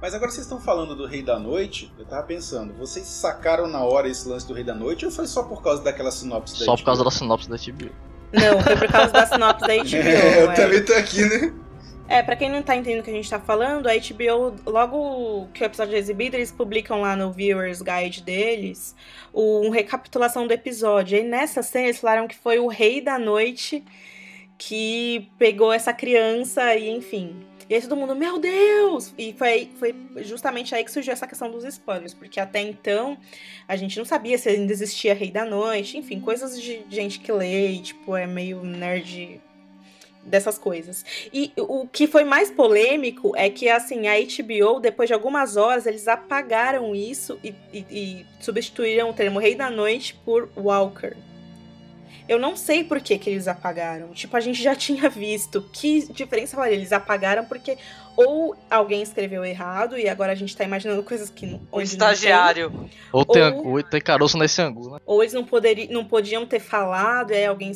Mas agora vocês estão falando do Rei da Noite, eu tava pensando, vocês sacaram na hora esse lance do Rei da Noite ou foi só por causa daquela sinopse da Só por causa da sinopse da HBO. Não, foi por causa da sinopse da HBO. É, eu é. também tô aqui, né? É, pra quem não tá entendendo o que a gente tá falando, a HBO, logo que o episódio é exibido, eles publicam lá no Viewers Guide deles o- uma recapitulação do episódio. E nessa cena eles falaram que foi o Rei da Noite que pegou essa criança e enfim. E aí todo mundo, meu Deus! E foi, foi justamente aí que surgiu essa questão dos spoilers, porque até então a gente não sabia se ainda existia Rei da Noite, enfim, coisas de gente que lê e, tipo, é meio nerd dessas coisas. E o que foi mais polêmico é que, assim, a HBO, depois de algumas horas, eles apagaram isso e, e- e substituíram o termo Rei da Noite por Walker. Eu não sei por que, que eles apagaram. Tipo, a gente já tinha visto. Que diferença faria? Eles apagaram porque ou alguém escreveu errado e agora a gente tá imaginando coisas que não. O onde não tem, estagiário. Ou tem, Ou- angu- ou tem caroço nesse ângulo, né? ou eles não, poderi, não podiam ter falado, e aí alguém.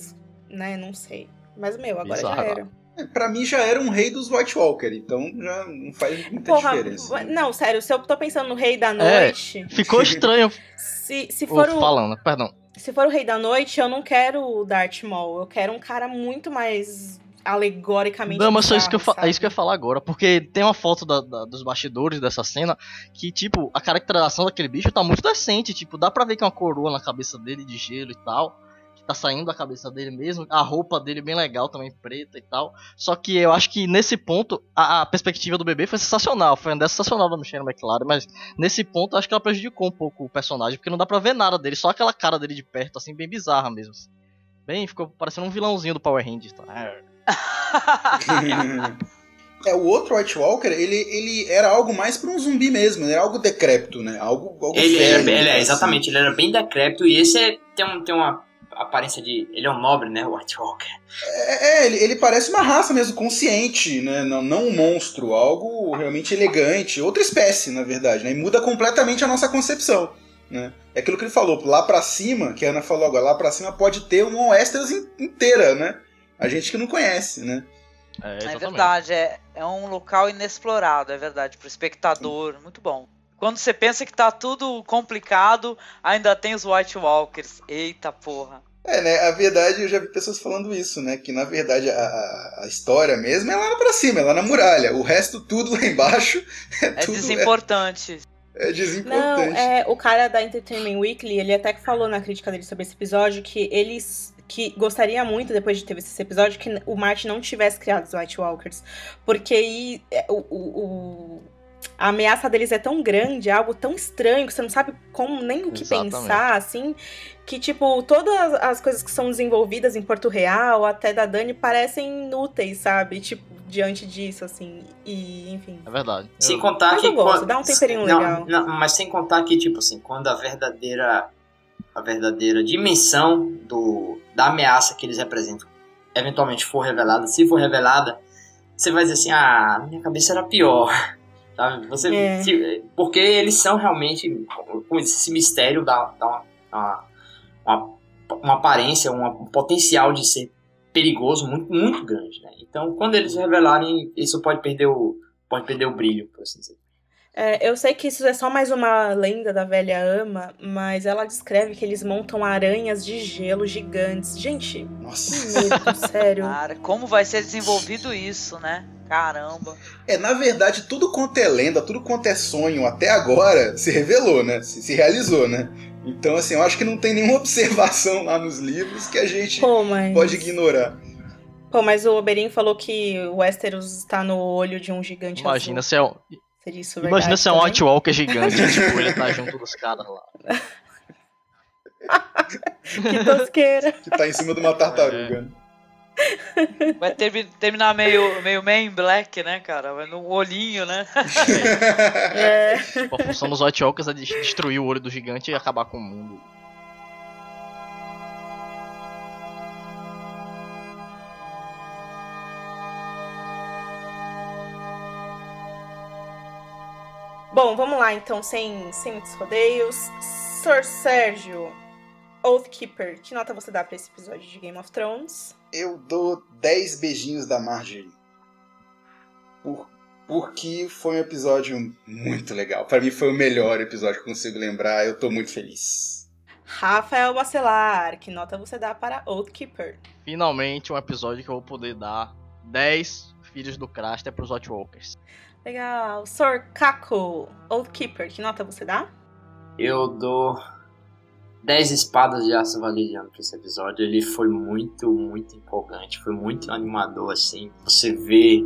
né, não sei. Mas, meu, agora Bizarro. já era. É, Pra mim já era um rei dos White Walker, então já não faz muita Porra, diferença. né? não, sério, se eu tô pensando no Rei da É. Noite, Ficou estranho. se, se, for o, falando, perdão. Se for o Rei da Noite, eu não quero o Darth Maul. Eu quero um cara muito mais alegoricamente. Não, mas só isso que eu, é isso que eu ia falar agora. Porque tem uma foto da- da- dos bastidores dessa cena que, tipo, a caracterização daquele bicho tá muito decente. Tipo, dá pra ver que é uma coroa na cabeça dele de gelo e tal. Tá saindo da cabeça dele mesmo. A roupa dele bem legal também, preta e tal. Só que eu acho que nesse ponto, a, a perspectiva do bebê foi sensacional. Foi uma sensacional da Michelle McLaren, mas nesse ponto acho que ela prejudicou um pouco o personagem, porque não dá pra ver nada dele, só aquela cara dele de perto, assim, bem bizarra mesmo. Bem, ficou parecendo um vilãozinho do Power Rangers. Tá? É, o outro White Walker, ele, ele era algo mais pra um zumbi mesmo, ele era algo decrépito, né? Algo, algo Ele, velho, era, bem- ele é, assim. exatamente, ele era bem decrépito e esse é, tem, um, tem uma aparência de. Ele é um nobre, né? O White Walker. É, é, ele, ele parece uma raça mesmo, consciente, né? Não, não um monstro, algo realmente elegante, outra espécie, na verdade, né? E muda completamente a nossa concepção, né? É aquilo que ele falou, lá pra cima, que a Ana falou agora, lá pra cima pode ter uma Westeros in- inteira, né? A gente que não conhece, né? É, É verdade, é, é um local inexplorado, é verdade, pro espectador, muito bom. Quando você pensa que tá tudo complicado, ainda tem os White Walkers. Eita porra. É, né? A verdade, eu já vi pessoas falando isso, né? Que na verdade a, a- história mesmo é lá pra cima, é lá na muralha. O resto, tudo lá embaixo, é, É tudo desimportante. é, é Não, desimportante. é, o cara da Entertainment Weekly, ele até que falou na crítica dele sobre esse episódio que eles que gostaria muito, depois de ter visto esse episódio, que o Martin não tivesse criado os White Walkers. Porque aí é, o- o- a ameaça deles é tão grande, é algo tão estranho, que você não sabe como nem o que Exatamente. pensar, assim, que, tipo, todas as coisas que são desenvolvidas em Porto Real, até da Dani, parecem inúteis, sabe? Tipo, diante disso, assim. E, enfim. É verdade. Sem contar Mas que. eu gosto, quando- dá um temperinho não, legal. não, mas sem contar que, tipo assim, quando a verdadeira. A verdadeira dimensão do, da ameaça que eles representam eventualmente for revelada, se for revelada, você vai dizer assim, ah, minha cabeça era pior. Sabe? Você, É. se- porque eles são realmente. Disse, esse mistério dá, dá uma, uma, uma, uma aparência, uma- um potencial de ser perigoso muito, muito grande. Né? Então, quando eles revelarem, isso pode perder o, pode perder o brilho, por assim dizer. É, eu sei que isso é só mais uma lenda da velha ama, mas ela descreve que eles montam aranhas de gelo gigantes. Gente, que Nossa. medo, sério. Cara, como vai ser desenvolvido isso, né? Caramba. É, na verdade, tudo quanto é lenda, tudo quanto é sonho até agora se revelou, né? Se, se realizou, né? Então, assim, eu acho que não tem nenhuma observação lá nos livros que a gente Pô, mas... pode ignorar. Pô, mas o Oberyn falou que o Westeros está no olho de um gigante Imagina azul. se é um, Seria isso imagina se é um? White Walker gigante, tipo, ele tá junto dos caras lá. Que tosqueira. Que tá em cima de uma tartaruga. né? Vai termi- terminar meio, meio Man Black, né, cara? Vai no olhinho, né? É. A função dos White Walkers é de- destruir o olho do gigante e acabar com o mundo. Bom, vamos lá então, sem, sem muitos rodeios. Sir Sérgio, Oathkeeper, que nota você dá pra esse episódio de Game of Thrones? Eu dou 10 beijinhos da Marjorie. Por, porque foi um episódio muito legal. Pra mim foi o melhor episódio que eu consigo lembrar. Eu tô muito feliz. Rafael Bacelar, que nota você dá para Oathkeeper? Finalmente um episódio que eu vou poder dar 10 filhos do Craster pros White Walkers. Legal. Sir Kako, Oathkeeper, que nota você dá? Eu dou 10 espadas de aço valeriano pra esse episódio. Ele foi muito, muito empolgante. Foi muito animador, assim. Você vê.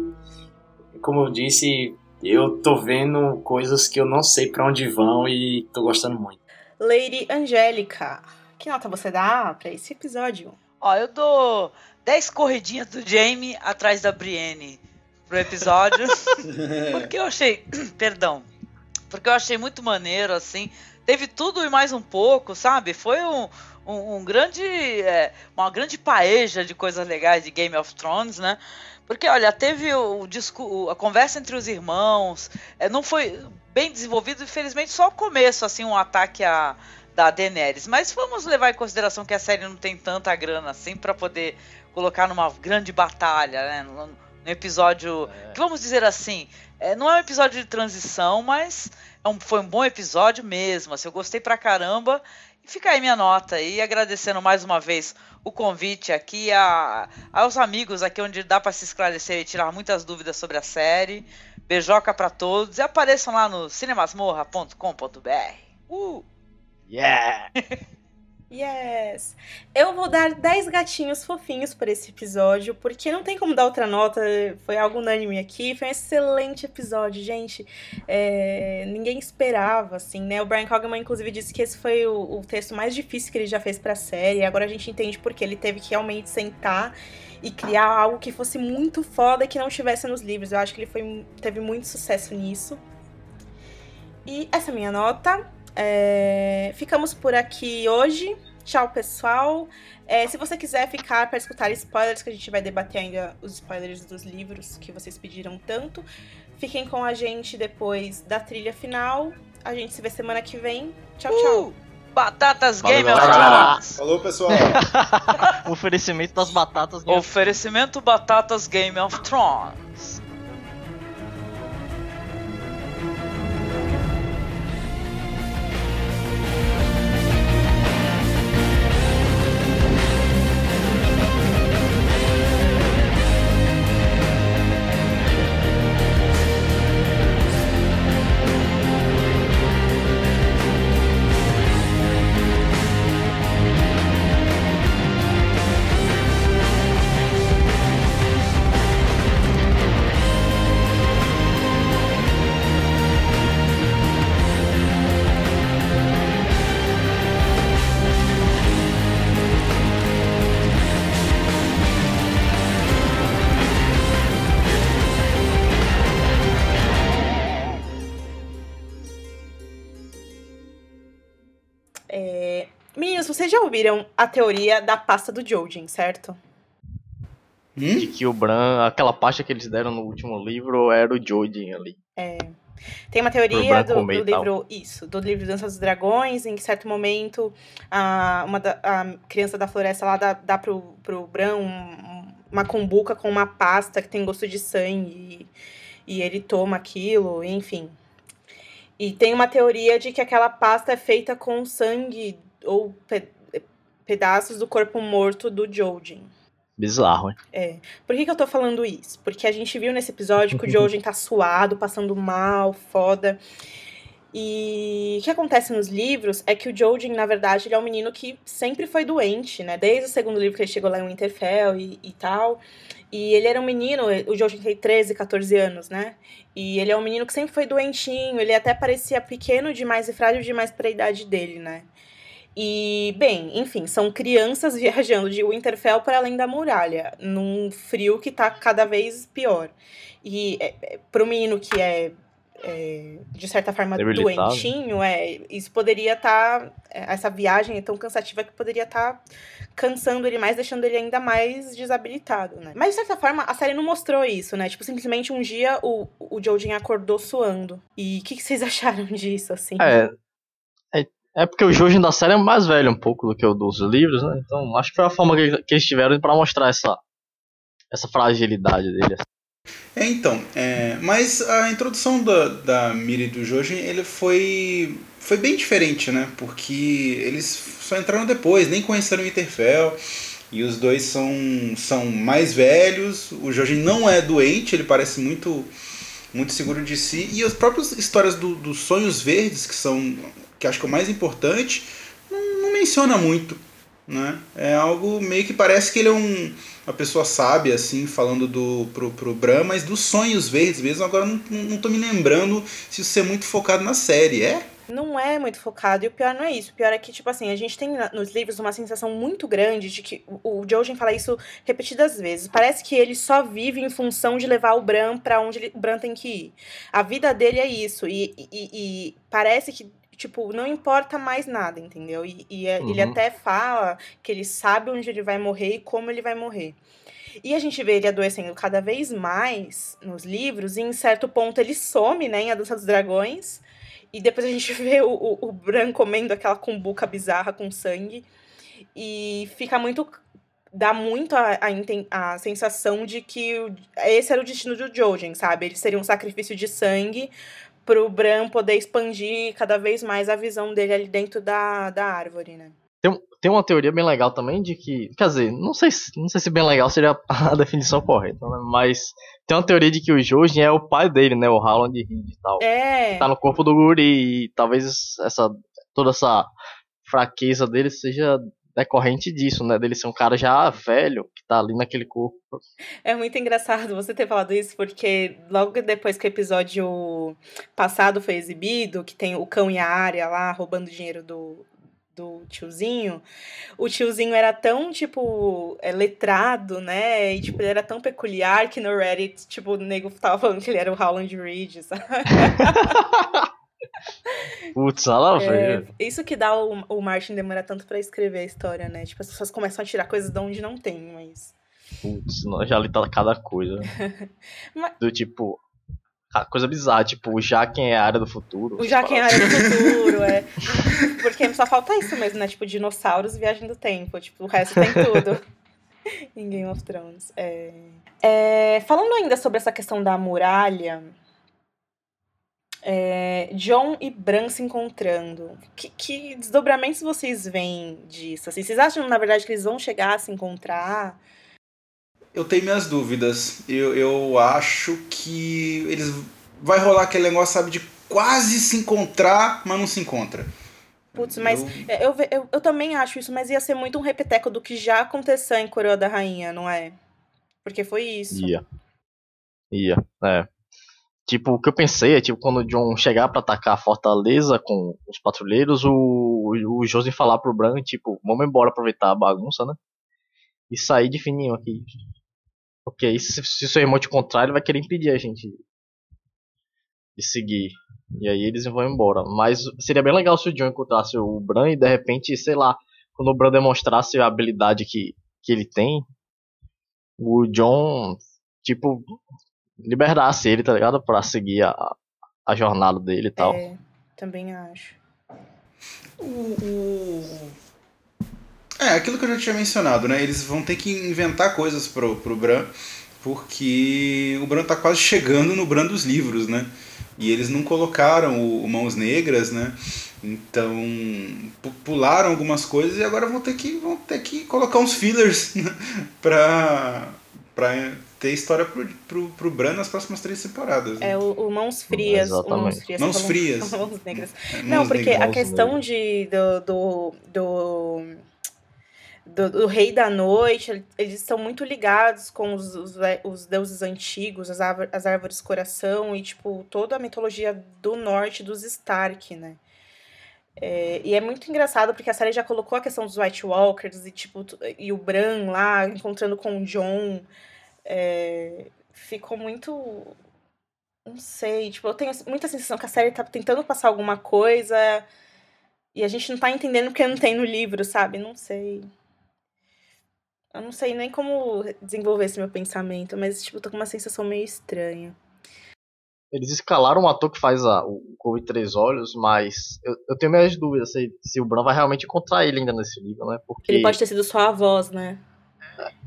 Como eu disse, eu tô vendo coisas que eu não sei pra onde vão e tô gostando muito. Lady Angélica, que nota você dá pra esse episódio? Ó, eu dou 10 corridinhas do Jamie atrás da Brienne pro episódio. porque eu achei. Perdão. Porque eu achei muito maneiro, assim. Teve tudo e mais um pouco, sabe? Foi um, um, um grande. é, uma grande paeja de coisas legais de Game of Thrones, né? Porque, olha, teve o, discu- o- a conversa entre os irmãos. é, não foi bem desenvolvido, infelizmente, só o começo, assim, um ataque a, da Daenerys. Mas vamos levar em consideração que a série não tem tanta grana assim pra poder colocar numa grande batalha, né? No, no episódio. Que vamos dizer assim, é, não é um episódio de transição, mas é um- foi um bom episódio mesmo. Assim, eu gostei pra caramba. E fica aí minha nota aí, agradecendo mais uma vez o convite aqui a, aos amigos aqui onde dá pra se esclarecer e tirar muitas dúvidas sobre a série. Beijoca pra todos e apareçam lá no cinemasmorra.com.br. Uh! Yeah! Yes! Eu vou dar 10 gatinhos fofinhos por esse episódio, porque não tem como dar outra nota, foi algo unânime aqui. Foi um excelente episódio, gente. É, ninguém esperava, assim, né? O Brian Cogman, inclusive, disse que esse foi o, o texto mais difícil que ele já fez pra série. Agora a gente entende porque ele teve que realmente sentar e criar algo que fosse muito foda e que não tivesse nos livros. Eu acho que ele foi, teve muito sucesso nisso. E essa é a minha nota. É, ficamos por aqui hoje. Tchau, pessoal. É, se você quiser ficar para escutar spoilers, que a gente vai debater ainda os spoilers dos livros que vocês pediram tanto, fiquem com a gente depois da trilha final. A gente se vê semana que vem. Tchau, tchau. Uh, batatas Valeu, Game of. Thrones. Falou, pessoal. Oferecimento das batatas. Oferecimento Batatas Game of Thrones. Ouviram a teoria da pasta do Jojen, certo? De que o Bran, aquela pasta que eles deram no último livro era o Jojen ali. É. Tem uma teoria do, do livro. Isso, do livro Dança dos Dragões, em que certo momento a, uma da- a criança da floresta lá dá, dá pro, pro Bran um- uma cumbuca com uma pasta que tem gosto de sangue. E, e ele toma aquilo, enfim. E tem uma teoria de que aquela pasta é feita com sangue ou pe- pedaços do corpo morto do Jojen. Bizarro, hein? É. Por que, que eu tô falando isso? Porque a gente viu nesse episódio que o Jojen tá suado, passando mal, foda. E o que acontece nos livros é que o Jojen, na verdade, ele é um menino que sempre foi doente, né? Desde o segundo livro que ele chegou lá em Winterfell e, e tal. E ele era um menino, o Jojen tem 13, 14 anos, né? E ele é um menino que sempre foi doentinho, ele até parecia pequeno demais e frágil demais pra idade dele, né? E, bem, enfim, são crianças viajando de Winterfell para além da muralha, num frio que tá cada vez pior. E é, é, pro menino que é, é, de certa forma, Debilitado. doentinho, é, isso poderia estar. essa viagem é tão cansativa que poderia estar cansando ele mais, deixando ele ainda mais desabilitado, né? Mas, de certa forma, a série não mostrou isso, né? Tipo, simplesmente um dia o, o Jojen acordou suando. E o que, que vocês acharam disso, assim? É, é. Porque o Jojen da série é mais velho um pouco do que o dos livros, né? Então acho que foi a forma que, que eles tiveram pra mostrar essa, essa fragilidade dele. É, então, é, mas a introdução da, da Miri do Jojen, ele foi, foi bem diferente, né? Porque eles só entraram depois, nem conheceram o Winterfell, e os dois são, são mais velhos, o Jojen não é doente, ele parece muito, muito seguro de si, e as próprias histórias do- dos sonhos verdes, que são, que acho que é o mais importante, não, não menciona muito, né? É algo meio que parece que ele é um, uma pessoa sábia, assim, falando do, pro, pro Bran, mas dos sonhos verdes mesmo. Agora não, não, tô me lembrando se isso é muito focado na série, é? Não é muito focado, e o pior não é isso. O pior é que, tipo assim, a gente tem nos livros uma sensação muito grande de que o, Jojen fala isso repetidas vezes. Parece que ele só vive em função de levar o Bran pra onde ele- o Bran tem que ir. A vida dele é isso, e, e- e parece que, tipo, não importa mais nada, entendeu? E, e é- ele Uhum. até fala que ele sabe onde ele vai morrer e como ele vai morrer. E a gente vê ele adoecendo cada vez mais nos livros, e em certo ponto ele some, né, em A Dança dos Dragões. E depois a gente vê o, o, o Bran comendo aquela cumbuca bizarra com sangue. E fica muito. dá muito a, a, a sensação de que o- esse era o destino do Jojen, sabe? Ele seria um sacrifício de sangue pro Bran poder expandir cada vez mais a visão dele ali dentro da, da árvore, né? Tem, tem uma teoria bem legal também de que. Quer dizer, não sei se, não sei se bem legal seria a definição correta, né? Mas tem uma teoria de que o Jojen é o pai dele, né? O Howland Reed e tal. É. Tá no corpo do Guri e talvez essa. toda essa fraqueza dele seja decorrente disso, né? Dele ser um cara já velho, que tá ali naquele corpo. É muito engraçado você ter falado isso, porque logo depois que o episódio passado foi exibido, que tem o cão e a área lá roubando dinheiro do, do tiozinho, o tiozinho era tão, tipo, é, letrado, né? E, tipo, ele era tão peculiar que no Reddit, tipo, o nego tava falando que ele era o Howland Reed, sabe? Putz, ela É, isso que dá o, o Martin demorar tanto pra escrever a história, né? Tipo, as pessoas começam a tirar coisas de onde não tem, mas. Putz, já li tá cada coisa. Mas- Do tipo. a Coisa bizarra, tipo, o Jaquen é a área do futuro. O Jaque em Área do Futuro, é. Porque só falta isso mesmo, né? Tipo, dinossauros viagem do tempo. Tipo, o resto tem tudo. em Game of Thrones. É... É, Falando ainda sobre essa questão da muralha. É, John e Bran se encontrando. Que, que desdobramentos vocês veem disso? Assim, vocês acham, na verdade, que eles vão chegar a se encontrar? Eu tenho minhas dúvidas. Eu, eu acho que eles. Vai rolar aquele negócio, sabe, de quase se encontrar, mas não se encontra. Putz, mas Eu- é, eu, eu, eu também acho isso, mas ia ser muito um repeteco do que já aconteceu em Coroa da Rainha, não é? Porque foi isso. Ia. Ia, é. Tipo, o que eu pensei é, tipo, quando o John chegar pra atacar a fortaleza com os patrulheiros, o, o Josen falar pro Bran, tipo, vamos embora aproveitar a bagunça, né? E sair de fininho aqui. Porque aí, se, se o seu irmão te ele vai querer impedir a gente de seguir. E aí eles vão embora. Mas seria bem legal se o John encontrasse o Bran e de repente, sei lá, quando o Bran demonstrasse a habilidade que, que ele tem, o John, tipo, liberasse ele, tá ligado? Pra seguir a, a jornada dele e tal. É, também acho. O, É, aquilo que eu já tinha mencionado, né? Eles vão ter que inventar coisas pro, pro Bran, porque o Bran tá quase chegando no Bran dos livros, né? E eles não colocaram o, o Mãos Negras, né? Então pu- pularam algumas coisas e agora vão ter que, vão ter que colocar uns fillers né? pra, pra ter história pro, pro, pro Bran nas próximas três temporadas. né? É o, o Mãos Frias. O Mãos. Frias. Mãos você falou- Frias. Mãos Negras. É, Não, Mãos porque Negras. a Mãos questão de, do, do, do, do, do Rei da Noite, ele- eles estão muito ligados com os, os, os deuses antigos, as, árvores, as árvores coração e, tipo, toda a mitologia do norte dos Stark, né? É, e é muito engraçado porque a série já colocou a questão dos White Walkers e, tipo, e o Bran lá encontrando com o John. É, ficou muito. Não sei, tipo, eu tenho muita sensação que a série tá tentando passar alguma coisa e a gente não tá entendendo porque não tem no livro, sabe? Não sei. Eu não sei nem como desenvolver esse meu pensamento, mas, tipo, eu tô com uma sensação meio estranha. Eles escalaram um ator que faz a, o Corvo de Três Olhos, mas eu, eu tenho minhas dúvidas se, se o Bran vai realmente encontrar ele ainda nesse livro, né? Porque Ele pode ter sido só a voz, né?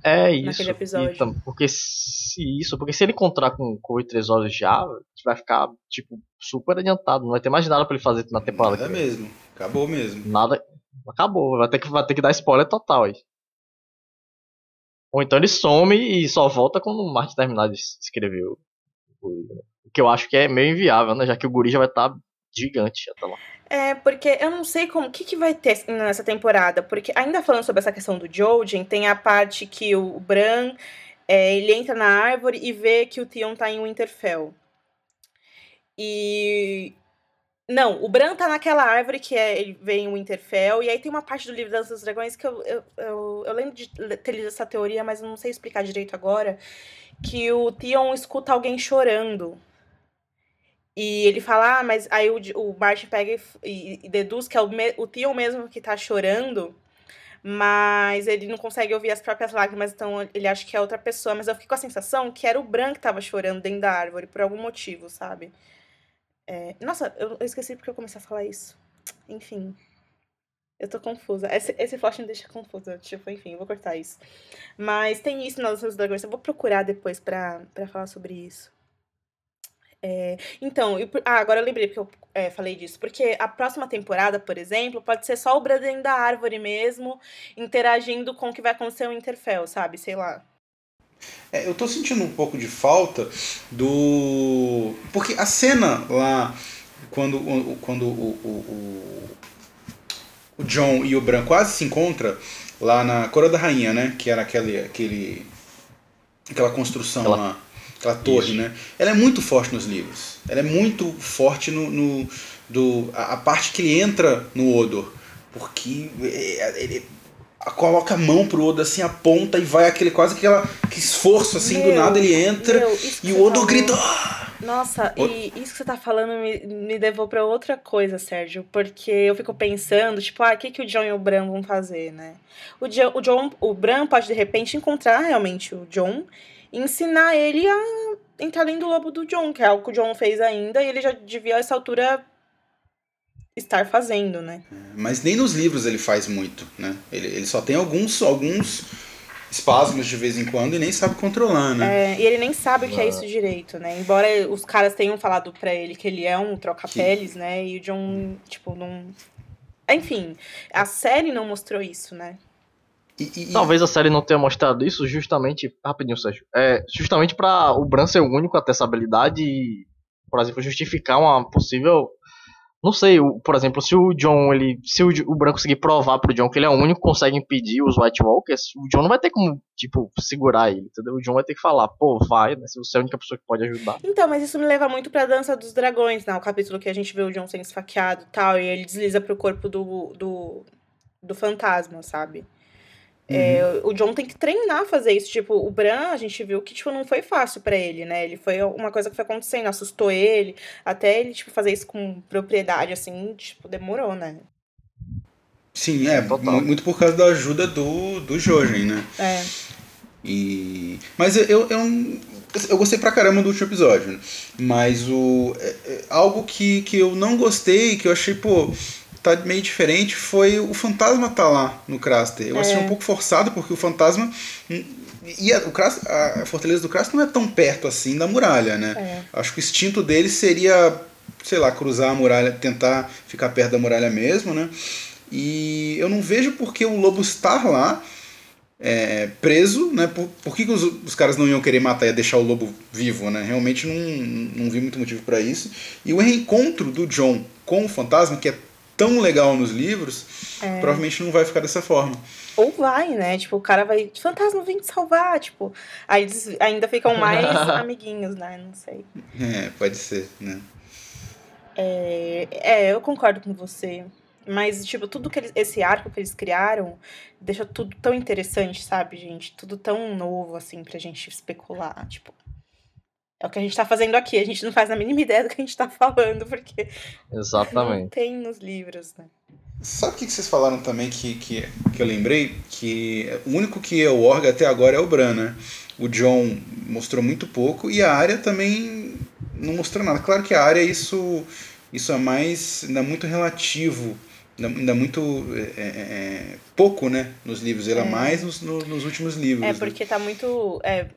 É isso. naquele episódio. e tam- porque se isso, porque se ele encontrar com o Corvo de Três Olhos já, a gente vai ficar tipo super adiantado, não vai ter mais nada pra ele fazer na temporada. Nada vem. mesmo. Acabou mesmo. Nada. Acabou. Vai ter que, vai ter que dar spoiler total aí. Ou então ele some e só volta quando o Martin terminar de es- escrever o, o. O que eu acho que é meio inviável, né? Já que o guri já vai estar gigante até lá. É, porque eu não sei como, que, que vai ter nessa temporada, porque ainda falando sobre essa questão do Jojen, tem a parte que o Bran, é, ele entra na árvore e vê que o Theon tá em Winterfell. E... Não, o Bran tá naquela árvore que é, ele vê em Winterfell, e aí tem uma parte do livro Dança dos Dragões que eu, eu, eu, eu lembro de ter lido essa teoria, mas eu não sei explicar direito agora, que o Theon escuta alguém chorando. E ele fala, ah, mas aí o, o Martin pega e e, deduz que é o, me, o Theon mesmo que tá chorando, mas ele não consegue ouvir as próprias lágrimas, então ele acha que é outra pessoa. Mas eu fiquei com a sensação que era o Bran que tava chorando dentro da árvore, por algum motivo, sabe? É, nossa, eu, eu esqueci porque eu comecei a falar isso. Enfim. Eu tô confusa. Esse, esse flash me deixa confusa. Tipo, enfim, vou cortar isso. Mas tem isso nas dos dragões. Eu vou procurar depois pra, pra falar sobre isso. É, então, e por- ah, agora eu lembrei porque eu é, falei disso. Porque a próxima temporada, por exemplo, pode ser só o Bran dentro da árvore mesmo, interagindo com o que vai acontecer no Interfell, sabe? Sei lá. É, eu tô sentindo um pouco de falta do. Porque a cena lá, quando, o- quando o, o, o, o John e o Bran quase se encontram lá na Coroa da Rainha, né? Que era aquele, aquele aquela construção Aquela- lá, aquela torre, Isso. né? Ela é muito forte nos livros. Ela é muito forte no, no- do a, a parte que ele entra no Odor, porque é, ele coloca a mão pro Odor assim, aponta e vai aquele quase aquela que esforço assim do Meu, nada ele entra meu, e o Odor falou. grita. "Ah!" Nossa, O- e isso que você tá falando me, me levou pra outra coisa, Sérgio. Porque eu fico pensando, tipo, ah, o que, que o John e o Bran vão fazer, né? O, Jo- o, John, o Bran pode, de repente, encontrar realmente o John ensinar ele a entrar dentro do lobo do John, que é algo que o John fez ainda, e ele já devia, a essa altura, estar fazendo, né? Mas nem nos livros ele faz muito, né? Ele, ele só tem alguns alguns espasmos de vez em quando e nem sabe controlar, né? É, e ele nem sabe o que é isso direito, né? Embora os caras tenham falado pra ele que ele é um troca-peles, né? E o John, tipo, não. Enfim, a série não mostrou isso, né? E- e- Talvez a série não tenha mostrado isso justamente. Rapidinho, Sérgio. É, justamente pra o Bran ser o único a ter essa habilidade e, por exemplo, justificar uma possível. Não sei, o- por exemplo, se o John, ele. Se o, o Bran conseguir provar pro John que ele é o único que consegue impedir os White Walkers, o John não vai ter como, tipo, segurar ele, entendeu? O John vai ter que falar, pô, vai, né? Se você é a única pessoa que pode ajudar. Então, mas isso me leva muito pra Dança dos Dragões, né? O capítulo que a gente vê o John sendo esfaqueado e tal, e ele desliza pro corpo do, do, do fantasma, sabe? É, o John tem que treinar a fazer isso. Tipo, o Bran, a gente viu que, tipo, não foi fácil pra ele, né? Ele foi uma coisa que foi acontecendo, assustou ele. Até ele, tipo, fazer isso com propriedade, assim, tipo, demorou, né? Sim, é, Total. mu- muito por causa da ajuda do, do Jojen, né? É. E... Mas eu, eu, eu, eu gostei pra caramba do último episódio, né? Mas o, é- é algo que, que eu não gostei, que eu achei, pô, tá meio diferente, foi o fantasma tá lá no Craster. Eu achei É. um pouco forçado, porque o fantasma. E a, o Craster, a fortaleza do Craster não é tão perto assim da muralha, né? É. Acho que o instinto dele seria, sei lá, cruzar a muralha, tentar ficar perto da muralha mesmo, né? E eu não vejo por que o lobo estar lá é, preso, né? Por, por que, que os, os caras não iam querer matar e deixar o lobo vivo, né? Realmente não, não vi muito motivo para isso. E o reencontro do John com o fantasma, que é tão legal nos livros, provavelmente não vai ficar dessa forma. Ou vai, né? Tipo, o cara vai. Fantasma, vem te salvar. Tipo, aí eles ainda ficam mais amiguinhos, né? Não sei. É, pode ser, né? É, é, eu concordo com você. Mas, tipo, tudo que eles, esse arco que eles criaram deixa tudo tão interessante, sabe, gente? Tudo tão novo, assim, pra gente especular. Tipo, é o que a gente tá fazendo aqui. A gente não faz a mínima ideia do que a gente tá falando, porque não Exatamente. tem nos livros, né? Sabe o que vocês falaram também que, que, que eu lembrei? Que o único que é o Orga até agora é o Bran, né? O John mostrou muito pouco e a área também não mostrou nada. Claro que a área isso, isso é mais ainda muito relativo, ainda, muito é, é, é, pouco, né? Nos livros, ele é, mais nos, no- nos últimos livros. É, né? porque tá muito. É,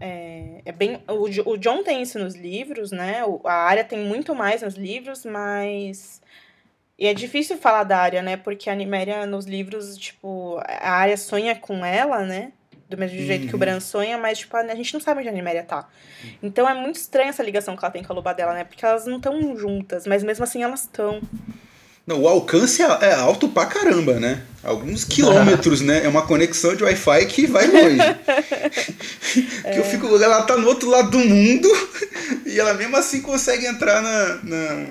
é, é bem. O, o John tem isso nos livros, né? O- a área tem muito mais nos livros, mas. E é difícil falar da área, né? Porque a Niméria nos livros, tipo, a área sonha com ela, né? Do mesmo jeito que o Uhum. Bran sonha, mas, tipo, a gente não sabe onde a Niméria tá. Então é muito estranha essa ligação que ela tem com a loba dela, né? Porque elas não estão juntas, mas mesmo assim elas estão. Não, o alcance é, é alto pra caramba, né? Alguns quilômetros, né? É uma conexão de Wi-Fi que vai longe. que eu fico. Ela tá no outro lado do mundo e ela mesmo assim consegue entrar na. na,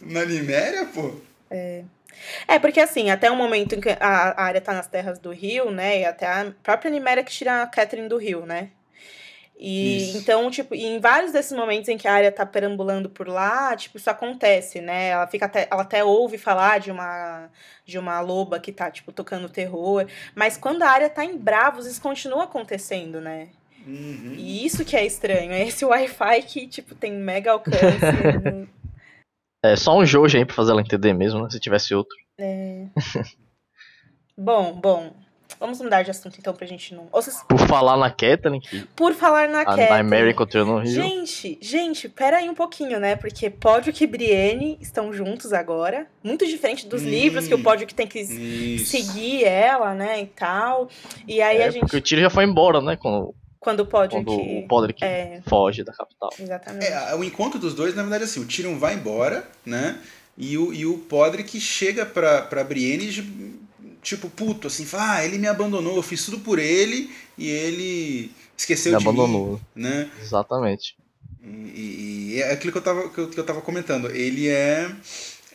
na Niméria, pô. É, porque assim, até o momento em que a, a área tá nas terras do rio, né? E até a própria Niméria que tira a Catherine do rio, né? E Isso. então, tipo, e em vários desses momentos em que a área tá perambulando por lá, tipo, isso acontece, né? Ela fica até, ela até ouve falar de uma de uma loba que tá, tipo, tocando terror. Mas quando a área tá em Bravos, isso continua acontecendo, né? Uhum. E isso que é estranho, é esse Wi-Fi que, tipo, tem mega alcance. né? É só um Jojo aí pra fazer ela entender mesmo, né? Se tivesse outro. bom, bom. Vamos mudar de assunto então pra gente não. Vocês- Por falar na que Por falar na a Catherine. Nymeria encontrou no Rio. Gente, gente, pera aí um pouquinho, né? Porque Podrick e Brienne estão juntos agora. Muito diferente dos Hum. livros, que o Podrick tem que Isso. seguir ela, né? E tal. E aí é, a gente. porque o Tyrion já foi embora, né? Quando, Quando o Podrick. quando o Podrick É, foge da capital. exatamente. É, o encontro dos dois, na verdade, assim, o Tyrion vai embora, né? E o, e o Podrick chega pra, pra Brienne, tipo, puto, assim, fala, ah, ele me abandonou, eu fiz tudo por ele e ele esqueceu Me de abandonou. mim, né? Exatamente. E, e- é aquilo que eu tava, que eu, que eu tava comentando. Ele é.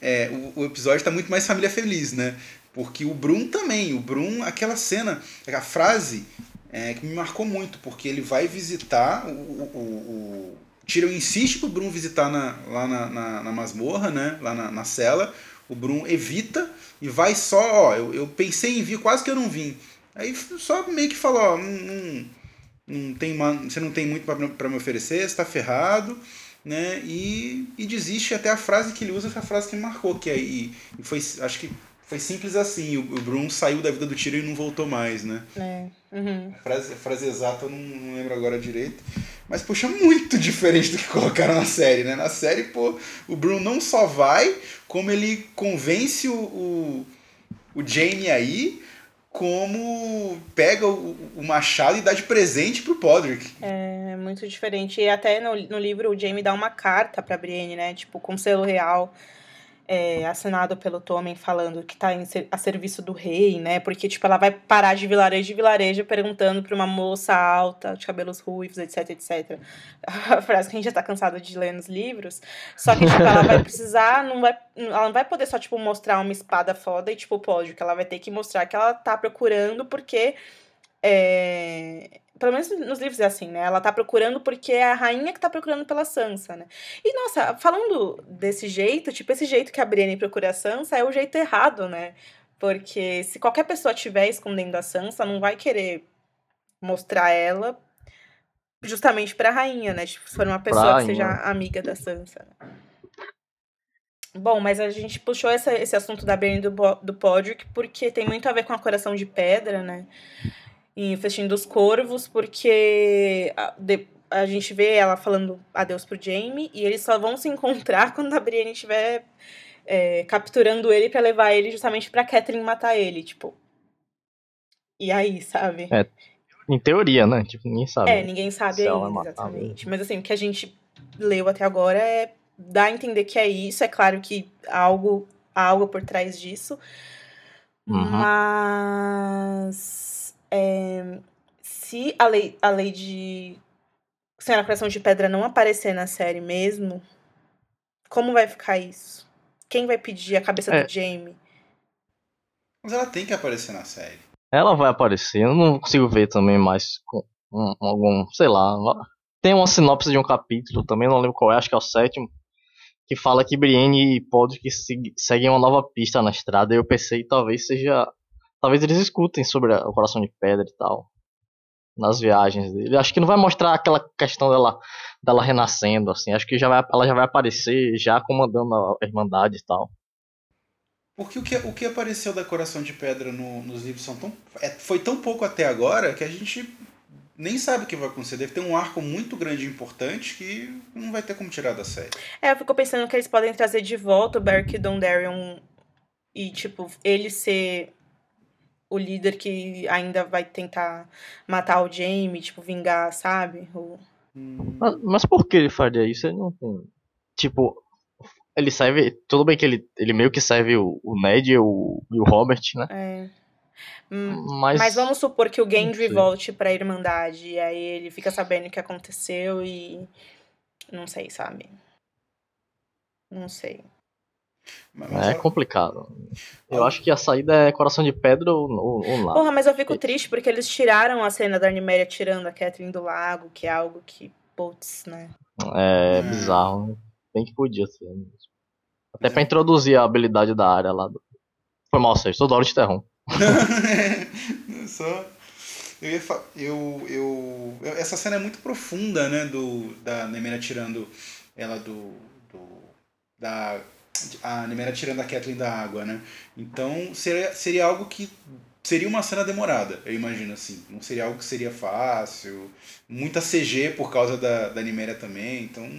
é, o, o episódio tá muito mais família feliz, né? Porque o Brum também. O Brum, aquela cena, a frase é, que me marcou muito, porque ele vai visitar. O, o, o, o Tyrion insiste pro Brum visitar na, lá na, na, na masmorra, né? Lá na, na cela. O Brum evita e vai só, ó. Eu, eu pensei em vir, quase que eu não vim. Aí só meio que falou, ó, não, não, não tem, ma- você não tem muito para me oferecer, você tá ferrado, né? E, e desiste até a frase que ele usa, foi a frase que marcou, que é, e, e foi, acho que foi simples assim, o, o Brum saiu da vida do Tyrion e não voltou mais, né? É. Uhum. A frase, frase exata eu não, não lembro agora direito. Mas, poxa, muito diferente do que colocaram na série, né? Na série, pô, o Bruno não só vai, como ele convence o, o, o Jaime aí, como pega o, o machado e dá de presente pro Podrick. É muito diferente. E até no, no livro o Jaime dá uma carta pra Brienne, né? Tipo, com selo real. É, assinado pelo Tommen falando que tá ser- a serviço do rei, né? Porque, tipo, ela vai parar de vilarejo em vilarejo perguntando pra uma moça alta, de cabelos ruivos, etc, etc. A frase que a gente já tá cansado de ler nos livros. Só que, tipo, ela vai precisar, não vai, ela não vai poder só, tipo, mostrar uma espada foda e, tipo, pode, que ela vai ter que mostrar que ela tá procurando porque é, Pelo menos nos livros é assim, né? Ela tá procurando porque é a rainha que tá procurando pela Sansa, né? E, nossa, falando desse jeito, tipo, esse jeito que a Brienne procura a Sansa é o jeito errado, né? Porque se qualquer pessoa estiver escondendo a Sansa, não vai querer mostrar ela justamente pra rainha, né? Tipo, se for uma pessoa que seja amiga da Sansa. né? Bom, mas a gente puxou essa- esse assunto da Brienne do, do Podrick porque tem muito a ver com a Coração de Pedra, né? E o Festim dos Corvos, porque a, de- a gente vê ela falando adeus pro Jaime e eles só vão se encontrar quando a Brienne estiver é, capturando ele pra levar ele justamente pra Catherine matar ele, tipo. E aí, sabe? É, Em teoria, né? Tipo, ninguém sabe. É, ninguém sabe ainda, exatamente. Mas assim, o que a gente leu até agora é dá a entender que é isso. É claro que há algo, há algo por trás disso. Uhum. Mas é, se a lei, a lei de Senhora Coração de Pedra não aparecer na série mesmo, como vai ficar isso? Quem vai pedir a cabeça É. do Jamie? Mas ela tem que aparecer na série. Ela vai aparecer, eu não consigo ver também mais com um- algum, sei lá. Tem uma sinopse de um capítulo, também não lembro qual é, acho que é o sétimo, que fala que Brienne e Podrick seguem uma nova pista na estrada, e eu pensei talvez seja. Talvez eles escutem sobre a- o coração de pedra e tal. Nas viagens dele. Acho que não vai mostrar aquela questão dela, dela renascendo, assim. Acho que já vai, ela já vai aparecer já comandando a Irmandade e tal. Porque o que, o que apareceu da Coração de Pedra no- nos livros são tão, é- foi tão pouco até agora que a gente nem sabe o que vai acontecer. Deve ter um arco muito grande e importante que não vai ter como tirar da série. É, eu fico pensando que eles podem trazer de volta o Beric Dondarrion e, tipo, ele ser o líder que ainda vai tentar matar o Jaime, tipo, vingar, sabe? O... Mas, mas por que ele faria isso? Ele não tem. Tipo, ele serve. Tudo bem que ele, ele meio que serve o, o Ned e o, e o Robert, né? É. Hum, Mas. Mas vamos supor que o Gendry volte pra Irmandade, e aí ele fica sabendo o que aconteceu e. Não sei, sabe? Não sei. Mas- mas É complicado. Eu acho que a saída é coração de pedra ou, ou, ou nada. Porra, mas eu fico triste porque eles tiraram a cena da Arniméria tirando a Catherine do lago, que é algo que, putz, né? É É. bizarro. né? Bem que podia ser mesmo. Até pra introduzir a habilidade da área lá. Do... Foi mal, Sérgio. Toda hora te interrompo. Só. Eu ia fa- eu, eu, eu- Essa cena é muito profunda, né? Do, da Nemera tirando ela do. do da, a Nemera tirando a Kathleen da água, né? Então seria, seria algo que. Seria uma cena demorada, eu imagino assim. Não seria algo que seria fácil. Muita CG por causa da, da Niméria também. Então.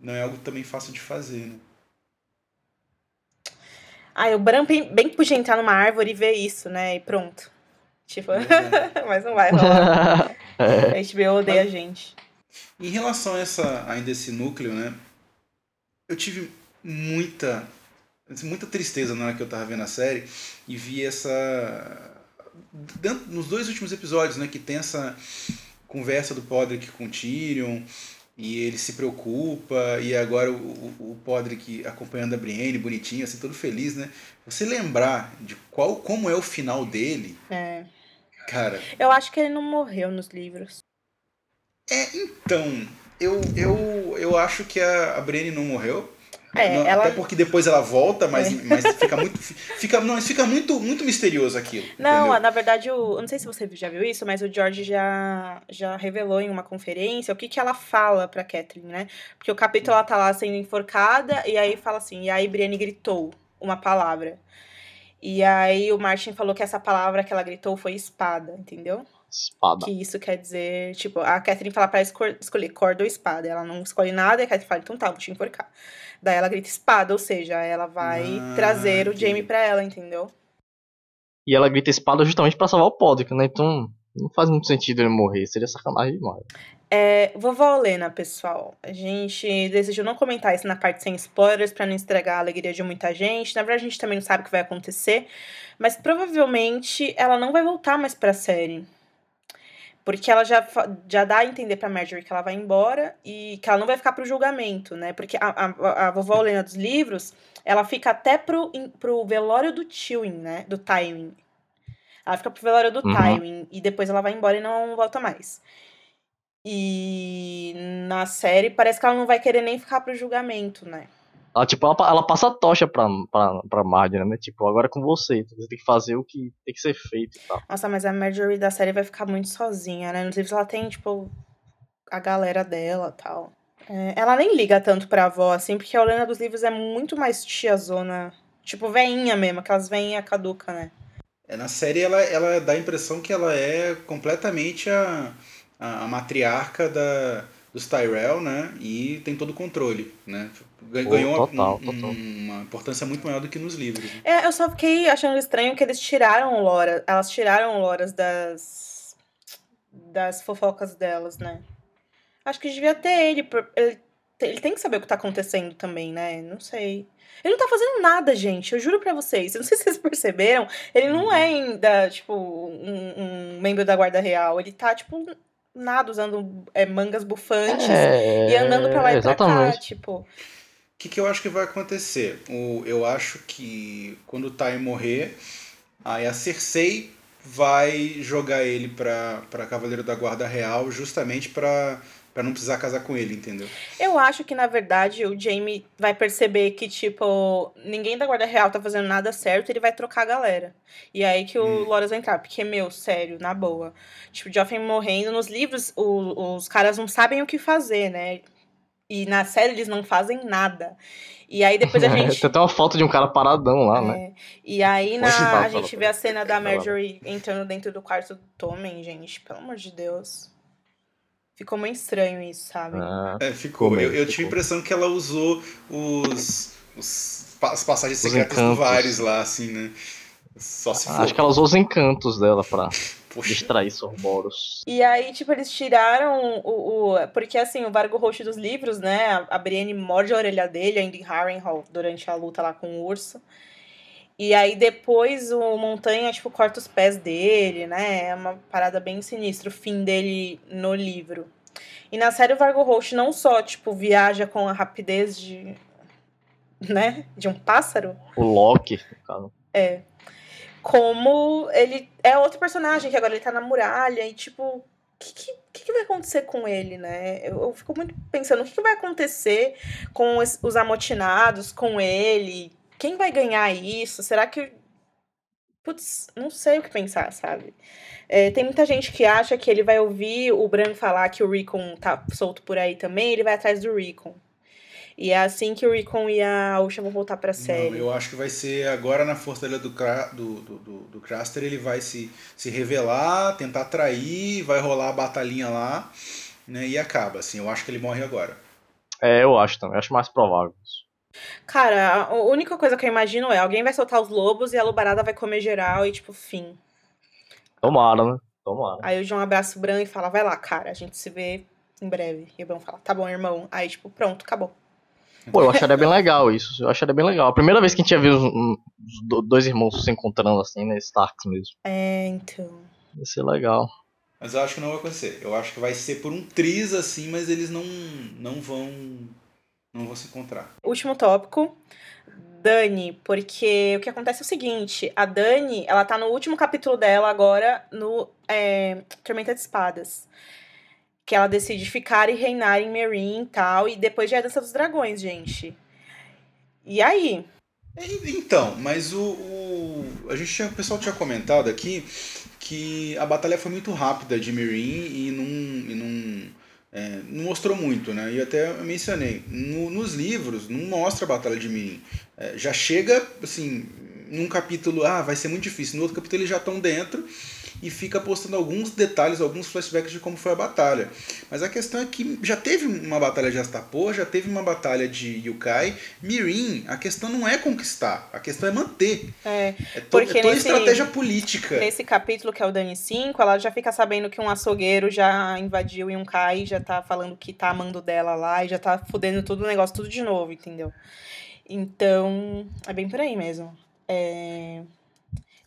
Não é algo também fácil de fazer, né? Ah, o Bran bem, bem que podia entrar numa árvore e ver isso, né? E pronto. Tipo, mas não vai rolar. É, A HBO odeia a gente. Em relação a essa, ainda esse núcleo, né? Eu tive muita muita tristeza na hora que eu tava vendo a série e vi essa dentro- nos dois últimos episódios, né, que tem essa conversa do Podrick com o Tyrion e ele se preocupa e agora o, o, o Podrick acompanhando a Brienne bonitinho, assim, todo feliz, né? Você lembrar de qual como é o final dele, É. cara, Eu acho que ele não morreu nos livros. É, então, eu, eu, eu acho que a, a Brienne não morreu. É, Não, ela- Até porque depois ela volta, mas, É. mas fica muito. Fica, não, fica muito, muito misterioso aquilo. Não, entendeu? na verdade, o, eu não sei se você já viu isso, mas o George já, já revelou em uma conferência o que, que ela fala pra Catherine, né? Porque o capítulo ela tá lá sendo enforcada, e aí fala assim, e aí Brienne gritou uma palavra. E aí o Martin falou que essa palavra que ela gritou foi espada, entendeu? Espada. Que isso quer dizer, tipo, a Catherine fala pra ela escolher corda ou espada. Ela não escolhe nada, e a Catherine fala, então tá, vou te enforcar. Daí ela grita espada, ou seja, ela vai Ah, trazer o entendi. Jamie pra ela, entendeu? E ela grita espada justamente pra salvar o Podrick, né? Então não faz muito sentido ele morrer. Seria sacanagem demais. É, vovó Helena, pessoal. A gente decidiu não comentar isso na parte sem spoilers pra não estragar a alegria de muita gente. Na verdade, a gente também não sabe o que vai acontecer. Mas provavelmente ela não vai voltar mais pra série. Porque ela já, já dá a entender pra Marjorie que ela vai embora e que ela não vai ficar pro julgamento, né? Porque a, a, a vovó Helena dos livros, ela fica até pro, pro velório do Tywin, né? Do Tywin. Ela fica pro velório do Uhum. Tywin e depois ela vai embora e não volta mais. E na série parece que ela não vai querer nem ficar pro julgamento, né? Ela, tipo, ela, ela passa a tocha pra, pra, pra Marjorie, né? Tipo, agora é com você. então Você tem que fazer o que tem que ser feito e tal. Nossa, mas a Marjorie da série vai ficar muito sozinha, né? Nos livros ela tem, tipo, a galera dela tal. É, ela nem liga tanto pra avó, assim, porque a Helena dos livros é muito mais tiazona. Tipo, veinha mesmo, aquelas veinha caduca, né? É, na série ela, ela dá a impressão que ela é completamente a, a, a matriarca da, dos Tyrell, né? E tem todo o controle, né? Ganhou uma- total, um- total. uma importância muito maior do que nos livros. né? É, eu só fiquei achando estranho que eles tiraram o Lora. Elas tiraram o Loras das. das fofocas delas, né? Acho que devia ter ele. Ele, ele tem que saber o que tá acontecendo também, né? Não sei. Ele não tá fazendo nada, gente. Eu juro pra vocês. Eu não sei se vocês perceberam. Ele não é ainda, tipo, um, um membro da Guarda Real. Ele tá, tipo, nada, usando é, mangas bufantes É, e andando pra lá e pra cá, exatamente. tipo. O que, que eu acho que vai acontecer? O, eu acho que quando o Ty morrer, aí a Cersei vai jogar ele pra, pra Cavaleiro da Guarda Real justamente pra, pra não precisar casar com ele, entendeu? Eu acho que, na verdade, o Jamie vai perceber que, tipo, ninguém da Guarda Real tá fazendo nada certo, ele vai trocar a galera. E aí que o Hum. Loras vai entrar, porque, meu, sério, na boa. Tipo, Joffrey morrendo, nos livros, o- os caras não sabem o que fazer, né? E na série eles não fazem nada. E aí depois a gente. Tem até uma foto de um cara paradão lá, né? É, e aí na, a gente vê a cena da. Marjorie entrando dentro do quarto do Tommen, gente. Pelo amor de Deus. Ficou muito estranho isso, sabe? Ah, É, ficou. Eu, eu tive a impressão que ela usou os, os as passagens Os secretas do encantos. Varys lá, assim, né? Só se for. acho que ela usou os encantos dela pra Poxa. distrair Sorboros. E aí, tipo, eles tiraram o. o porque assim, o Vargo Roxo dos livros, né? A, a Brienne morde a orelha dele ainda em Harrenhal durante a luta lá com o urso. E aí depois o Montanha, tipo, corta os pés dele, né? É uma parada bem sinistra, o fim dele no livro. E na série o Vargo Roxo não só, tipo, viaja com a rapidez de. né? De um pássaro, O Loki, cara. é. Como ele é outro personagem, que agora ele tá na muralha e, tipo, o que, que, que que vai acontecer com ele, né? Eu, eu fico muito pensando, o que, que vai acontecer com os, os amotinados, com ele? Quem vai ganhar isso? Será que. Putz, não sei o que pensar, sabe? É, tem muita gente que acha que ele vai ouvir o Bran falar que o Rickon tá solto por aí também, ele vai atrás do Rickon. E é assim que o Rickon e a Usha vão voltar pra série. Não, eu acho que vai ser agora na Fortaleza do, do, do, do, do Craster, ele vai se, se revelar, tentar atrair, vai rolar a batalhinha lá, né? E acaba, assim. Eu acho que ele morre agora. É, eu acho também. Eu acho mais provável isso. Cara, a única coisa que eu imagino é alguém vai soltar os lobos e a lobarada vai comer geral e, tipo, fim. Tomara, né? Tomara. Aí o João abraça o Bran e fala, vai lá, cara, a gente se vê em breve. E o Bran fala, tá bom, irmão. Aí, tipo, pronto, acabou. Pô, eu acharia bem legal isso. Eu acharia bem legal. A primeira vez que a gente ia ver os, os do- dois irmãos se encontrando assim, né? Starks mesmo. É, então. Ia ser legal. Mas eu acho que não vai acontecer. Eu acho que vai ser por um triz assim, mas eles não, não vão. Não vão se encontrar. Último tópico. Dani, porque o que acontece é o seguinte, a Dani, ela tá no último capítulo dela agora no é, Tormenta de Espadas. Que ela decide ficar e reinar em Meereen e tal, e depois já é a Dança dos Dragões, gente. E aí? Então, mas o, o- a gente tinha, o pessoal tinha comentado aqui que a batalha foi muito rápida de Meereen e não, e não, é, não mostrou muito, né? E até mencionei, no- nos livros não mostra a batalha de Meereen. É, já chega, assim, num capítulo, ah, vai ser muito difícil. No outro capítulo eles já estão dentro e fica postando alguns detalhes, alguns flashbacks de como foi a batalha. Mas a questão é que já teve uma batalha de Astapor, já teve uma batalha de Yukai. Mirin, a questão não é conquistar, a questão é manter. É, É, to Porque é toda nesse- estratégia política. nesse capítulo que é o Dani 5, ela já fica sabendo que um açougueiro já invadiu e um Kai já tá falando que tá amando dela lá e já tá fudendo tudo o negócio tudo de novo, entendeu? Então, é bem por aí mesmo. É,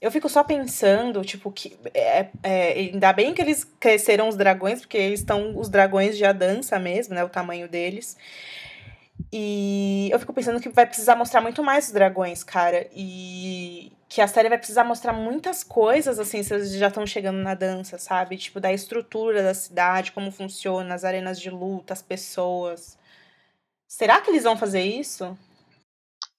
Eu fico só pensando, tipo, que. É, é, ainda bem que eles cresceram os dragões, porque eles estão. Os dragões já dança mesmo, né? O tamanho deles. E eu fico pensando que vai precisar mostrar muito mais os dragões, cara. E que a série vai precisar mostrar muitas coisas, assim, se eles já estão chegando na dança, sabe? Tipo, da estrutura da cidade, como funciona, as arenas de luta, as pessoas. Será que eles vão fazer isso?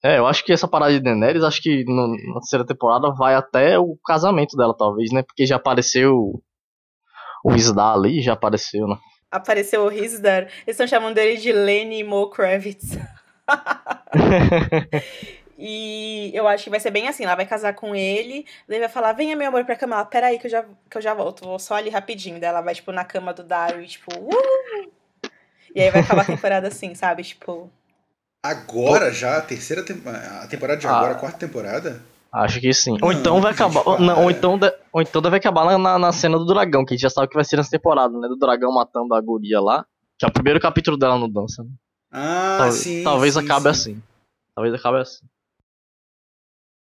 É, eu acho que essa parada de Daenerys, acho que no- na terceira temporada vai até o casamento dela, talvez, né? Porque já apareceu o Isdar ali, já apareceu, né? Apareceu o Rizdar. Eles estão chamando ele de Lenny Mo Kravitz. E eu acho que vai ser bem assim, ela vai casar com ele, daí vai falar, venha meu amor pra cama, ela, peraí que eu já, que eu já volto, vou só ali rapidinho, daí ela vai, tipo, na cama do Dario e, tipo, uh! E aí vai acabar a temporada assim, sabe, tipo... Agora já, a terceira temporada. A temporada de Ah. agora, a quarta temporada? Acho que sim. ou Não, então vai acabar. para. Não, ou, então, de- ou então deve acabar na, na, na cena do dragão, que a gente já sabe que vai ser nessa temporada, né? Do dragão matando a guria lá. Que é o primeiro capítulo dela no dança. Né? Ah, Tal- sim. talvez sim, acabe sim. assim. Talvez acabe assim.